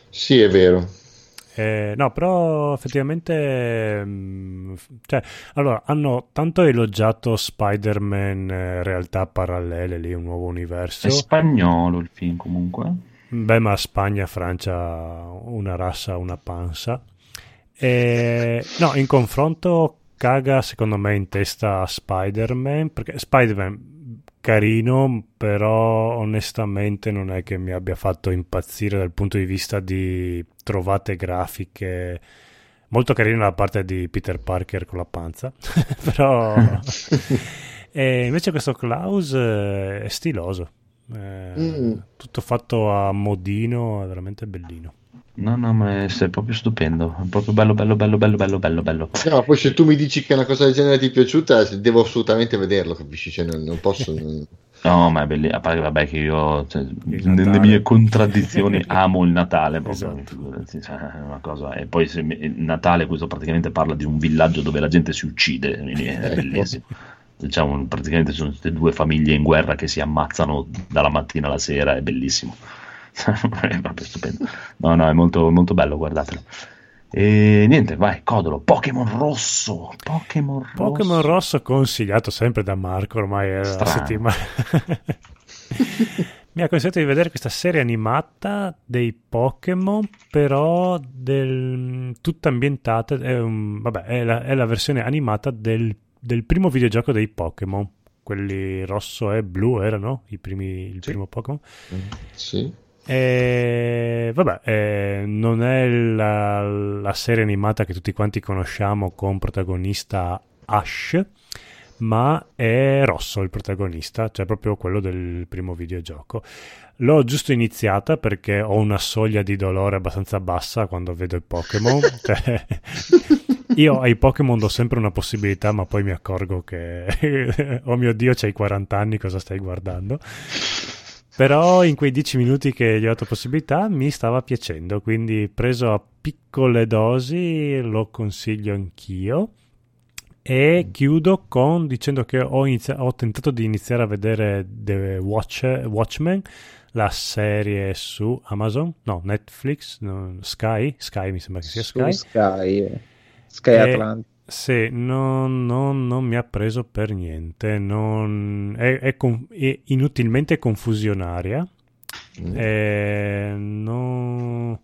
Sì, è vero. Eh, no, però effettivamente, mm, cioè, allora, hanno tanto elogiato Spider-Man eh, realtà parallele, lì un nuovo universo. È spagnolo il film comunque. Beh, ma Spagna, Francia, una rassa, una panza. E, no, in confronto caga secondo me in testa Spider-Man, perché Spider-Man carino, però onestamente non è che mi abbia fatto impazzire dal punto di vista di trovate grafiche. Molto carino la parte di Peter Parker con la panza, però e invece questo Klaus eh, è stiloso. Eh, Mm. Tutto fatto a modino, è veramente bellino. No, no, ma è, è proprio stupendo. È proprio bello, bello, bello, bello, bello, bello, bello. No, poi se tu mi dici che una cosa del genere ti è piaciuta, devo assolutamente vederlo, capisci? Cioè, non, non posso... non- No, ma è bellissimo. A parte, vabbè, che io, cioè, nelle mie contraddizioni, amo il Natale. Proprio, Esatto. cioè, è una cosa. E poi se, il Natale, questo praticamente parla di un villaggio dove la gente si ucide. quindi È Ecco. bellissimo. Diciamo, praticamente sono queste due famiglie in guerra che si ammazzano dalla mattina alla sera. È bellissimo. È proprio stupendo. No, no, è molto, molto bello, guardatelo. E niente, vai, Codolo. Pokémon rosso. Pokémon rosso. Pokémon rosso consigliato sempre da Marco, ormai è la Strano. settimana. Mi ha consigliato di vedere questa serie animata dei Pokémon, però del, tutta ambientata, è, un- vabbè, è, la, è la versione animata del del primo videogioco dei Pokémon. Quelli rosso e blu erano i primi, il sì. primo Pokémon. Mm, sì. E vabbè, eh, non è la, la, serie animata che tutti quanti conosciamo con protagonista Ash, ma è Rosso il protagonista, cioè proprio quello del primo videogioco. L'ho giusto iniziata perché ho una soglia di dolore abbastanza bassa quando vedo i Pokémon. cioè, io ai Pokémon do sempre una possibilità, ma poi mi accorgo che, oh mio Dio, c'hai 40 anni, cosa stai guardando? Però in quei 10 minuti che gli ho dato possibilità mi stava piacendo, quindi preso a piccole dosi lo consiglio anch'io. E chiudo con dicendo che ho, inizi- ho tentato di iniziare a vedere The Watch- Watchmen, la serie su Amazon, no, Netflix, no, Sky, Sky mi sembra che sia Sky. Su Sky, Sky Atlantic. Sì, non, non, non, mi ha preso per niente, non, è, è, è, inutilmente confusionaria. Mm. E non,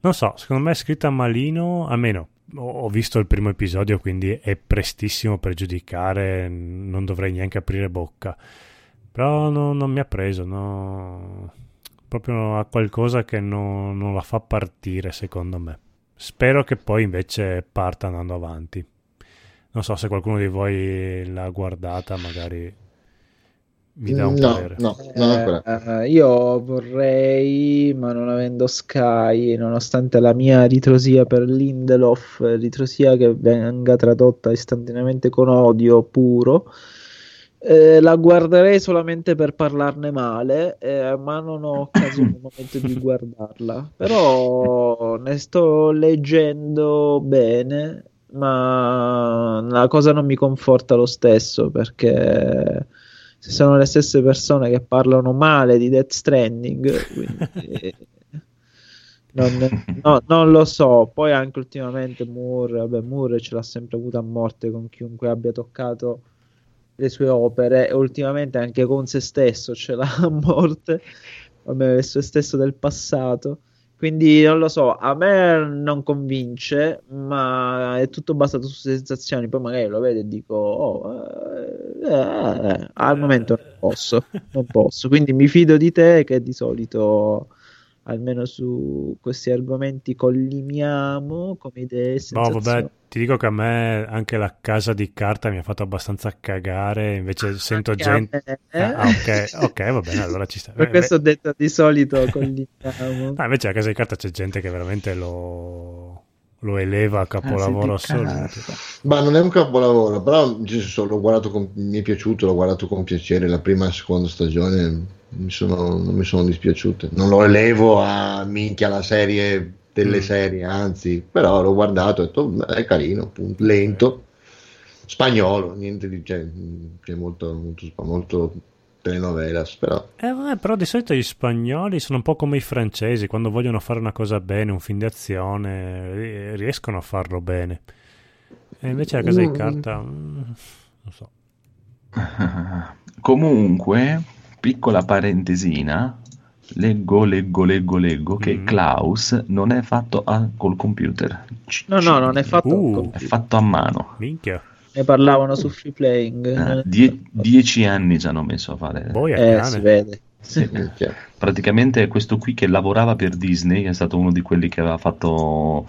non so, secondo me è scritta malino, almeno ho visto il primo episodio, quindi è prestissimo per giudicare, non dovrei neanche aprire bocca. Però no, non mi ha preso, no. proprio a qualcosa che no, non la fa partire secondo me. Spero che poi invece parta andando avanti. Non so se qualcuno di voi l'ha guardata, magari mi dà un no, parere. No, no, eh, io vorrei, ma non avendo Sky, nonostante la mia ritrosia per Lindelof, ritrosia che venga tradotta istantaneamente con odio puro, eh, la guarderei solamente per parlarne male, eh, ma non ho occasione al momento di guardarla. Però ne sto leggendo bene, ma la cosa non mi conforta lo stesso perché se sono le stesse persone che parlano male di Death Stranding, quindi, non, no, non, lo so. Poi anche ultimamente Moore, vabbè, Moore ce l'ha sempre avuta a morte con chiunque abbia toccato le sue opere e ultimamente anche con se stesso ce l'ha a morte, vabbè, il suo stesso del passato. Quindi non lo so, a me non convince, ma è tutto basato su sensazioni. Poi magari lo vedo e dico, oh, eh, eh, al momento non posso, non posso. Quindi mi fido di te che di solito almeno su questi argomenti collimiamo come idee No, vabbè, ti dico che a me anche la casa di carta mi ha fatto abbastanza cagare, invece sento anche gente... Ah, ok, ok, va bene, allora ci sta. Per questo ho detto di solito collimiamo. No, invece la casa di carta c'è gente che veramente lo lo eleva a capolavoro ah, assoluto. Ma non è un capolavoro, però l'ho guardato con, mi è piaciuto, l'ho guardato con piacere. La prima e la seconda stagione mi sono, non mi sono dispiaciute. Non lo elevo a minchia la serie delle mm. serie, anzi, però l'ho guardato e ho detto è carino, appunto, lento, spagnolo, niente di cioè, c'è molto, molto, molto telenovelas, però. Eh, però di solito gli spagnoli sono un po' come i francesi, quando vogliono fare una cosa bene, un film di azione, riescono a farlo bene. E invece la casa mm. di carta, mm, non so. Comunque, piccola parentesina, leggo, leggo, leggo, leggo che mm. Klaus non è fatto a, col computer. No, no, non è fatto. Uh, è fatto a mano. Minchia. Ne parlavano su Free Playing. Ah, die- dieci anni ci hanno messo a fare. Boia, eh, si vede. Sì. Praticamente questo qui che lavorava per Disney è stato uno di quelli che aveva fatto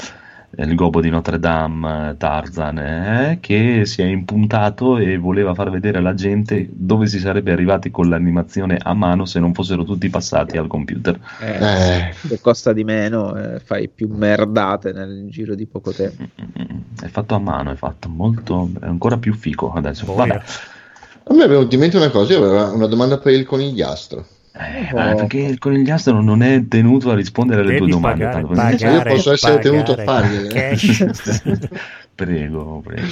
il Gobo di Notre Dame, Tarzan, eh, che si è impuntato e voleva far vedere alla gente dove si sarebbe arrivati con l'animazione a mano se non fossero tutti passati al computer. Eh, che costa di meno, eh, fai più merdate nel giro di poco tempo. È fatto a mano, è fatto molto, è ancora più fico adesso. Vabbè. A me è venuta in mente una cosa, io avevo una domanda per il conigliastro. Eh, oh. perché il conigliastro non è tenuto a rispondere alle Devi tue domande. Pagare, pagare, io posso essere tenuto a fargliele. prego, prego.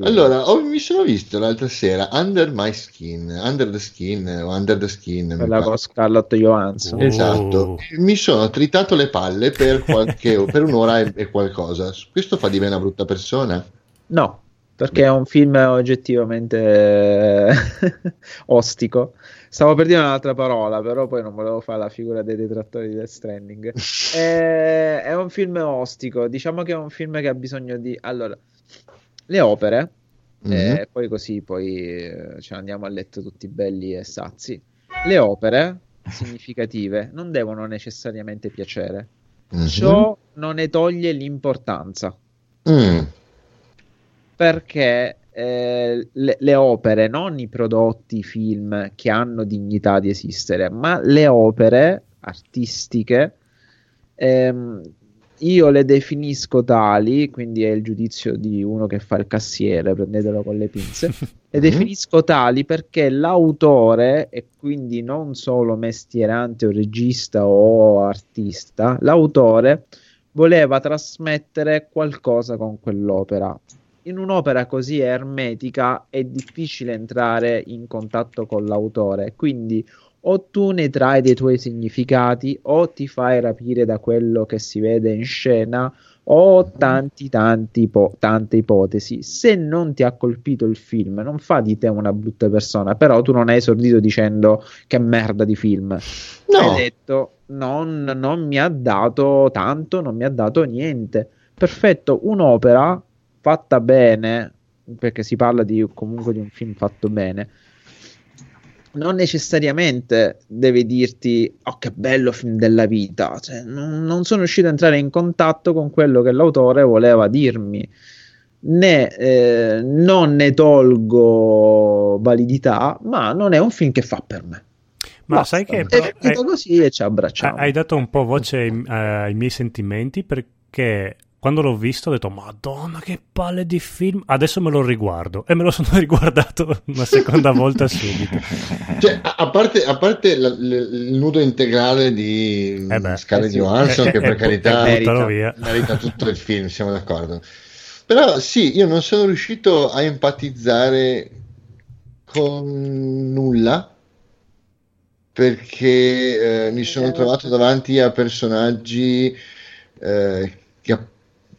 Allora, ho, mi sono visto l'altra sera Under My Skin, Under the Skin o Under the Skin. Quella con Scarlett Johansson. Esatto. Oh. Mi sono tritato le palle per, qualche, per un'ora e, e qualcosa. Questo fa di me una brutta persona? No, perché è un film oggettivamente ostico. Stavo per dire un'altra parola, però poi non volevo fare la figura dei detrattori di Death Stranding. è, è un film ostico, diciamo che è un film che ha bisogno di... Allora, le opere mm-hmm. e poi così poi eh, ce ne andiamo a letto tutti belli e sazi. Le opere significative non devono necessariamente piacere. Mm-hmm. Ciò non ne toglie l'importanza. Mm. Perché eh, le, le, opere, non i prodotti, i film che hanno dignità di esistere, ma le opere artistiche ehm, io le definisco tali, quindi è il giudizio di uno che fa il cassiere, prendetelo con le pinze, le definisco tali perché l'autore, e quindi non solo mestierante o regista o artista, l'autore voleva trasmettere qualcosa con quell'opera. In un'opera così ermetica è difficile entrare in contatto con l'autore, quindi o tu ne trai dei tuoi significati o ti fai rapire da quello che si vede in scena o tanti tanti ipo- tante ipotesi. Se non ti ha colpito il film non fa di te una brutta persona però tu non hai esordito dicendo che merda di film. No. hai detto non, non mi ha dato tanto non mi ha dato niente perfetto un'opera fatta bene perché si parla di, comunque di un film fatto bene non necessariamente deve dirti oh che bello film della vita cioè, non, non, sono riuscito ad entrare in contatto con quello che l'autore voleva dirmi. Né eh, non ne tolgo validità ma non è un film che fa per me. Ma Basta. sai che è finito così e ci abbracciamo. hai dato un po' voce ai, ai miei sentimenti perché quando l'ho visto ho detto madonna che palle di film. Adesso me lo riguardo. E me lo sono riguardato una seconda volta subito. Cioè, a, parte, a parte la, la, il nudo integrale di eh beh, Scarlett eh Johansson eh, che per carità merita, merita tutto il film siamo d'accordo. Però sì io non sono riuscito a empatizzare con nulla perché eh, mi sono eh. trovato davanti a personaggi eh, che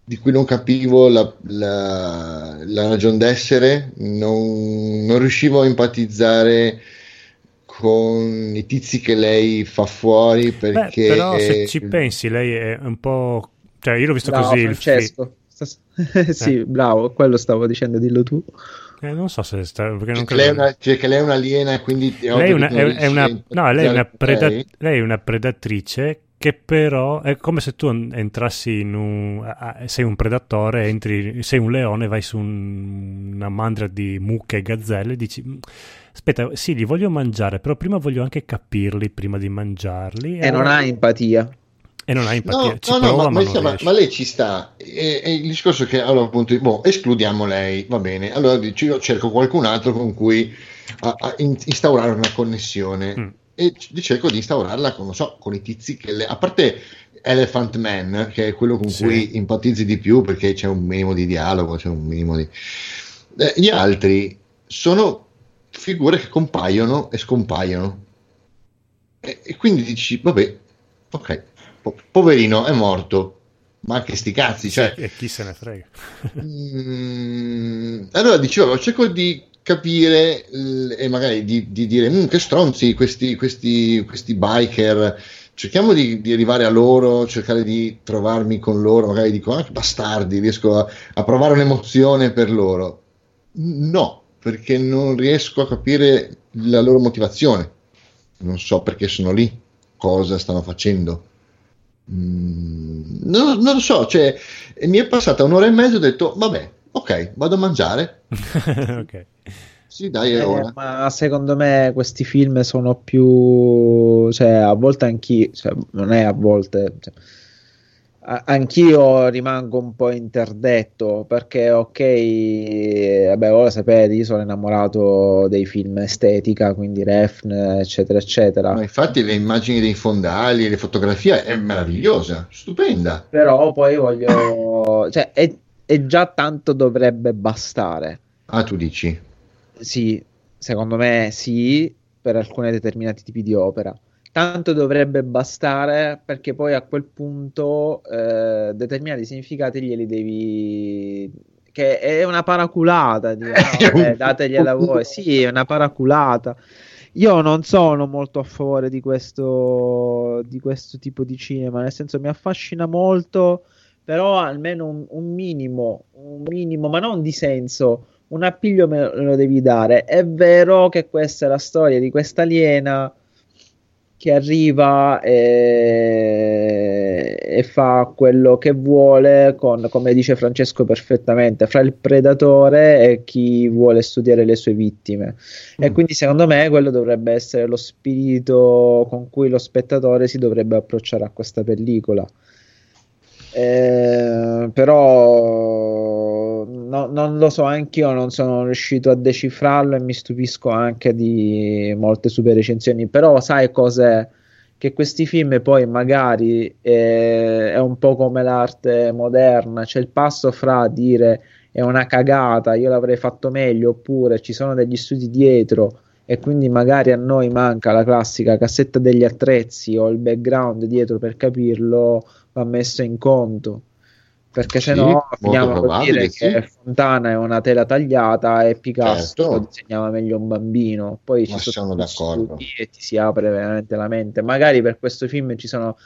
di cui non capivo la, la, la ragione d'essere, non, non, riuscivo a empatizzare con i tizi che lei fa fuori perché... Beh, però se ci pensi lei è un po'... cioè io l'ho visto bravo, così... Francesco. Il... sì, eh. bravo, quello stavo dicendo, dillo tu. Eh, non so se sta, perché non cioè, lei, è una, cioè che lei è un'aliena e quindi lei, una, è, è una, no, lei, è una preda- lei è una predatrice che però è come se tu entrassi in un... sei un predatore, entri, sei un leone, vai su un, una mandria di mucche e gazzelle e dici... Mm, aspetta, sì, li voglio mangiare, però prima voglio anche capirli prima di mangiarli. E, e non ha empatia. E non ha empatia. No, ci no, prova, no ma, ma, ma, ma, lei ci sta. E, e, il discorso è che, allora, appunto, boh, escludiamo lei, va bene. Allora io cerco qualcun altro con cui a, a instaurare una connessione. Mm e cerco di instaurarla con, so, con i tizi che le, a parte Elephant Man che è quello con sì. cui empatizzi di più perché c'è un minimo di dialogo c'è un minimo di eh, gli altri sono figure che compaiono e scompaiono e, e quindi dici vabbè ok po- poverino è morto ma anche sti cazzi cioè, e chi se ne frega mm, allora dicevo cerco di capire e magari di, di dire mm, che stronzi questi, questi, questi biker cerchiamo di, di, arrivare a loro, cercare di trovarmi con loro, magari dico ah, bastardi, riesco a, a, provare un'emozione per loro. No, perché non riesco a capire la loro motivazione. Non so perché sono lì, cosa stanno facendo. Mm, non, non, lo so, cioè, mi è passata un'ora e mezza ho detto vabbè, ok, vado a mangiare. ok. Sì, dai, eh, ma secondo me questi film sono più, cioè, a volte anch'io, cioè, non è a volte, cioè, anch'io rimango un po' interdetto perché, ok, vabbè, voi lo sapete, io sono innamorato dei film estetica, quindi Refn, eccetera, eccetera. Ma infatti, le immagini dei fondali, le fotografie è meravigliosa, stupenda. Però poi voglio, cioè, è, è già tanto dovrebbe bastare. Ah, tu dici? Sì, secondo me sì, per alcuni determinati tipi di opera. Tanto dovrebbe bastare perché poi a quel punto eh, determinati significati glieli devi che è una paraculata, di, ah, dategliela voi. Sì, è una paraculata. Io non sono molto a favore di questo, di questo tipo di cinema, nel senso mi affascina molto, però almeno un, un minimo, un minimo, ma non di senso, un appiglio me lo devi dare. È vero che questa è la storia di questa aliena che arriva e, e, fa quello che vuole con, come dice Francesco perfettamente, fra il predatore e chi vuole studiare le sue vittime. Mm. E quindi secondo me quello dovrebbe essere lo spirito con cui lo spettatore si dovrebbe approcciare a questa pellicola. Eh, però no, non lo so anch'io, non sono riuscito a decifrarlo e mi stupisco anche di molte super recensioni. Però sai cos'è? Che questi film poi magari è, è un po' come l'arte moderna, c'è il passo fra dire è una cagata, io l'avrei fatto meglio, oppure ci sono degli studi dietro e quindi magari a noi manca la classica cassetta degli attrezzi o il background dietro per capirlo va messo in conto perché se no finiamo a dire sì. che Fontana è una tela tagliata e Picasso certo. disegnava meglio un bambino poi Ma ci sono d'accordo e ti si apre veramente la mente magari per questo film ci sono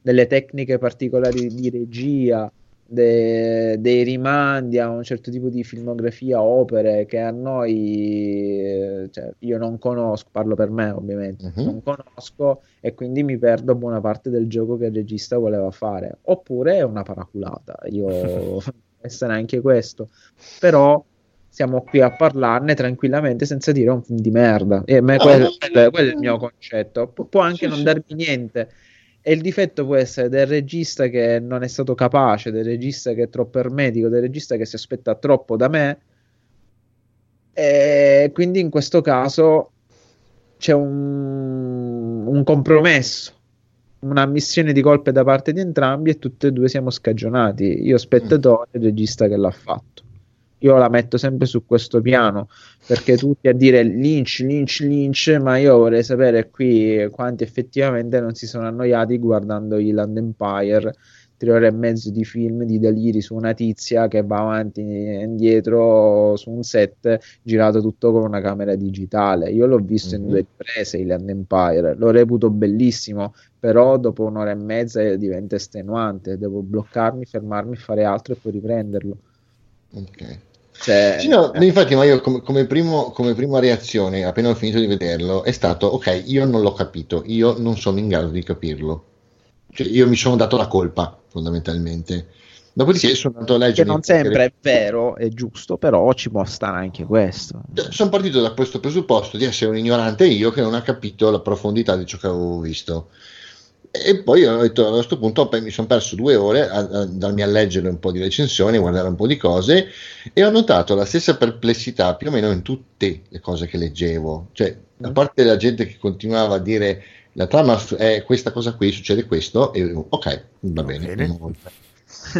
delle tecniche particolari di regia de, dei rimandi a un certo tipo di filmografia, opere che a noi, cioè, io non conosco, parlo per me ovviamente, uh-huh. non conosco e quindi mi perdo buona parte del gioco che il regista voleva fare. Oppure è una paraculata, io essere anche questo, però siamo qui a parlarne tranquillamente senza dire un film di merda. E me, quello, quello, quello, è il mio concetto. Pu- può anche sì, non sì. darmi niente e il difetto può essere del regista che non è stato capace, del regista che è troppo ermetico, del regista che si aspetta troppo da me. E quindi in questo caso c'è un, un compromesso, una missione di colpe da parte di entrambi e tutti e due siamo scagionati. Io spettatore e il regista che l'ha fatto io la metto sempre su questo piano perché tutti a dire Lynch, Lynch, Lynch, ma io vorrei sapere qui quanti effettivamente non si sono annoiati guardando Island Empire, tre ore e mezzo di film di deliri su una tizia che va avanti e indietro su un set girato tutto con una camera digitale. Io l'ho visto mm-hmm. in mhm. due riprese Island Empire, lo reputo bellissimo, però dopo un'ora e mezza diventa estenuante, devo bloccarmi, fermarmi, fare altro e poi riprenderlo. Ok. Cioè, sì, no, eh. infatti, ma io come, come, primo, come, prima reazione, appena ho finito di vederlo, è stato ok, io non l'ho capito, io non sono in grado di capirlo. Cioè, io mi sono dato la colpa, fondamentalmente. Dopodiché sì, sono andato a leggere. Che non sempre è vero, è giusto, però ci può stare anche questo. Cioè, sono partito da questo presupposto di essere un ignorante io che non ha capito la profondità di ciò che avevo visto. E poi ho detto, a questo punto mi sono perso due ore a, a darmi a leggere un po' di recensioni, a guardare un po' di cose e ho notato la stessa perplessità più o meno in tutte le cose che leggevo. Cioè, a mm. parte la gente che continuava a dire la trama è questa cosa qui, succede questo, e ok, va bene. bene.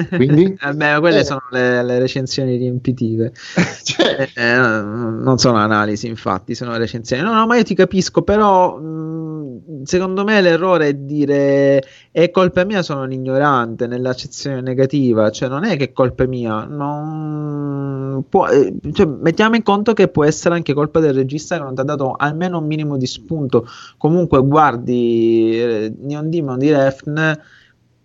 Quindi? Beh, quelle eh. sono le, le, recensioni riempitive. cioè... eh, eh, non sono analisi, infatti, sono recensioni. No, no, ma io ti capisco, però mh, secondo me l'errore è dire è colpa mia, sono un ignorante nell'accezione negativa. Cioè, non è che è colpa mia, non può, eh, cioè, mettiamo in conto che può essere anche colpa del regista che non ti ha dato almeno un minimo di spunto. Comunque, guardi eh, Neon Demon di Refn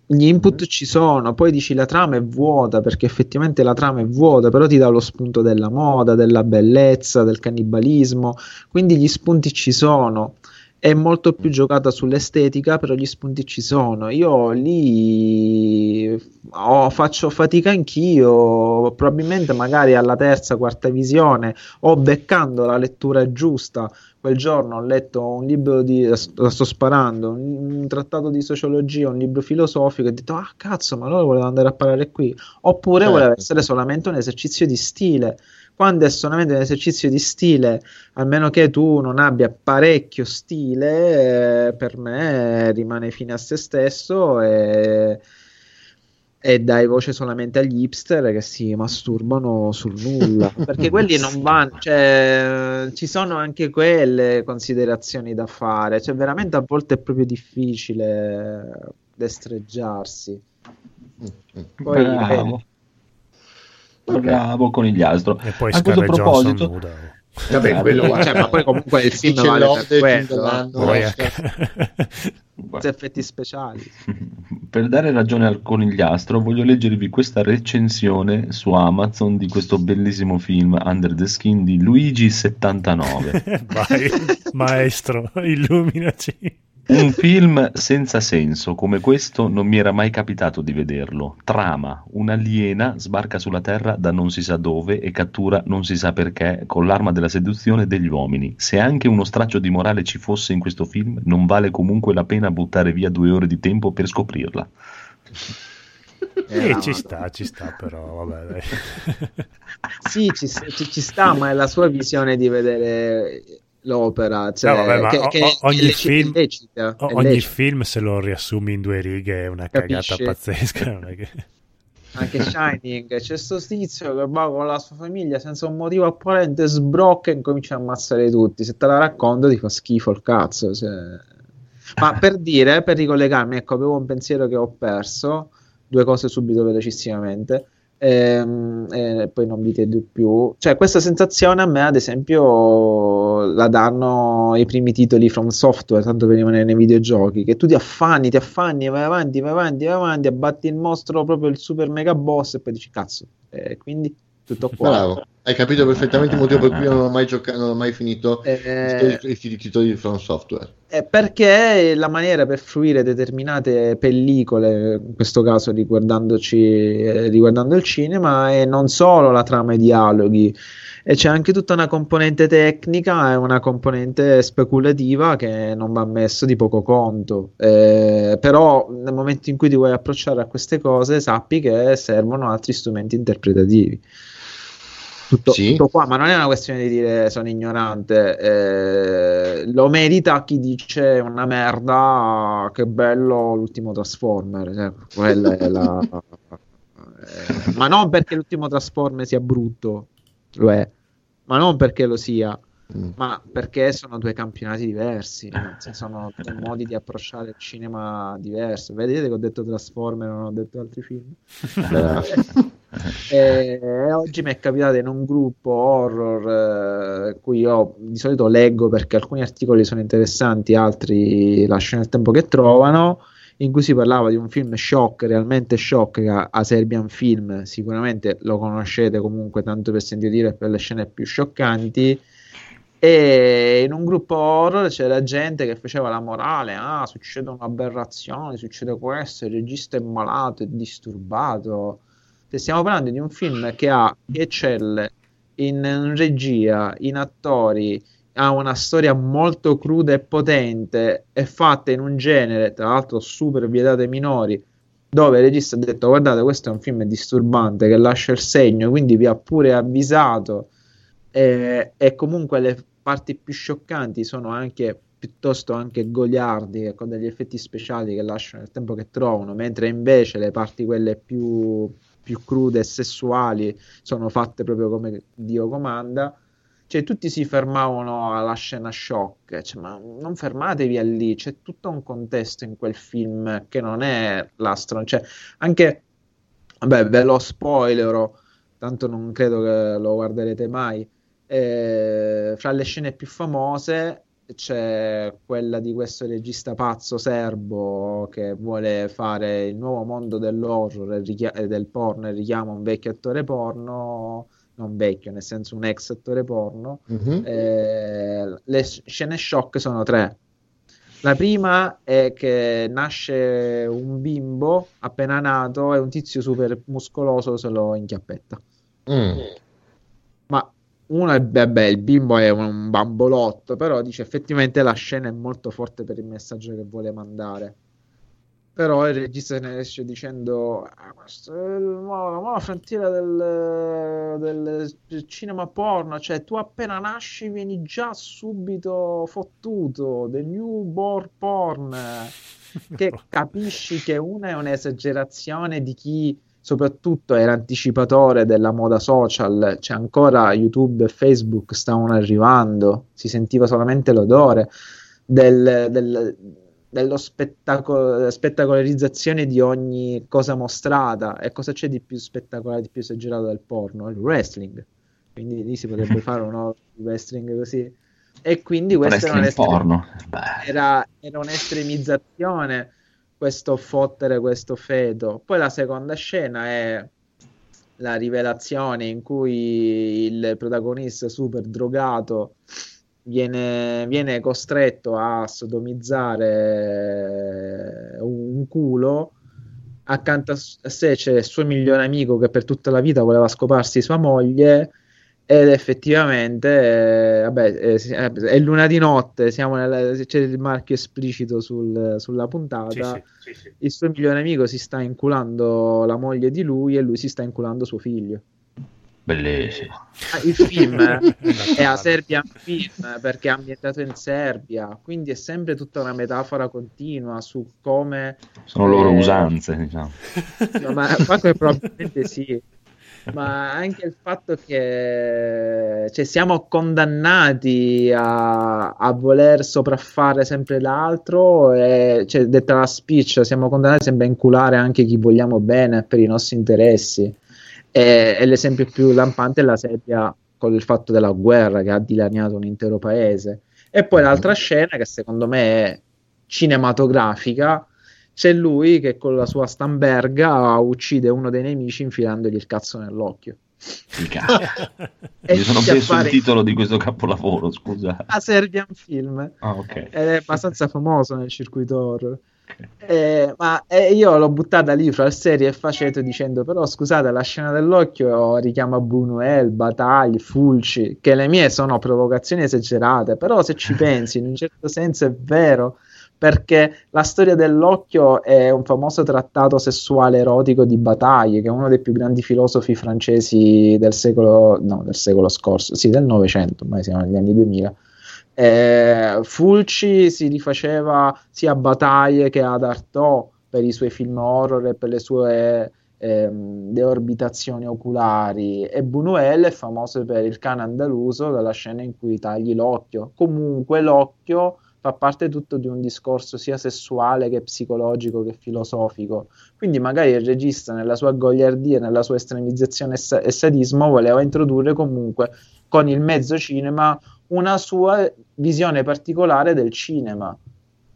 gli input mm. ci sono, poi dici la trama è vuota perché effettivamente la trama è vuota, però ti dà lo spunto della moda, della bellezza, del cannibalismo, quindi gli spunti ci sono. È molto più giocata sull'estetica, però gli spunti ci sono. Io lì oh, faccio fatica anch'io, probabilmente magari alla terza, quarta visione o beccando la lettura giusta quel giorno ho letto un libro di, la sto sparando, un, un, trattato di sociologia, un libro filosofico e ho detto, ah cazzo, ma allora volevo andare a parlare qui. Oppure certo. voleva essere solamente un esercizio di stile. Quando è solamente un esercizio di stile, a meno che tu non abbia parecchio stile, eh, per me rimane fine a se stesso e e dai voce solamente agli hipster che si masturbano sul nulla. Perché quelli non vanno cioè, ci sono anche quelle considerazioni da fare cioè veramente a volte è proprio difficile destreggiarsi. Poi bravo, eh, bravo conigliastro e poi a questo proposito Vabbè, quello, cioè, ma poi comunque il film vale per quello. effetti speciali. Per dare ragione al conigliastro, voglio leggervi questa recensione su Amazon di questo bellissimo film Under the Skin di Luigi79. Vai, maestro, illuminaci. Un film senza senso come questo non mi era mai capitato di vederlo. Trama: un'aliena sbarca sulla Terra da non si sa dove e cattura non si sa perché con l'arma della seduzione degli uomini. Se anche uno straccio di morale ci fosse in questo film, non vale comunque la pena buttare via due ore di tempo per scoprirla. Eh, eh ci sta, ci sta, però vabbè, dai. sì, ci, ci, ci, sta, ma è la sua visione di vedere l'opera. Cioè, no, vabbè, che, che ogni, film, lecita, ogni film, se lo riassumi in due righe, è una Capisce. cagata pazzesca. che... Anche Shining, c'è sto tizio che va con la sua famiglia senza un motivo apparente, sbrocca e comincia a ammazzare tutti. Se te la racconto ti fa schifo il cazzo. Cioè... Ma per dire, per ricollegarmi, ecco, avevo un pensiero che ho perso, due cose subito velocissimamente ehm, e poi non vi tedo più. Cioè, questa sensazione a me, ad esempio, la danno i primi titoli from software, tanto per rimanere nei videogiochi, che tu ti affanni, ti affanni, vai avanti, vai avanti, vai avanti, abbatti il mostro, proprio il super mega boss, e poi dici cazzo. E quindi tutto qua. Bravo, hai capito perfettamente il motivo per cui non ho mai giocato, non ho mai finito eh, i titoli di From Software. Eh, perché la maniera per fruire determinate pellicole, in questo caso riguardandoci, eh, riguardando il cinema, è non solo la trama e i dialoghi, e c'è anche tutta una componente tecnica e una componente speculativa che non va messo di poco conto. Eh, però nel momento in cui ti vuoi approcciare a queste cose, sappi che servono altri strumenti interpretativi. Tutto, sì. tutto, qua, ma non è una questione di dire sono ignorante, eh, lo merita chi dice una merda, che bello l'ultimo Transformer, cioè, la... eh, ma non perché l'ultimo Transformer sia brutto, lo è, ma non perché lo sia, Mm. ma perché sono due campionati diversi, sono due modi di approcciare il cinema diverso. Vedete che ho detto Transformer, non ho detto altri film. e, e oggi mi è capitato in un gruppo horror eh, cui io di solito leggo perché alcuni articoli sono interessanti, altri lasciano il tempo che trovano in cui si parlava di un film shock, realmente shock, a, a Serbian Film, sicuramente lo conoscete comunque tanto per sentire dire per le scene più scioccanti, e in un gruppo horror c'era gente che faceva la morale, ah, succedono aberrazioni, succede questo, il regista è malato, è disturbato. Se stiamo parlando di un film che ha che eccelle in regia, in attori, ha una storia molto cruda e potente, è fatta in un genere, tra l'altro super vietato ai minori, dove il regista ha detto guardate questo è un film disturbante che lascia il segno, quindi vi ha pure avvisato e, e comunque le parti più scioccanti sono anche piuttosto anche goliardi con degli effetti speciali che lasciano il tempo che trovano, mentre invece le parti quelle più, più crude e sessuali sono fatte proprio come Dio comanda. Cioè, tutti si fermavano alla scena shock, cioè, ma non fermatevi a lì, c'è tutto un contesto in quel film che non è l'astro, cioè, anche, vabbè, ve lo spoilerò, tanto non credo che lo guarderete mai, eh, fra le scene più famose c'è quella di questo regista pazzo serbo che vuole fare il nuovo mondo dell'horror e richia- del porno e richiama un vecchio attore porno non vecchio, nel senso un ex attore porno. Mm-hmm. Eh, le scene shock sono tre. La prima è che nasce un bimbo appena nato e un tizio super muscoloso se lo inchiappetta. Mm. Ma uno è beh, il bimbo è un bambolotto, però dice effettivamente la scena è molto forte per il messaggio che vuole mandare. Però il regista se ne esce dicendo: ah, Questa è la nuova frontiera del, del, cinema porno. Cioè, tu appena nasci vieni già subito fottuto. The newborn porn. Che capisci che una è un'esagerazione di chi soprattutto era anticipatore della moda social, cioè ancora YouTube e Facebook stavano arrivando, si sentiva solamente l'odore del, del, dello spettacolo, spettacolarizzazione di ogni cosa mostrata e cosa c'è di più spettacolare, di più esagerato del porno? Il wrestling. quindi lì si potrebbe fare un wrestling così. E quindi questo era. Era, era un'estremizzazione questo fottere questo feto. Poi la seconda scena è la rivelazione in cui il protagonista super drogato viene, viene costretto a sodomizzare un culo accanto a sé c'è il suo migliore amico che per tutta la vita voleva scoparsi sua moglie ed effettivamente, eh, vabbè, eh, eh, è luna di notte, nella, c'è il marchio esplicito sul, sulla puntata. Sì, sì, sì, il suo migliore amico si sta inculando la moglie di lui e lui si sta inculando suo figlio. Bellissimo. Ah, il film è a Serbian Film perché è ambientato in Serbia, quindi è sempre tutta una metafora continua su come. Sono loro eh, usanze, diciamo. No, ma probabilmente sì ma anche il fatto che cioè, siamo condannati a, a, voler sopraffare sempre l'altro e cioè, detta la speech siamo condannati sempre a inculare anche chi vogliamo bene per i nostri interessi. E, e l'esempio più lampante è la Serbia con il fatto della guerra che ha dilaniato un intero paese. E poi l'altra scena che secondo me è cinematografica c'è lui che con la sua stamberga uccide uno dei nemici infilandogli il cazzo nell'occhio. Mi sono preso fare... il titolo di questo capolavoro, scusa. A Serbian Film. Ah, okay. È abbastanza famoso nel circuito horror. Eh, ma eh, io l'ho buttata lì fra serie e faceto dicendo però scusate la scena dell'occhio richiama Buñuel, Battagli, Fulci che le mie sono provocazioni esagerate però se ci pensi in un certo senso è vero perché la storia dell'occhio è un famoso trattato sessuale erotico di Bataille, che è uno dei più grandi filosofi francesi del secolo, no, del secolo scorso, sì, del Novecento, ormai siamo negli anni 2000. Eh, Fulci si rifaceva sia a Bataille che ad Artaud per i suoi film horror e per le sue ehm, deorbitazioni oculari e Buñuel è famoso per il cane andaluso dalla scena in cui tagli l'occhio comunque l'occhio fa parte tutto di un discorso sia sessuale che psicologico che filosofico. Quindi magari il regista nella sua gogliardia, nella sua estremizzazione e, sa- sadismo voleva introdurre comunque con il mezzo cinema una sua visione particolare del cinema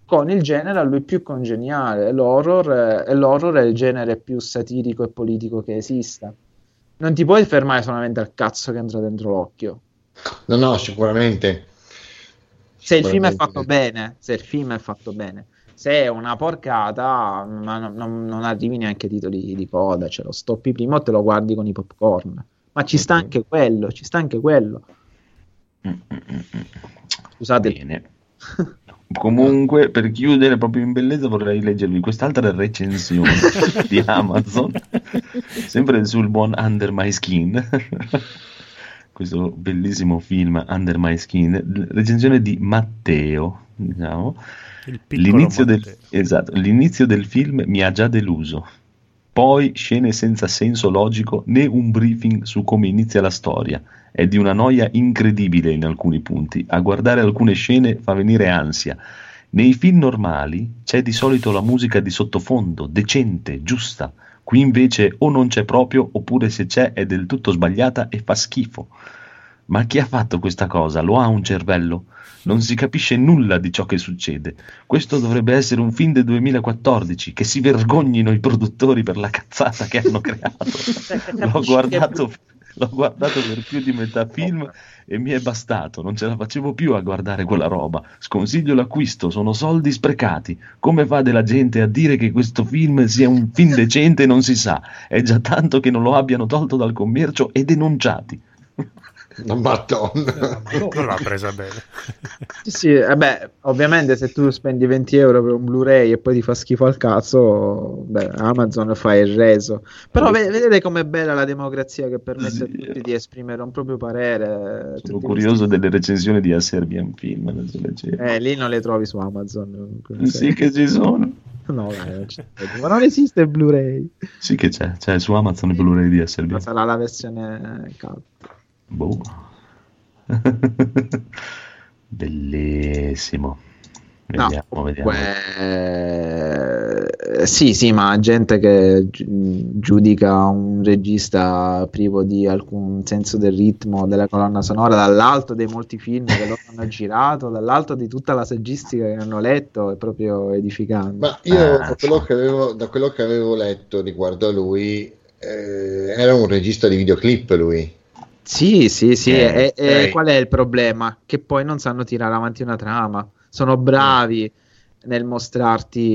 con il genere a lui più congeniale. L'horror, e l'horror è il genere più satirico e politico che esista. Non ti puoi fermare solamente al cazzo che entra dentro l'occhio. No, no, sicuramente. Se il film è fatto bene, se il film è fatto bene, se è una porcata, ma non, non, non arrivi neanche ai titoli di coda, ce lo stoppi prima o te lo guardi con i popcorn. Ma ci sta anche quello, ci sta anche quello. Scusate. Bene. Comunque, per chiudere proprio in bellezza, vorrei leggervi quest'altra recensione di Amazon, sempre sul buon Under My Skin questo bellissimo film Under My Skin, recensione di Matteo, diciamo. L'inizio del, esatto, l'inizio del film mi ha già deluso. Poi scene senza senso logico né un briefing su come inizia la storia. È di una noia incredibile in alcuni punti. A guardare alcune scene fa venire ansia. Nei film normali c'è di solito la musica di sottofondo, decente, giusta Qui invece o non c'è proprio, oppure se c'è è del tutto sbagliata e fa schifo. Ma chi ha fatto questa cosa? Lo ha un cervello? Non si capisce nulla di ciò che succede. Questo dovrebbe essere un film del 2014, che si vergognino i produttori per la cazzata che hanno creato. L'ho guardato l'ho guardato per più di metà film e mi è bastato, non ce la facevo più a guardare quella roba. Sconsiglio l'acquisto, sono soldi sprecati. Come fa della gente a dire che questo film sia un film decente non si sa. È già tanto che non lo abbiano tolto dal commercio e denunciati. Madonna. Non l'ha presa bene. sì, sì, vabbè, ovviamente se tu spendi 20 euro per un Blu-ray e poi ti fa schifo al cazzo, beh, Amazon fa il reso. Però v- vedete com'è bella la democrazia che permette sì, a tutti di esprimere un proprio parere. Sono curioso questi... delle recensioni di A Serbian Film. Eh, lì non le trovi su Amazon. Sì che ci sono. No, dai, non ma non esiste il Blu-ray. Sì che c'è, c'è su Amazon il Blu-ray di A Serbian. Ma sarà la versione cut. Boh. Bellissimo. Vediamo, no, vediamo. Eh, sì, sì, ma gente che giudica un regista privo di alcun senso del ritmo della colonna sonora dall'alto dei molti film che loro hanno girato, dall'alto di tutta la saggistica che hanno letto, è proprio edificante. Ma io, da, quello avevo, da, quello che avevo, letto riguardo a lui, eh, era un regista di videoclip lui. Sì, sì, sì, eh, e, e qual è il problema? Che poi non sanno tirare avanti una trama, sono bravi nel mostrarti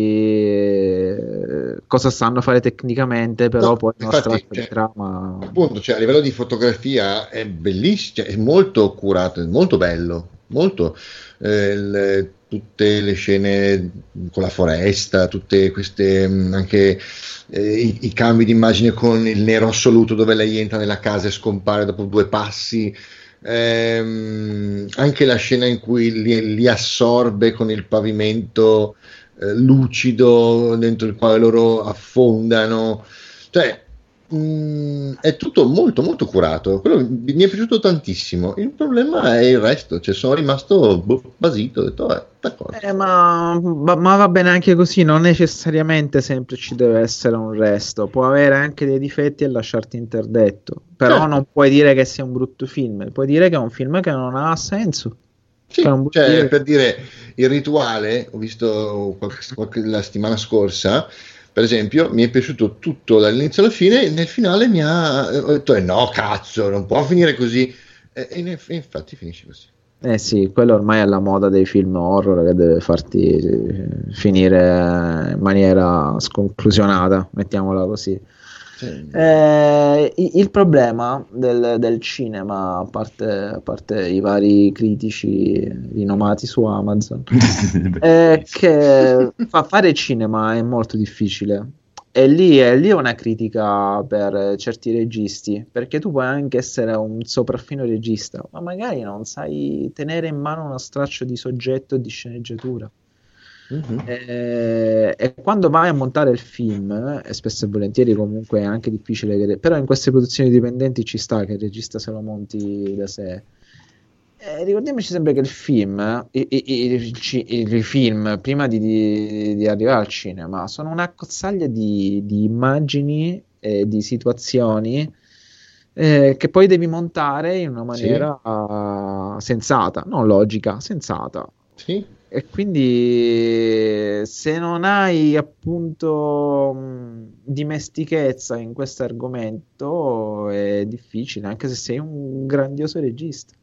eh, cosa sanno fare tecnicamente, però no, poi infatti, cioè, trama... Appunto, cioè, a livello di fotografia è bellissimo, cioè, è molto curato, è molto bello, molto... Eh, le, tutte le scene con la foresta, tutte queste mm, anche eh, i, i, cambi di immagine con il nero assoluto dove lei entra nella casa e scompare dopo due passi. Ehm, anche la scena in cui li, li assorbe con il pavimento eh, lucido dentro il quale loro affondano, cioè mh, mm, è tutto molto molto curato, quello mi è piaciuto tantissimo, il problema è il resto, cioè sono rimasto boh, basito, ho detto eh, eh, ma, ma, ma, va bene anche così, non necessariamente sempre ci deve essere un resto, può avere anche dei difetti e lasciarti interdetto, però certo. non puoi dire che sia un brutto film, puoi dire che è un film che non ha senso. Sì, cioè, per dire il rituale, ho visto qualche, qualche, la settimana scorsa, per esempio, mi è piaciuto tutto dall'inizio alla fine, nel finale mi ha ho detto, eh, no, cazzo, non può finire così, e, e infatti finisce così. Eh sì, quello ormai è la moda dei film horror che deve farti eh, finire in maniera sconclusionata, mettiamola così. Sì. Eh, il problema del, del cinema, a parte, a parte, i vari critici rinomati su Amazon, è che fa, fare cinema è molto difficile e lì, è lì una critica per certi registi, perché tu puoi anche essere un sopraffino regista, ma magari non sai tenere in mano uno straccio di soggetto e di sceneggiatura. Mm-hmm. E, e, quando vai a montare il film, e spesso e volentieri comunque è anche difficile, che, però in queste produzioni dipendenti ci sta che il regista se lo monti da sé eh, ricordiamoci sempre che il film, i, i, i, i film prima di, di, di, arrivare al cinema, sono una cozzaglia di, di immagini e di situazioni eh, che poi devi montare in una maniera sì. sensata, non logica, sensata. Sì. E quindi se non hai appunto mh, dimestichezza in questo argomento è difficile, anche se sei un grandioso regista.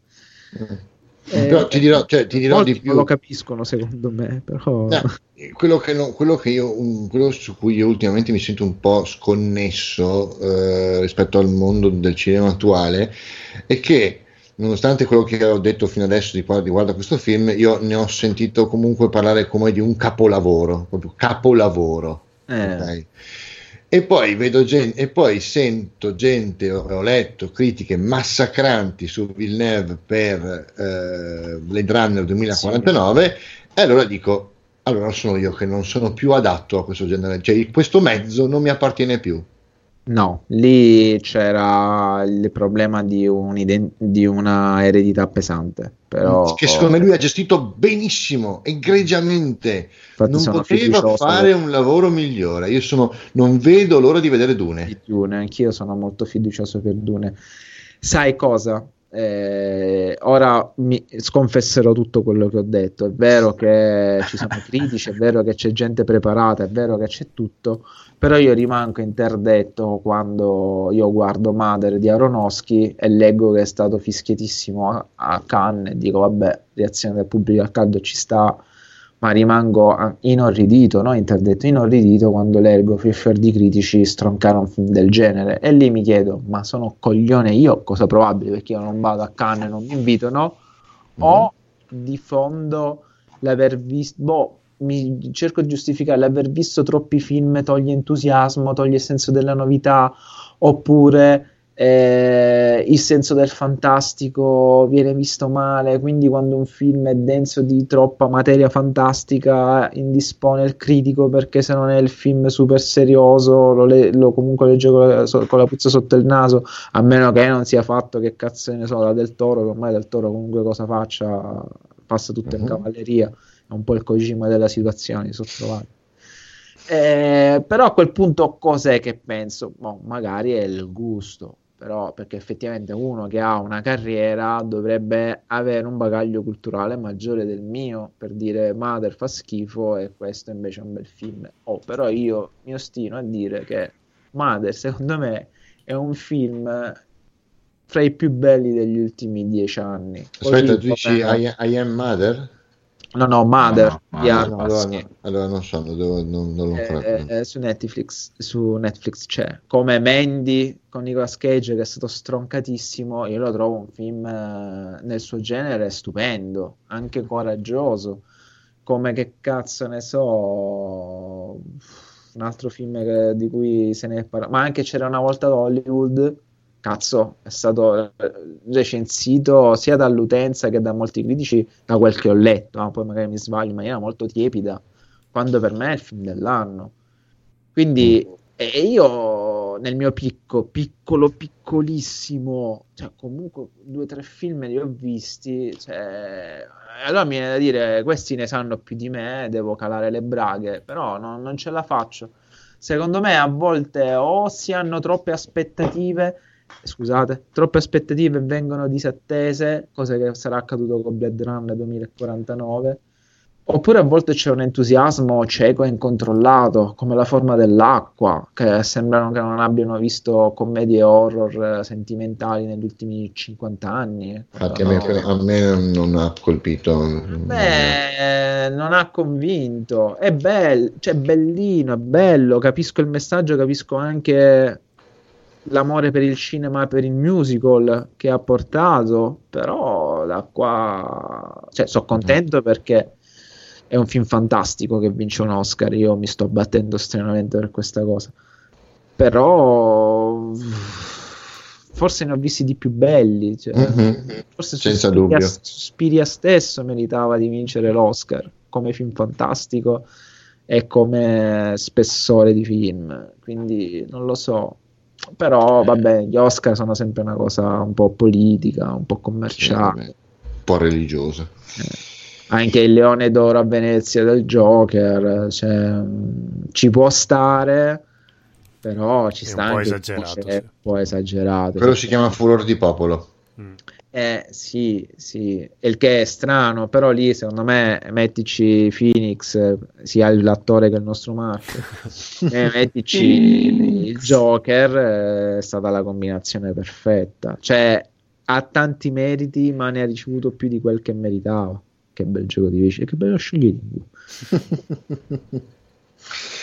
Eh, però ti dirò, cioè, ti dirò di più. lo capiscono secondo me, però... No, quello, che no, quello, che io, quello su cui io ultimamente mi sento un po' sconnesso eh, rispetto al mondo del cinema attuale è che nonostante quello che ho detto fino adesso riguardo a questo film, io ne ho sentito comunque parlare come di un capolavoro, proprio capolavoro. Eh. Okay? E poi, vedo gente, e poi sento gente, ho, ho, letto critiche massacranti su Villeneuve per eh, Blade Runner 2049 sì. e allora dico, allora sono io che non sono più adatto a questo genere, cioè questo mezzo non mi appartiene più. No, lì c'era il problema di, un di una eredità pesante. Però... Che secondo me lui ha gestito benissimo, egregiamente. Infatti non poteva fare un lavoro migliore. Io sono, non vedo l'ora di vedere Dune. Dune, anch'io sono molto fiducioso per Dune. Sai cosa? Eh, ora mi sconfesserò tutto quello che ho detto. È vero che ci sono critici, è vero che c'è gente preparata, è vero che c'è tutto, però io rimango interdetto quando io guardo Mother di Aronofsky e leggo che è stato fischietissimo a, a Cannes e dico vabbè, reazione del pubblico al caldo ci sta, ma rimango inorridito, no? interdetto, inorridito quando leggo Fisher di critici stroncare un film del genere e lì mi chiedo, ma sono coglione io, cosa probabile perché io non vado a Cannes, non mi invitano, mm-hmm. o di fondo l'aver visto, boh, mi cerco di giustificare l'aver visto troppi film toglie entusiasmo, toglie il senso della novità, oppure eh, il senso del fantastico viene visto male, quindi quando un film è denso di troppa materia fantastica indispone il critico perché se non è il film super serioso lo, le- lo comunque legge con la, so- con la, puzza sotto il naso, a meno che non sia fatto che cazzo ne so, la del toro, che ormai del toro comunque cosa faccia passa tutto uh-huh. in mhm. cavalleria è un po' il Kojima della situazione, sono trovato. Eh, però a quel punto cos'è che penso? Boh, magari è il gusto, però perché effettivamente uno che ha una carriera dovrebbe avere un bagaglio culturale maggiore del mio per dire Mother fa schifo e questo invece è un bel film. Oh, però io mi ostino a dire che Mother secondo me è un film fra i più belli degli ultimi dieci anni. Aspetta, tu dici I, I Am Mother? No, no, Mother. No, no, yeah, no, allora, allora, non so, devo, non, non lo eh, eh, su, Netflix, su Netflix c'è. Come Mandy con Nicolas Cage che è stato stroncatissimo, io lo trovo un film eh, nel suo genere stupendo, anche coraggioso. Come che cazzo ne so, un altro film che, di cui se ne è parlato, ma anche c'era una volta Hollywood cazzo, è stato eh, recensito sia dall'utenza che da molti critici, da quel che ho letto, ah, poi magari mi sbaglio in maniera molto tiepida, quando per me è il film dell'anno. Quindi e io nel mio picco, piccolo, piccolissimo, cioè comunque due o tre film li ho visti, cioè, allora mi viene da dire, questi ne sanno più di me, devo calare le braghe, però no, non ce la faccio. Secondo me a volte o si hanno troppe aspettative scusate, troppe aspettative vengono disattese, cosa che sarà accaduto con Blade Runner 2049. Oppure a volte c'è un entusiasmo cieco e incontrollato, come la forma dell'acqua, che sembrano che non abbiano visto commedie horror sentimentali negli ultimi 50 anni. Infatti, no. a, me, a me non ha colpito. Beh, non ha convinto. È bello, cioè bellino, è bello. Capisco il messaggio, capisco anche l'amore per il cinema, per il musical che ha portato, però da qua, cioè, sono contento perché è un film fantastico che vince un Oscar. Io mi sto battendo stranamente per questa cosa, però forse ne ho visti di più belli. Cioè, mm-hmm. Forse Senza Suspiria, dubbio. Suspiria stesso meritava di vincere l'Oscar come film fantastico e come spessore di film. Quindi non lo so però vabbè, gli Oscar sono sempre una cosa un po' politica, un po' commerciale. un po' religiosa. Eh. Anche il Leone d'Oro a Venezia del Joker, cioè, ci può stare, però ci sta un po' esagerato. Un po' esagerato. Quello si chiama furor di popolo. Mm. Eh sì, sì, il che è strano, però lì secondo me mettici Phoenix, sia l'attore che il nostro Marco, e mettici il Joker, eh, è stata la combinazione perfetta. Cioè, ha tanti meriti, ma ne ha ricevuto più di quel che meritava. Che bel gioco di vicino, che bello scegliere.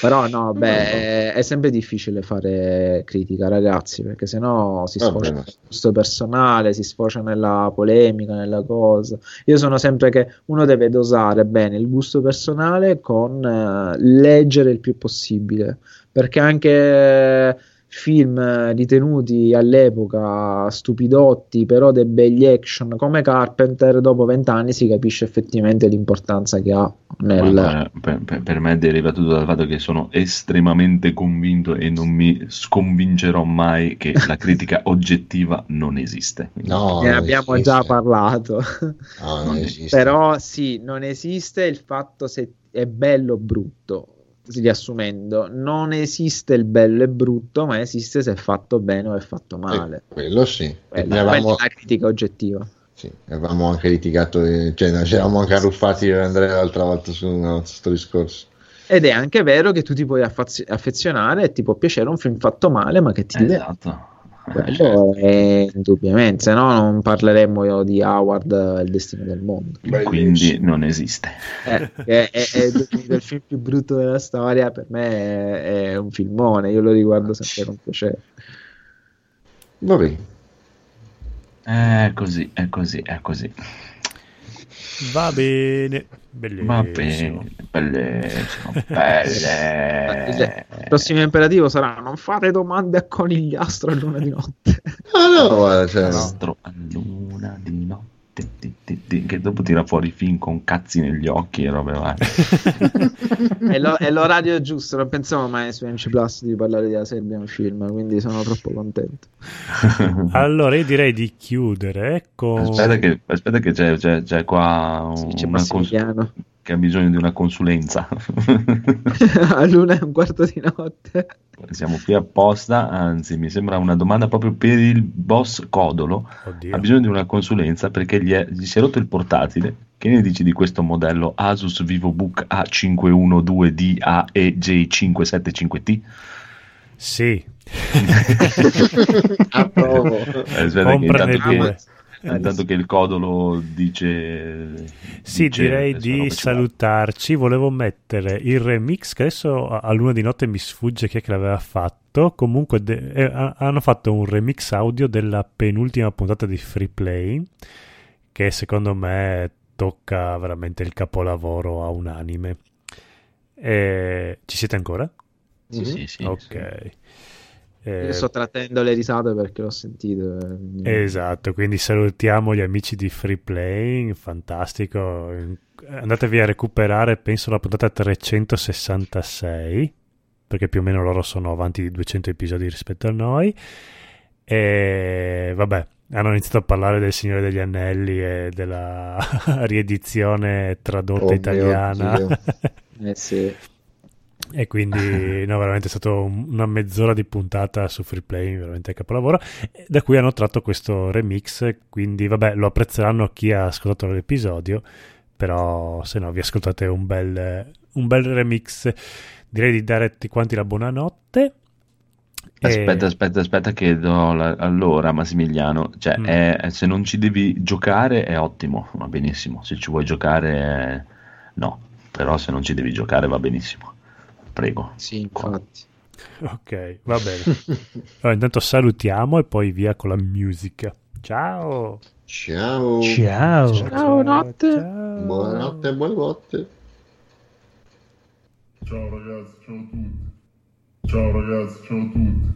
Però no, beh, è sempre difficile fare critica, ragazzi, perché sennò si sfocia nel gusto personale, si sfocia nella polemica, nella cosa. Io sono sempre che uno deve dosare bene il gusto personale con uh, leggere il più possibile, perché anche film ritenuti all'epoca stupidotti, però dei begli action come Carpenter, dopo vent'anni si capisce effettivamente l'importanza che ha nel... Ma, per, per, me deriva tutto dal fatto che sono estremamente convinto e non mi sconvincerò mai che la critica oggettiva non esiste. No, ne abbiamo esiste. già parlato. No, però sì, non esiste il fatto se è bello o brutto riassumendo, non esiste il bello e brutto, ma esiste se è fatto bene o è fatto eh, male. Eh, quello sì. Quella, avevamo... è la critica oggettiva. Sì, avevamo anche litigato, cioè ci eravamo anche arruffati io e Andrea l'altra volta su questo discorso. Ed è anche vero che tu ti puoi affezionare e ti può piacere un film fatto male, ma che ti esatto. Quello è indubbiamente, se no non parleremmo di Howard il destino del mondo. Quindi non esiste. Eh, è, è, è il film più brutto della storia, per me è, è un filmone, io lo riguardo sempre con piacere. Va bene. È così, è così, è così. Va bene. Bellissimo. Bene, bellissimo, belle. Il prossimo imperativo sarà non fare domande a conigliastro a luna di notte. Ah no, guarda, cioè, no. a luna di notte che dopo tira fuori film con cazzi negli occhi e robe varie. è, lo, è, l'orario giusto, non pensavo mai su MC Plus di parlare di Serbia un film, quindi sono troppo contento. allora io direi di chiudere con... Aspetta che, aspetta che c'è, c'è, c'è qua sì, c'è una cosa che ha bisogno di una consulenza. All'una e un quarto di notte. Siamo qui apposta, anzi mi sembra una domanda proprio per il boss Codolo. Oddio. Ha bisogno di una consulenza perché gli, è, gli si è rotto il portatile. Che ne dici di questo modello Asus VivoBook A512D AEJ575T? Sì. Approvo. Eh, Comprane pure. Eh, intanto che il codolo dice sì dice, direi di salutarci. Volevo mettere il remix che adesso a luna di notte mi sfugge chi è che l'aveva fatto. Comunque de- eh, hanno fatto un remix audio della penultima puntata di Free Play che secondo me tocca veramente il capolavoro a un anime. E... ci siete ancora? sì sì sì ok. sì. Eh, Io sto trattenendo le risate perché l'ho sentito. Eh, esatto, quindi salutiamo gli amici di Free Playing, fantastico. Andatevi a recuperare, penso, la puntata 366, perché più o meno loro sono avanti di 200 episodi rispetto a noi. E vabbè, hanno iniziato a parlare del Signore degli Anelli e della riedizione tradotta oh italiana. eh sì e quindi no, veramente è stata un, una mezz'ora di puntata su free play veramente capolavoro. Da cui hanno tratto questo remix quindi vabbè lo apprezzeranno chi ha ascoltato l'episodio però se no vi ascoltate un bel, un bel remix direi di dare tutti quanti la buonanotte. Aspetta, e... aspetta, aspetta, che do la... allora Massimiliano, cioè mm. è, se non ci devi giocare è ottimo, va benissimo, se ci vuoi giocare è... no, però se non ci devi giocare va benissimo prego. Sì, infatti. Ok, va bene. allora, intanto salutiamo e poi via con la musica. Ciao. Ciao. Ciao. Ciao, notte. Ciao. Buonanotte, buonanotte. Ciao ragazzi, ciao a tutti. Ciao ragazzi, ciao a tutti.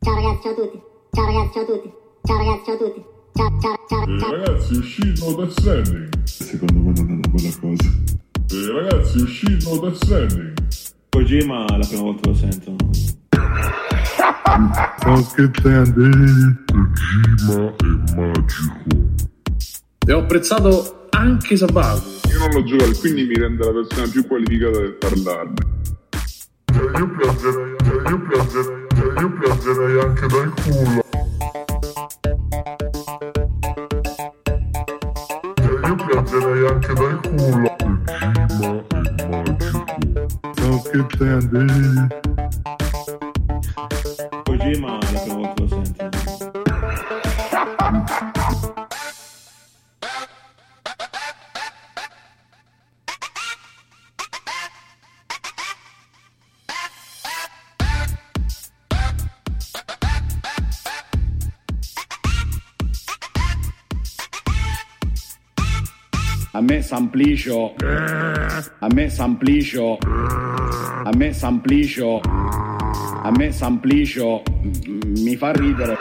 Ciao ragazzi, ciao a tutti. Ciao ragazzi, ciao a tutti. Ciao ragazzi, ciao a tutti. Ciao, ciao, ciao, ciao. Eh, ragazzi, è uscito Death Stranding. Secondo me non è una bella cosa. Eh, ragazzi, è uscito Death Stranding. Kojima la prima volta lo sento. Scherzando, Kojima è magico. E ho apprezzato anche Sabaku. Io non l'ho giocato, quindi mi rende la persona più qualificata per parlarne. Cioè, io piangerei, cioè, io piangerei, cioè, io piangerei anche dal culo. Cioè, io piangerei anche dal culo. Kojima provocou A me Samplicio. A me Samplicio. A me Samplicio. A me Samplicio mi fa ridere.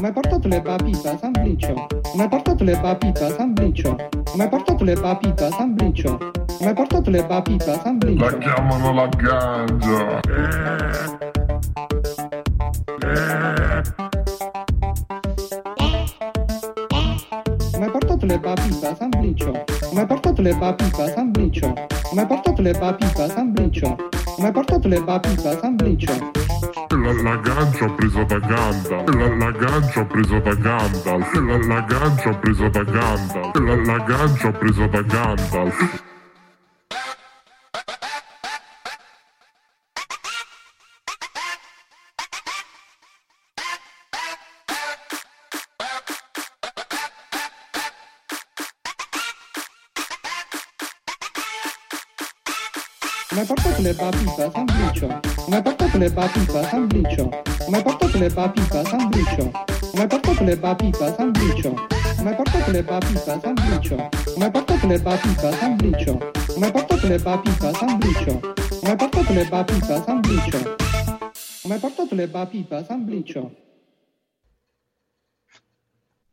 Mi hai portato le papite a Samplicio. Mi hai portato le papite a Samplicio. Mi hai portato le papite a Samplicio. Mi hai portato le papite a Samplicio. La chiamano la ganja. le papitas San Bricio? Come hai portato le papitas San Bricio? Come hai portato le papitas San Bricio? Come hai portato le papitas San Bricio? La, la gancia preso da Gandalf, la, la gancia preso da Gandalf, la, la gancia preso da Gandalf, la, la gancia preso da Gandalf. Le papite a San Bliccio? Mi portato le papite a San Bliccio? Mi portato le papite a San Bliccio? Mi portato le papite a San Bliccio? Mi portato le papite a San Bliccio? Mi portato le papite a San Bliccio? Mi portato le papite a San Bliccio? Mi portato le papite a San Bliccio? Mi portato le papite a San Bliccio?